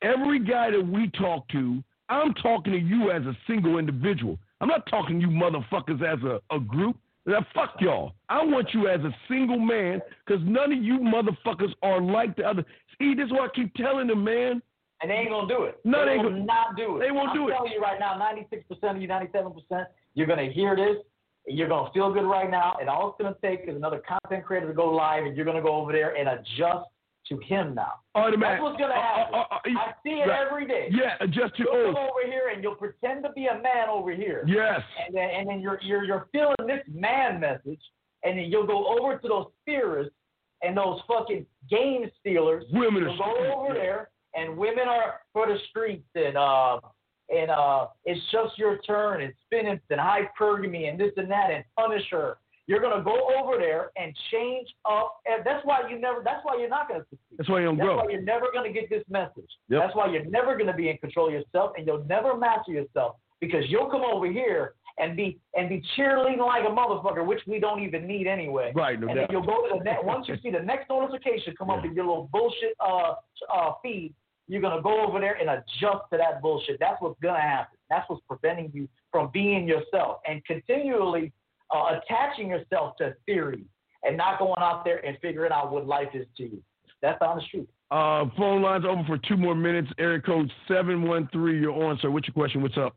every guy that we talk to, I'm talking to you as a single individual. I'm not talking to you motherfuckers as a, a group. Now, fuck y'all. I want you as a single man because none of you motherfuckers are like the other. See, this is what I keep telling them, man. And they ain't gonna do it. No, they will gonna- not do it. they won't I'm do it. i telling you right now, 96% of you, 97%, you're gonna hear this. And you're gonna feel good right now, and all it's gonna take is another content creator to go live, and you're gonna go over there and adjust to him now. Automatic. That's what's gonna Uh, happen. uh, uh, uh, I see it right. every day. Yeah, adjust to You'll come over here and you'll pretend to be a man over here. Yes. And then, and then you're, you're, you're feeling this man message, and then you'll go over to those theorists and those fucking game stealers. Women You'll are go over there, and women are for the streets, and uh, and uh, it's just your turn, and spinning and hypergamy, and this and that, and Punisher. You're gonna go over there and change up, and that's why you never. That's why you're not gonna succeed. That's why you don't That's grow. why you're never going to get this message. Yep. That's why you're never going to be in control of yourself, and you'll never master yourself because you'll come over here and be and be cheerleading like a motherfucker, which we don't even need anyway. Right, no and then you'll go to the next. Once you see the next notification come up in your little bullshit uh, uh, feed, you're gonna go over there and adjust to that bullshit. That's what's gonna happen. That's what's preventing you from being yourself and continually uh, attaching yourself to theory and not going out there and figuring out what life is to you. That's on the honest truth. Uh, phone lines open for two more minutes. Area code 713. You're on, sir. What's your question? What's up?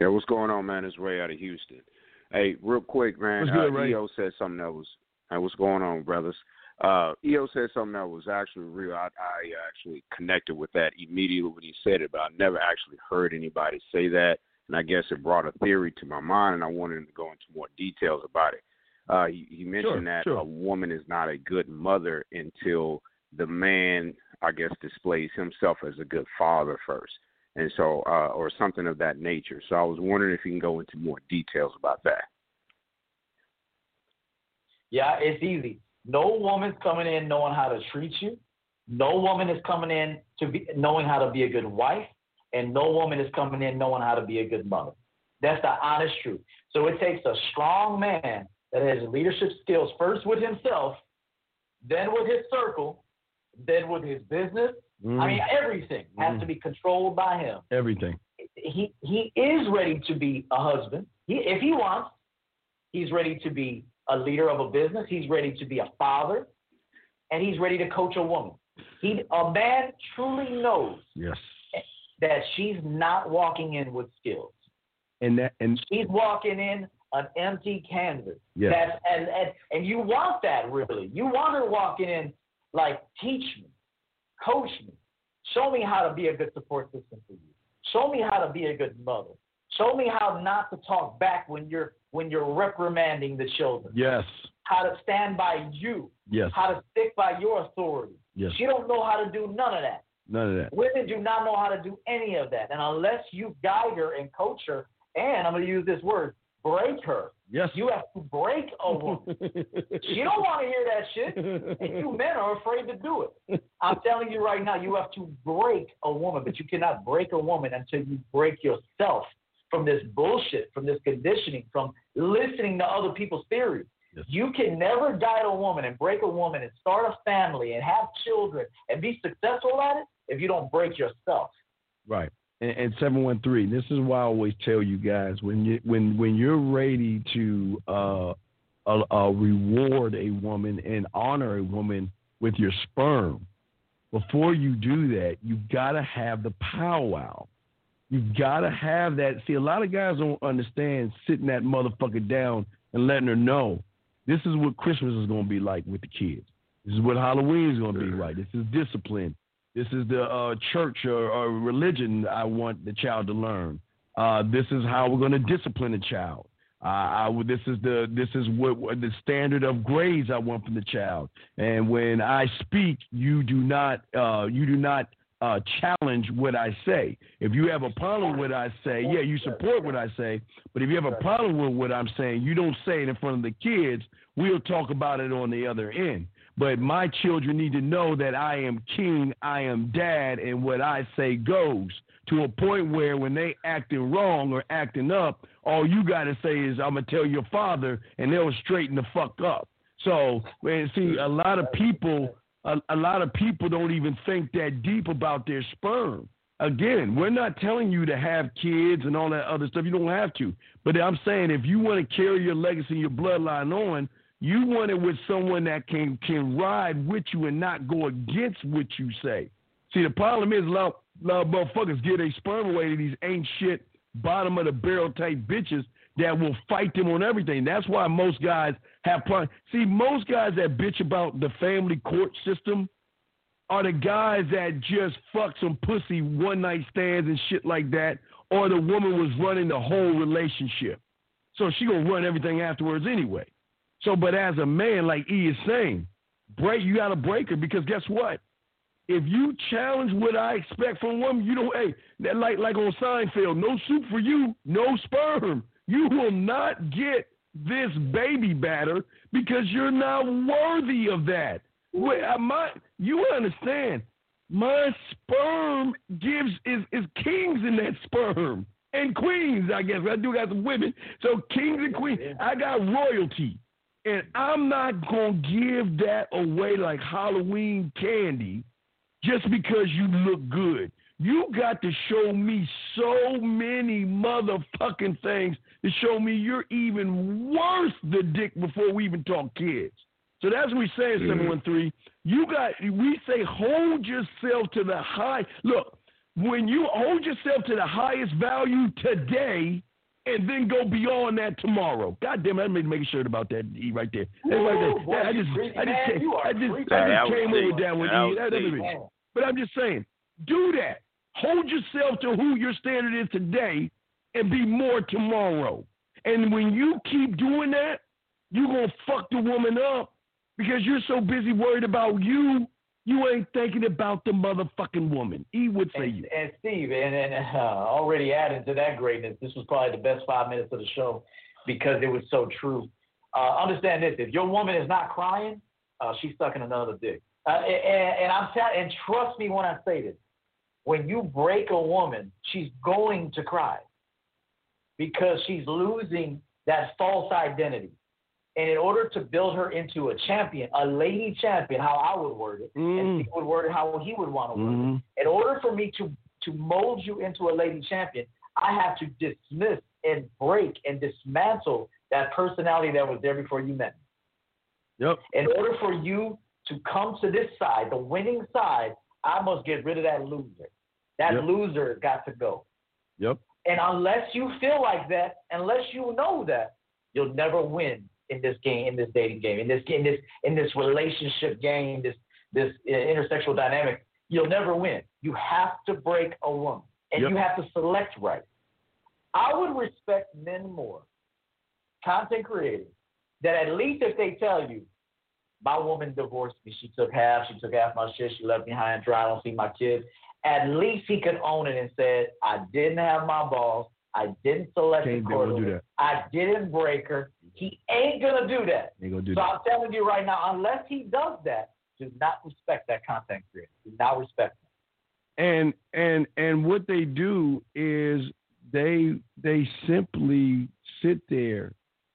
Yeah, what's going on, man? It's Ray out of Houston. Hey, real quick, man. What's good, uh, Ray? EO said something that was. Hey, what's going on, brothers? Uh, EO said something that was actually real. I, I actually connected with that immediately when he said it, but I never actually heard anybody say that. And I guess it brought a theory to my mind, and I wanted him to go into more details about it. Uh, he, he mentioned that sure. a woman is not a good mother until the man, I guess, displays himself as a good father first and so uh, or something of that nature. So I was wondering if you can go into more details about that. Yeah, it's easy. No woman's coming in knowing how to treat you. No woman is coming in to be knowing how to be a good wife, and no woman is coming in knowing how to be a good mother. That's the honest truth. So it takes a strong man that has leadership skills first with himself, then with his circle, then with his business. Mm. I mean, everything has to be controlled by him. everything. He he is ready to be a husband. He, if he wants, he's ready to be a leader of a business. He's ready to be a father, and he's ready to coach a woman. He a man truly knows Yes. that she's not walking in with skills. And that and She's walking in an empty canvas. Yes. That's, and, and and you want that really. You want her walking in like teach me, coach me, show me how to be a good support system for you. Show me how to be a good mother. Show me how not to talk back when you're when you're reprimanding the children. yes. How to stand by you. Yes. How to stick by your authority. Yes. She don't know how to do none of that. None of that. Women do not know how to do any of that. And unless you guide her and coach her, and I'm going to use this word, break her. Yes. You have to break a woman. she don't want to hear that shit. And you men are afraid to do it. I'm telling you right now, you have to break a woman, but you cannot break a woman until you break yourself from this bullshit, from this conditioning, from listening to other people's theories. Yes. You can never guide a woman and break a woman and start a family and have children and be successful at it if you don't break yourself. Right. And, and seven one three. This is why I always tell you guys when you when when you're ready to uh, uh, uh, reward a woman and honor a woman with your sperm, before you do that, you've gotta have the powwow. You gotta have that. See, a lot of guys don't understand sitting that motherfucker down and letting her know this is what Christmas is gonna be like with the kids. This is what Halloween is gonna be like. This is discipline. This is the uh, church or, or religion I want the child to learn. Uh, this is how we're to discipline a child. Uh, I, this is the this is what, what the standard of grades I want from the child. And when I speak, you do not uh, you do not uh, challenge what I say. If you have a problem with what I say, yeah, you support what I say. But if you have a problem with what I'm saying, you don't say it in front of the kids. We'll talk about it on the other end. But my children need to know that I am king, I am dad, and what I say goes to a point where when they acting wrong or acting up, all you got to say is, I'm going to tell your father, and they'll straighten the fuck up. So, man, see, a lot of people, a, a lot of people don't even think that deep about their sperm. Again, we're not telling you to have kids and all that other stuff. You don't have to. But I'm saying if you want to carry your legacy, your bloodline on, you want it with someone that can can ride with you and not go against what you say. See, the problem is a lot, a lot of motherfuckers get their sperm away to these ain't shit, bottom of the barrel type bitches that will fight them on everything. That's why most guys have problems. See, most guys that bitch about the family court system are the guys that just fuck some pussy one night stands and shit like that, or the woman was running the whole relationship. So she gonna run everything afterwards anyway. So, but as a man, like E is saying, break you gotta break her because guess what? If you challenge what I expect from a woman, you don't. Hey, that like like on Seinfeld, no soup for you, no sperm. You will not get this baby batter because you're not worthy of that. Wait, I might, you understand? My sperm gives is is kings in that sperm and queens. I guess I do got some women, so kings and queens. I got royalty. And I'm not going to give that away like Halloween candy just because you look good. You got to show me so many motherfucking things to show me you're even worth the dick before we even talk kids. So that's what we say in mm-hmm. 713. You got, we say hold yourself to the high. Look, when you hold yourself to the highest value today, and then go beyond that tomorrow. God damn it, I made to make a shirt about that E right there. That's right there. Ooh, boy, I just, I just, man, came, you are I just. I That just came over that one. E. was That- that deep. was me. But I'm just saying, do that. Hold yourself to who your standard is today, and be more tomorrow. And when you keep doing that, you're gonna fuck the woman up because you're so busy worried about you. You ain't thinking about the motherfucking woman. E would say And, you. and Steve, and, and uh, already adding to that greatness, this was probably the best five minutes of the show because it was so true. Uh, understand this: if your woman is not crying, uh, she's sucking another dick. Uh, and, and I'm telling, and trust me when I say this: when you break a woman, she's going to cry because she's losing that false identity. And in order to build her into a champion, a lady champion, how I would word it, and he would word it how he would want to word Mhm. it. In order for me to to mold you into a lady champion, I have to dismiss and break and dismantle that personality that was there before you met me. Yep. In order for you to come to this side, the winning side, I must get rid of that loser. That Yep. loser got to go. Yep. And unless you feel like that, unless you know that, you'll never win in this game, in this dating game, in this in this in this relationship game, this this uh, intersexual dynamic. You'll never win. You have to break a woman, and Yep. you have to select right. I would respect men more, content creators, that at least if they tell you, my woman divorced me, she took half, she took half my shit, she left me high and dry, I don't see my kids. At least he could own it and said, I didn't have my balls, I didn't select Can't the do- quarterback. I didn't break her. He ain't gonna do that. Gonna do so that. I'm telling you right now, unless he does that, do not respect that content creator. Do not respect him. and and and what they do is they they simply sit there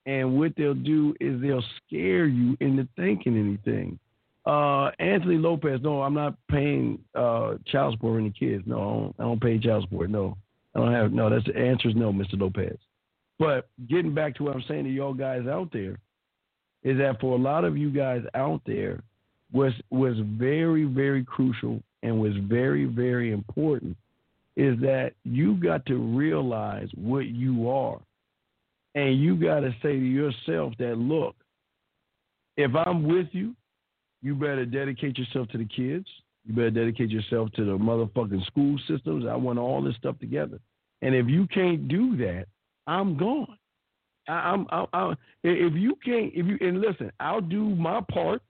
and what they'll do is they'll scare you into thinking anything uh anthony lopez no i'm not paying uh child support for any kids. No I don't, I don't pay child support no. I don't have no that's the answer is no mr lopez. But getting back to what i'm saying to y'all guys out there is that for a lot of you guys out there was was very very crucial and was very very important is that you got to realize what you are. And you got to say to yourself that look if i'm with you you better dedicate yourself to the kids you better dedicate yourself to the motherfucking school systems i want all this stuff together and if you can't do that i'm gone I, I'm, I, I, if you can't, if you and listen, I'll do my part,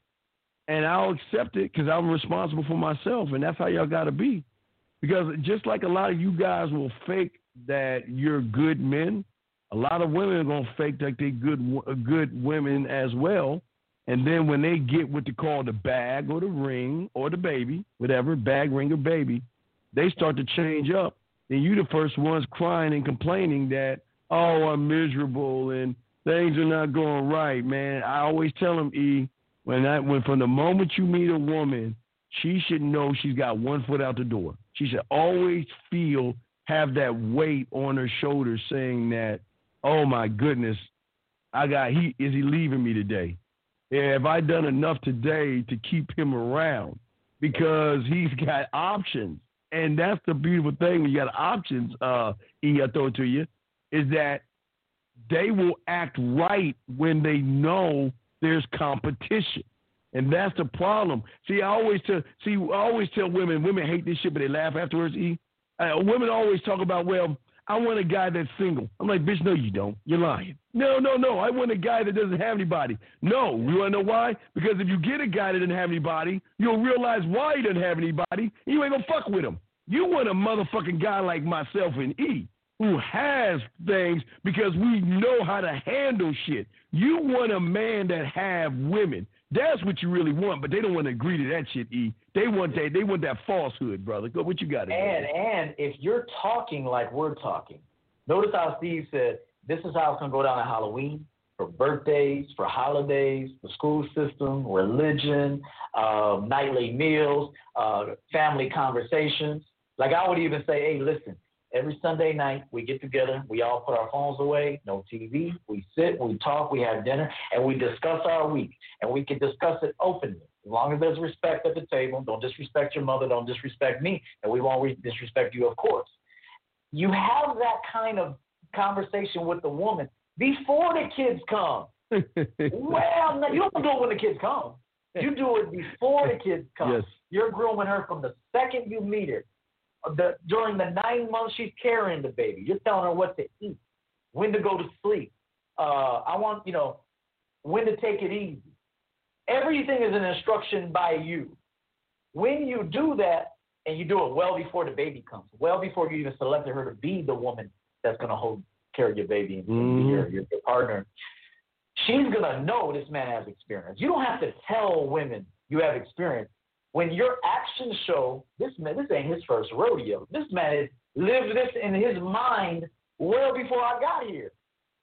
and I'll accept it because I'm responsible for myself, and that's how y'all got to be. Because just like a lot of you guys will fake that you're good men, a lot of women are gonna fake like they good uh, good women as well. And then when they get what they call the bag or the ring or the baby, whatever bag, ring, or baby, they start to change up. And you the first ones crying and complaining that oh I'm miserable and things are not going right, man. I always tell them E when I when from the moment you meet a woman, she should know she's got one foot out the door. She should always feel have that weight on her shoulders saying that, oh my goodness, I got he is he leaving me today? Have I done enough today to keep him around? Because he's got options. And that's the beautiful thing when you got options, uh, E, I throw it to you, is that they will act right when they know there's competition. And that's the problem. See, I always tell see, I always tell women, women hate this shit, but they laugh afterwards. E, uh, women always talk about, well, I want a guy that's single. I'm like, bitch, no, you don't. You're lying. No, no, no. I want a guy that doesn't have anybody. No, you want to know why? Because if you get a guy that doesn't have anybody, you'll realize why he doesn't have anybody. And you ain't gonna fuck with him. You want a motherfucking guy like myself and E who has things because we know how to handle shit. You want a man that have women. That's what you really want, but they don't want to agree to that shit, E. They want that they want that falsehood, brother. Go what you got And and if you're talking like we're talking, notice how Steve said this is how it's gonna go down at Halloween, for birthdays, for holidays, the school system, religion, uh, nightly meals, uh, family conversations. Like I would even say, hey, listen, every Sunday night we get together, we all put our phones away, no TV, we sit, we talk, we have dinner, and we discuss our week, and we can discuss it openly. As long as there's respect at the table, don't disrespect your mother, don't disrespect me, and we won't re- disrespect you, of course. You have that kind of conversation with the woman before the kids come. well, no, you don't do it when the kids come. You do it before the kids come. Yes. You're grooming her from the second you meet her. The, during the nine months she's carrying the baby, you're telling her what to eat, when to go to sleep. Uh, I want, you know, when to take it easy. Everything is an instruction by you. When you do that, and you do it well before the baby comes, well before you even selected her to be the woman that's going to hold care of your baby and, and be your, your, your partner, she's going to know this man has experience. You don't have to tell women you have experience. When your actions show this man, this ain't his first rodeo. This man has lived this in his mind well before I got here.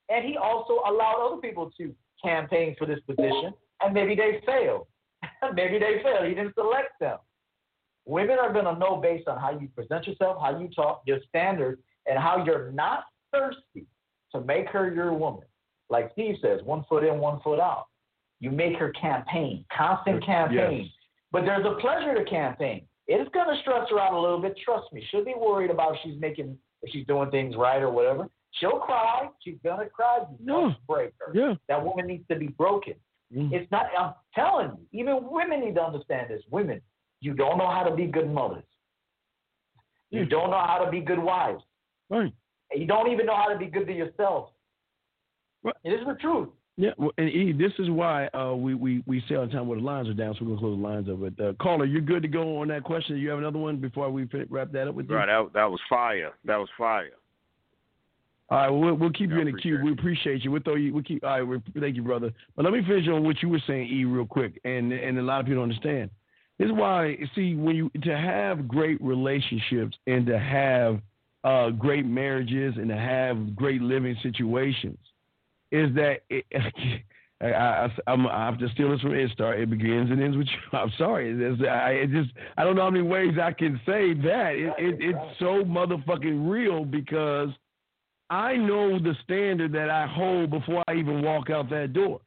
And he also allowed other people to campaign for this position, and maybe they failed. maybe they failed. He didn't select them. Women are going to know based on how you present yourself, how you talk, your standards, and how you're not thirsty to make her your woman. Like Steve says, one foot in, one foot out. You make her campaign, constant campaign. Yes. But there's a pleasure to campaign. It's going to stress her out a little bit. Trust me. She'll be worried about if she's making, if she's doing things right or whatever. She'll cry. She's going to cry. You don't break her. Yeah. That woman needs to be broken. Mm. It's not, I'm telling you, even women need to understand this. Women, you don't know how to be good mothers. You don't know how to be good wives. Right. And you don't even know how to be good to yourself. Right. It is the truth. Yeah, well, and E, this is why uh, we, we, we say all the time where the lines are down, so we're going to close the lines up. But, uh, caller, you're good to go on that question. You have another one before we wrap that up with you? Right, that, that was fire. That was fire. All right, we'll, we'll keep you in the queue. We appreciate you. We'll throw you. We'll keep. All right, thank you, brother. But let me finish on what you were saying, E, real quick, and and a lot of people don't understand. This is why. See, when you to have great relationships and to have uh, great marriages and to have great living situations, is that it, I, I, I'm, I have to steal this from Instar. It begins and ends with you. I'm sorry. It's, I it just I don't know how many ways I can say that. It, it, it's so motherfucking real because I know the standard that I hold before I even walk out that door.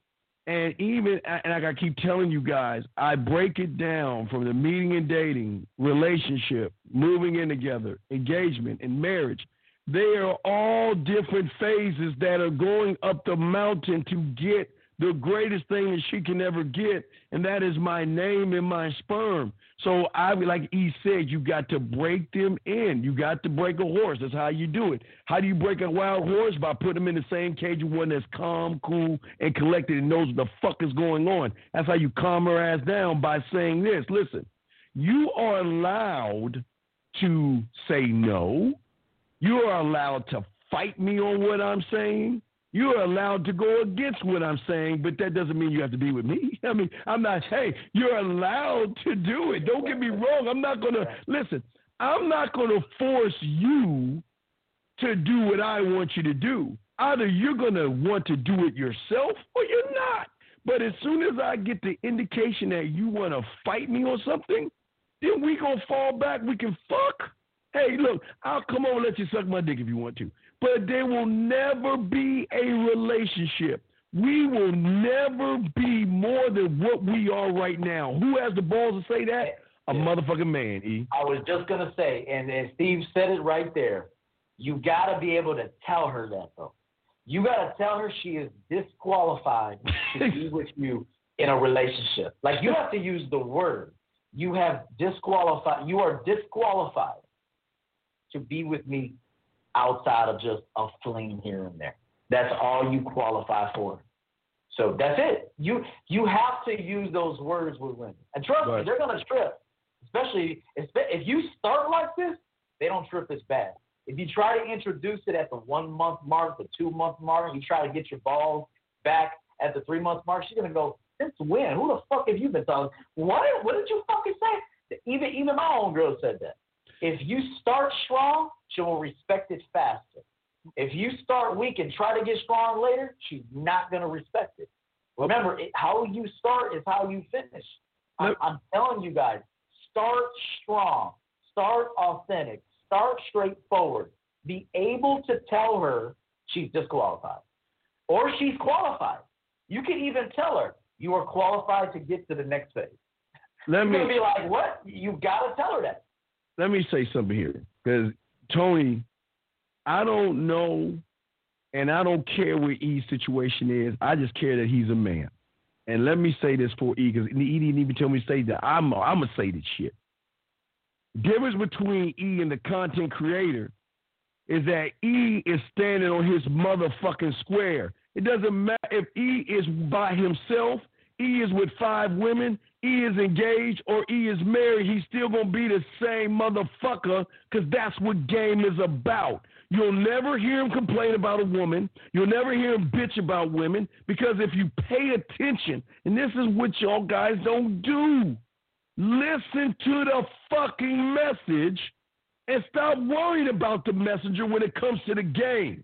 And even and like I keep telling you guys, I break it down from the meeting and dating, relationship, moving in together, engagement, and marriage. They are all different phases that are going up the mountain to get the greatest thing that she can ever get, and that is my name and my sperm. So I like E said, you got to break them in. You got to break a horse. That's how you do it. How do you break a wild horse? By putting them in the same cage with one that's calm, cool, and collected and knows what the fuck is going on. That's how you calm her ass down by saying this. Listen, you are allowed to say no. You are allowed to fight me on what I'm saying. You are allowed to go against what I'm saying, but that doesn't mean you have to be with me. I mean, I'm not, hey, you're allowed to do it. Don't get me wrong. I'm not going to, listen, I'm not going to force you to do what I want you to do. Either you're going to want to do it yourself or you're not. But as soon as I get the indication that you want to fight me on something, then we going to fall back. We can fuck. Hey, look, I'll come over and let you suck my dick if you want to but there will never be a relationship. We will never be more than what we are right now. Who has the balls to say that? A motherfucking man, E. I was just gonna say, and, and Steve said it right there. You gotta be able to tell her that though. You gotta tell her she is disqualified to be with you in a relationship. Like you have to use the word. You have disqualified. You are disqualified to be with me outside of just a fling here and there. That's all you qualify for. So that's it. You you have to use those words with women, and trust Right. me, they're gonna trip. Especially espe- if you start like this, they don't trip as bad. If you try to introduce it at the one month mark, the two month mark, you try to get your balls back at the three month mark, she's gonna go, "Since when? Who the fuck have you been talking? What? What did you fucking say?" Even even my own girl said that. If you start strong, she will respect it faster. If you start weak and try to get strong later, she's not going to respect it. Remember, it, how you start is how you finish. I'm, I'm telling you guys, start strong, start authentic, start straightforward. Be able to tell her she's disqualified or she's qualified. You can even tell her you are qualified to get to the next phase. Let You're me be like, what? You've got to tell her that. Let me say something here because Tony, I don't know, and I don't care what E's situation is. I just care that he's a man. And let me say this for E because E didn't even tell me to say that. I'm I'm gonna say this shit. Difference between E and the content creator is that E is standing on his motherfucking square. It doesn't matter if E is by himself, E is with five women, E is engaged, or he is married. He's still gonna be the same motherfucker because that's what game is about. You'll never hear him complain about a woman. You'll never hear him bitch about women because if you pay attention, and this is what y'all guys don't do, listen to the fucking message and stop worrying about the messenger when it comes to the game.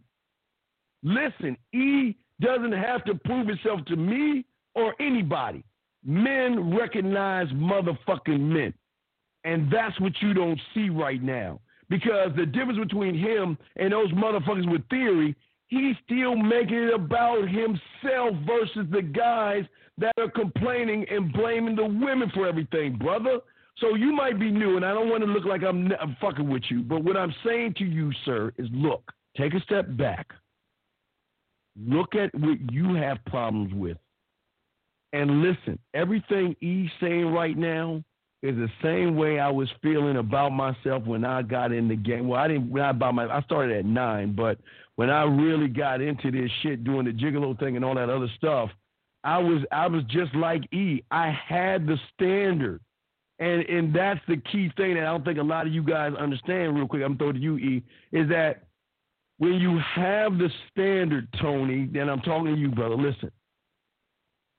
Listen, E doesn't have to prove itself to me or anybody. Men recognize motherfucking men. And that's what you don't see right now. Because the difference between him and those motherfuckers with theory, he's still making it about himself versus the guys that are complaining and blaming the women for everything, brother. So you might be new, and I don't want to look like I'm, I'm fucking with you. But what I'm saying to you, sir, is look, take a step back. Look at what you have problems with. And listen, everything he's saying right now is the same way I was feeling about myself when I got in the game. Well, I didn't my I started at nine, but when I really got into this shit doing the gigolo thing and all that other stuff, I was I was just like E. I had the standard. And and that's the key thing that I don't think a lot of you guys understand real quick. I'm throwing to you, E, is that when you have the standard, Tony, then I'm talking to you, brother. Listen.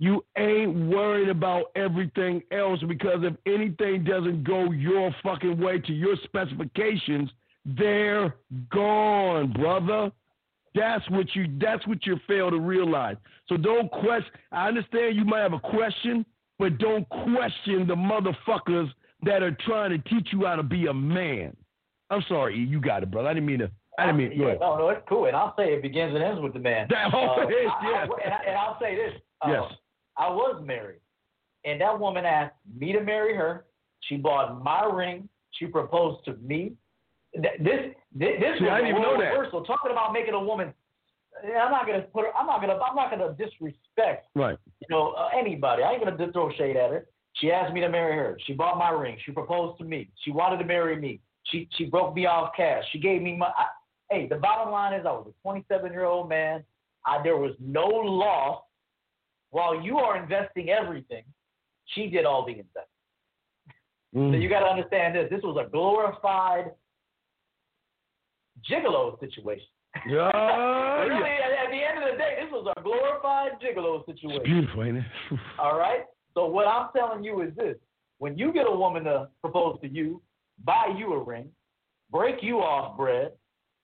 You ain't worried about everything else because if anything doesn't go your fucking way to your specifications, they're gone, brother. That's what you that's what you fail to realize. So don't question I understand you might have a question, but don't question the motherfuckers that are trying to teach you how to be a man. I'm sorry, E, you got it, brother. I didn't mean to I didn't mean yeah. No, no, it's cool. And I'll say it begins and ends with the man. That always, I- yeah. I- and, I, and I'll say this. Uh, Yes. I was married, and that woman asked me to marry her. She bought my ring. She proposed to me. This this, this See, was I didn't a even know that. reversal. Talking about making a woman. I'm not gonna put her. I'm not gonna. I'm not gonna disrespect Right. you know, uh, anybody. I ain't gonna throw shade at her. She asked me to marry her. She bought my ring. She proposed to me. She wanted to marry me. She she broke me off cash. She gave me my. I, hey, the bottom line is I was a 27 year old man. I, there was no loss. While you are investing everything, she did all the investing. So Mm. you got to understand this. This was a glorified gigolo situation. Yeah, really, at, at the end of the day, this was a glorified gigolo It's situation. beautiful, ain't it? All right. So what I'm telling you is this: when you get a woman to propose to you, buy you a ring, break you off bread,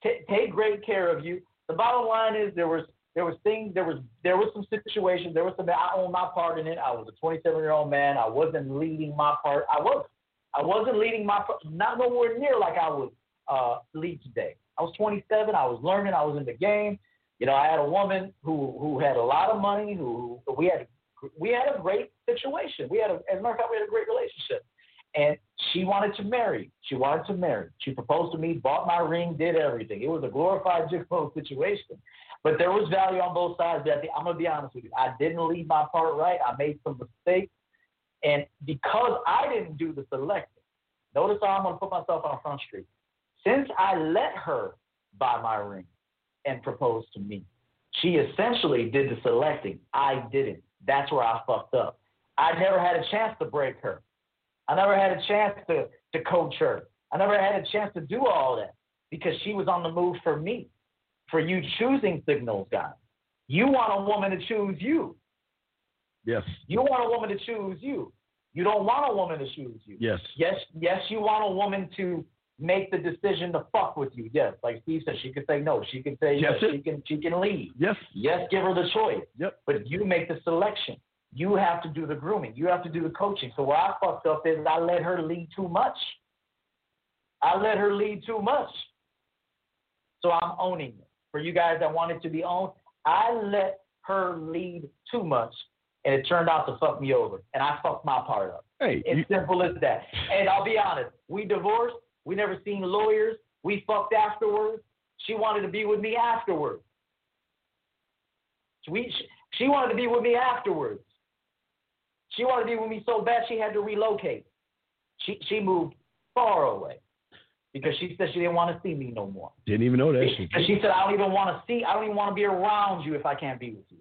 t- take great care of you. The bottom line is there was there was things there was there was some situations there was some I owned my part in it. I was a 27 year old man. I wasn't leading my part. I was I wasn't leading my. Not nowhere near like I would uh, lead today. I was 27. I was learning. I was in the game. You know, I had a woman who who had a lot of money. Who we had we had a great situation. We had a, as a matter of fact, we had a great relationship. And she wanted to marry. She wanted to marry. She proposed to me, bought my ring, did everything. It was a glorified gigolo situation. But there was value on both sides. I'm gonna be honest with you. I didn't lead my part right. I made some mistakes, and because I didn't do the selecting, notice how I'm gonna put myself on front street. Since I let her buy my ring and propose to me, she essentially did the selecting. I didn't. That's where I fucked up. I never had a chance to break her. I never had a chance to, to coach her. I never had a chance to do all that because she was on the move for me, for you choosing signals, guys. You want a woman to choose you. Yes. You want a woman to choose you. You don't want a woman to choose you. Yes. Yes, yes, you want a woman to make the decision to fuck with you. Yes, like Steve said, she can say no. She can say yes. Yes, She can she can leave. Yes. Yes, give her the choice. Yep. But you make the selection. You have to do the grooming. You have to do the coaching. So what I fucked up is I let her lead too much. I let her lead too much. So I'm owning it. For you guys that wanted to be owned, I let her lead too much, and it turned out to fuck me over, and I fucked my part up. Hey, It's you- simple as that. And I'll be honest, we divorced. We never seen lawyers. We fucked afterwards. She wanted to be with me afterwards. We, she wanted to be with me afterwards. She wanted to be with me so bad she had to relocate. She she moved far away because she said she didn't want to see me no more. didn't even know that shit. She said, I don't even want to see, I don't even want to be around you if I can't be with you.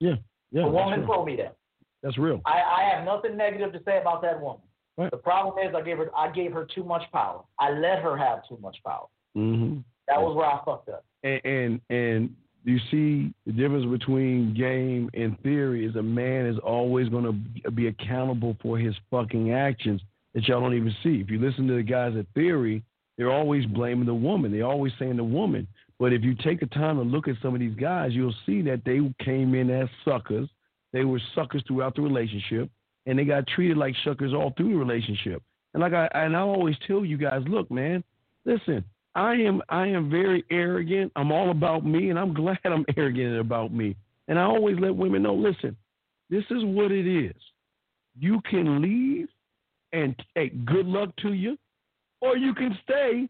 Yeah. Yeah. the woman real. told me that. That's real. I, I have nothing negative to say about that woman. Right. The problem is I gave her I gave her too much power. I let her have too much power. Mm-hmm. That was where I fucked up. And, and and you see the difference between game and theory is a man is always going to be accountable for his fucking actions that y'all don't even see. If you listen to the guys at theory, they're always blaming the woman. They're always saying the woman. But if you take the time to look at some of these guys, you'll see that they came in as suckers. They were suckers throughout the relationship, and they got treated like suckers all through the relationship. And like I and I always tell you guys, look, man, listen, I am I am very arrogant. I'm all about me, and I'm glad I'm arrogant about me. And I always let women know, listen, this is what it is. You can leave and hey, good luck to you, or you can stay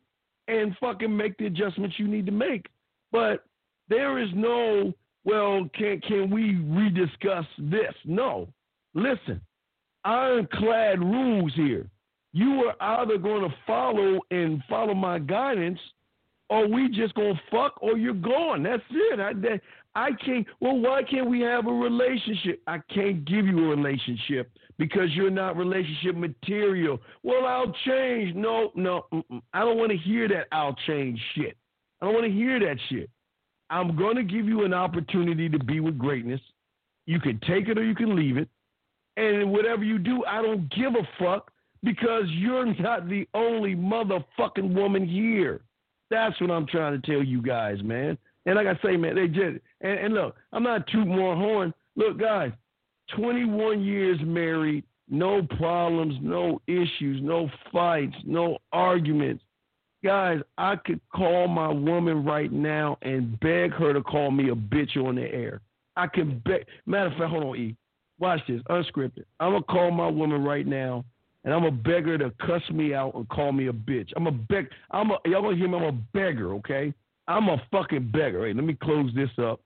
and fucking make the adjustments you need to make. But there is no, well, can can we rediscuss this? No. Listen, ironclad rules here. You are either going to follow and follow my guidance, or we just gonna fuck, or you're gone. That's it. I, that, I can't. Well, why can't we have a relationship? I can't give you a relationship because you're not relationship material. Well, I'll change. No, no. I don't want to hear that. I'll change shit. I don't want to hear that shit. I'm going to give you an opportunity to be with greatness. You can take it or you can leave it. And whatever you do, I don't give a fuck because you're not the only motherfucking woman here. That's what I'm trying to tell you guys, man. And like I say, man, they just and, and look, I'm not too more horn. Look, guys, 21 years married, no problems, no issues, no fights, no arguments. Guys, I could call my woman right now and beg her to call me a bitch on the air. I can beg. Matter of fact, hold on, E. Watch this, unscripted. I'm gonna call my woman right now, and I'm gonna beg her to cuss me out and call me a bitch. I'm a beg. I'm a y'all gonna hear me. I'm a beggar, okay? I'm a fucking beggar. Hey, let me close this up.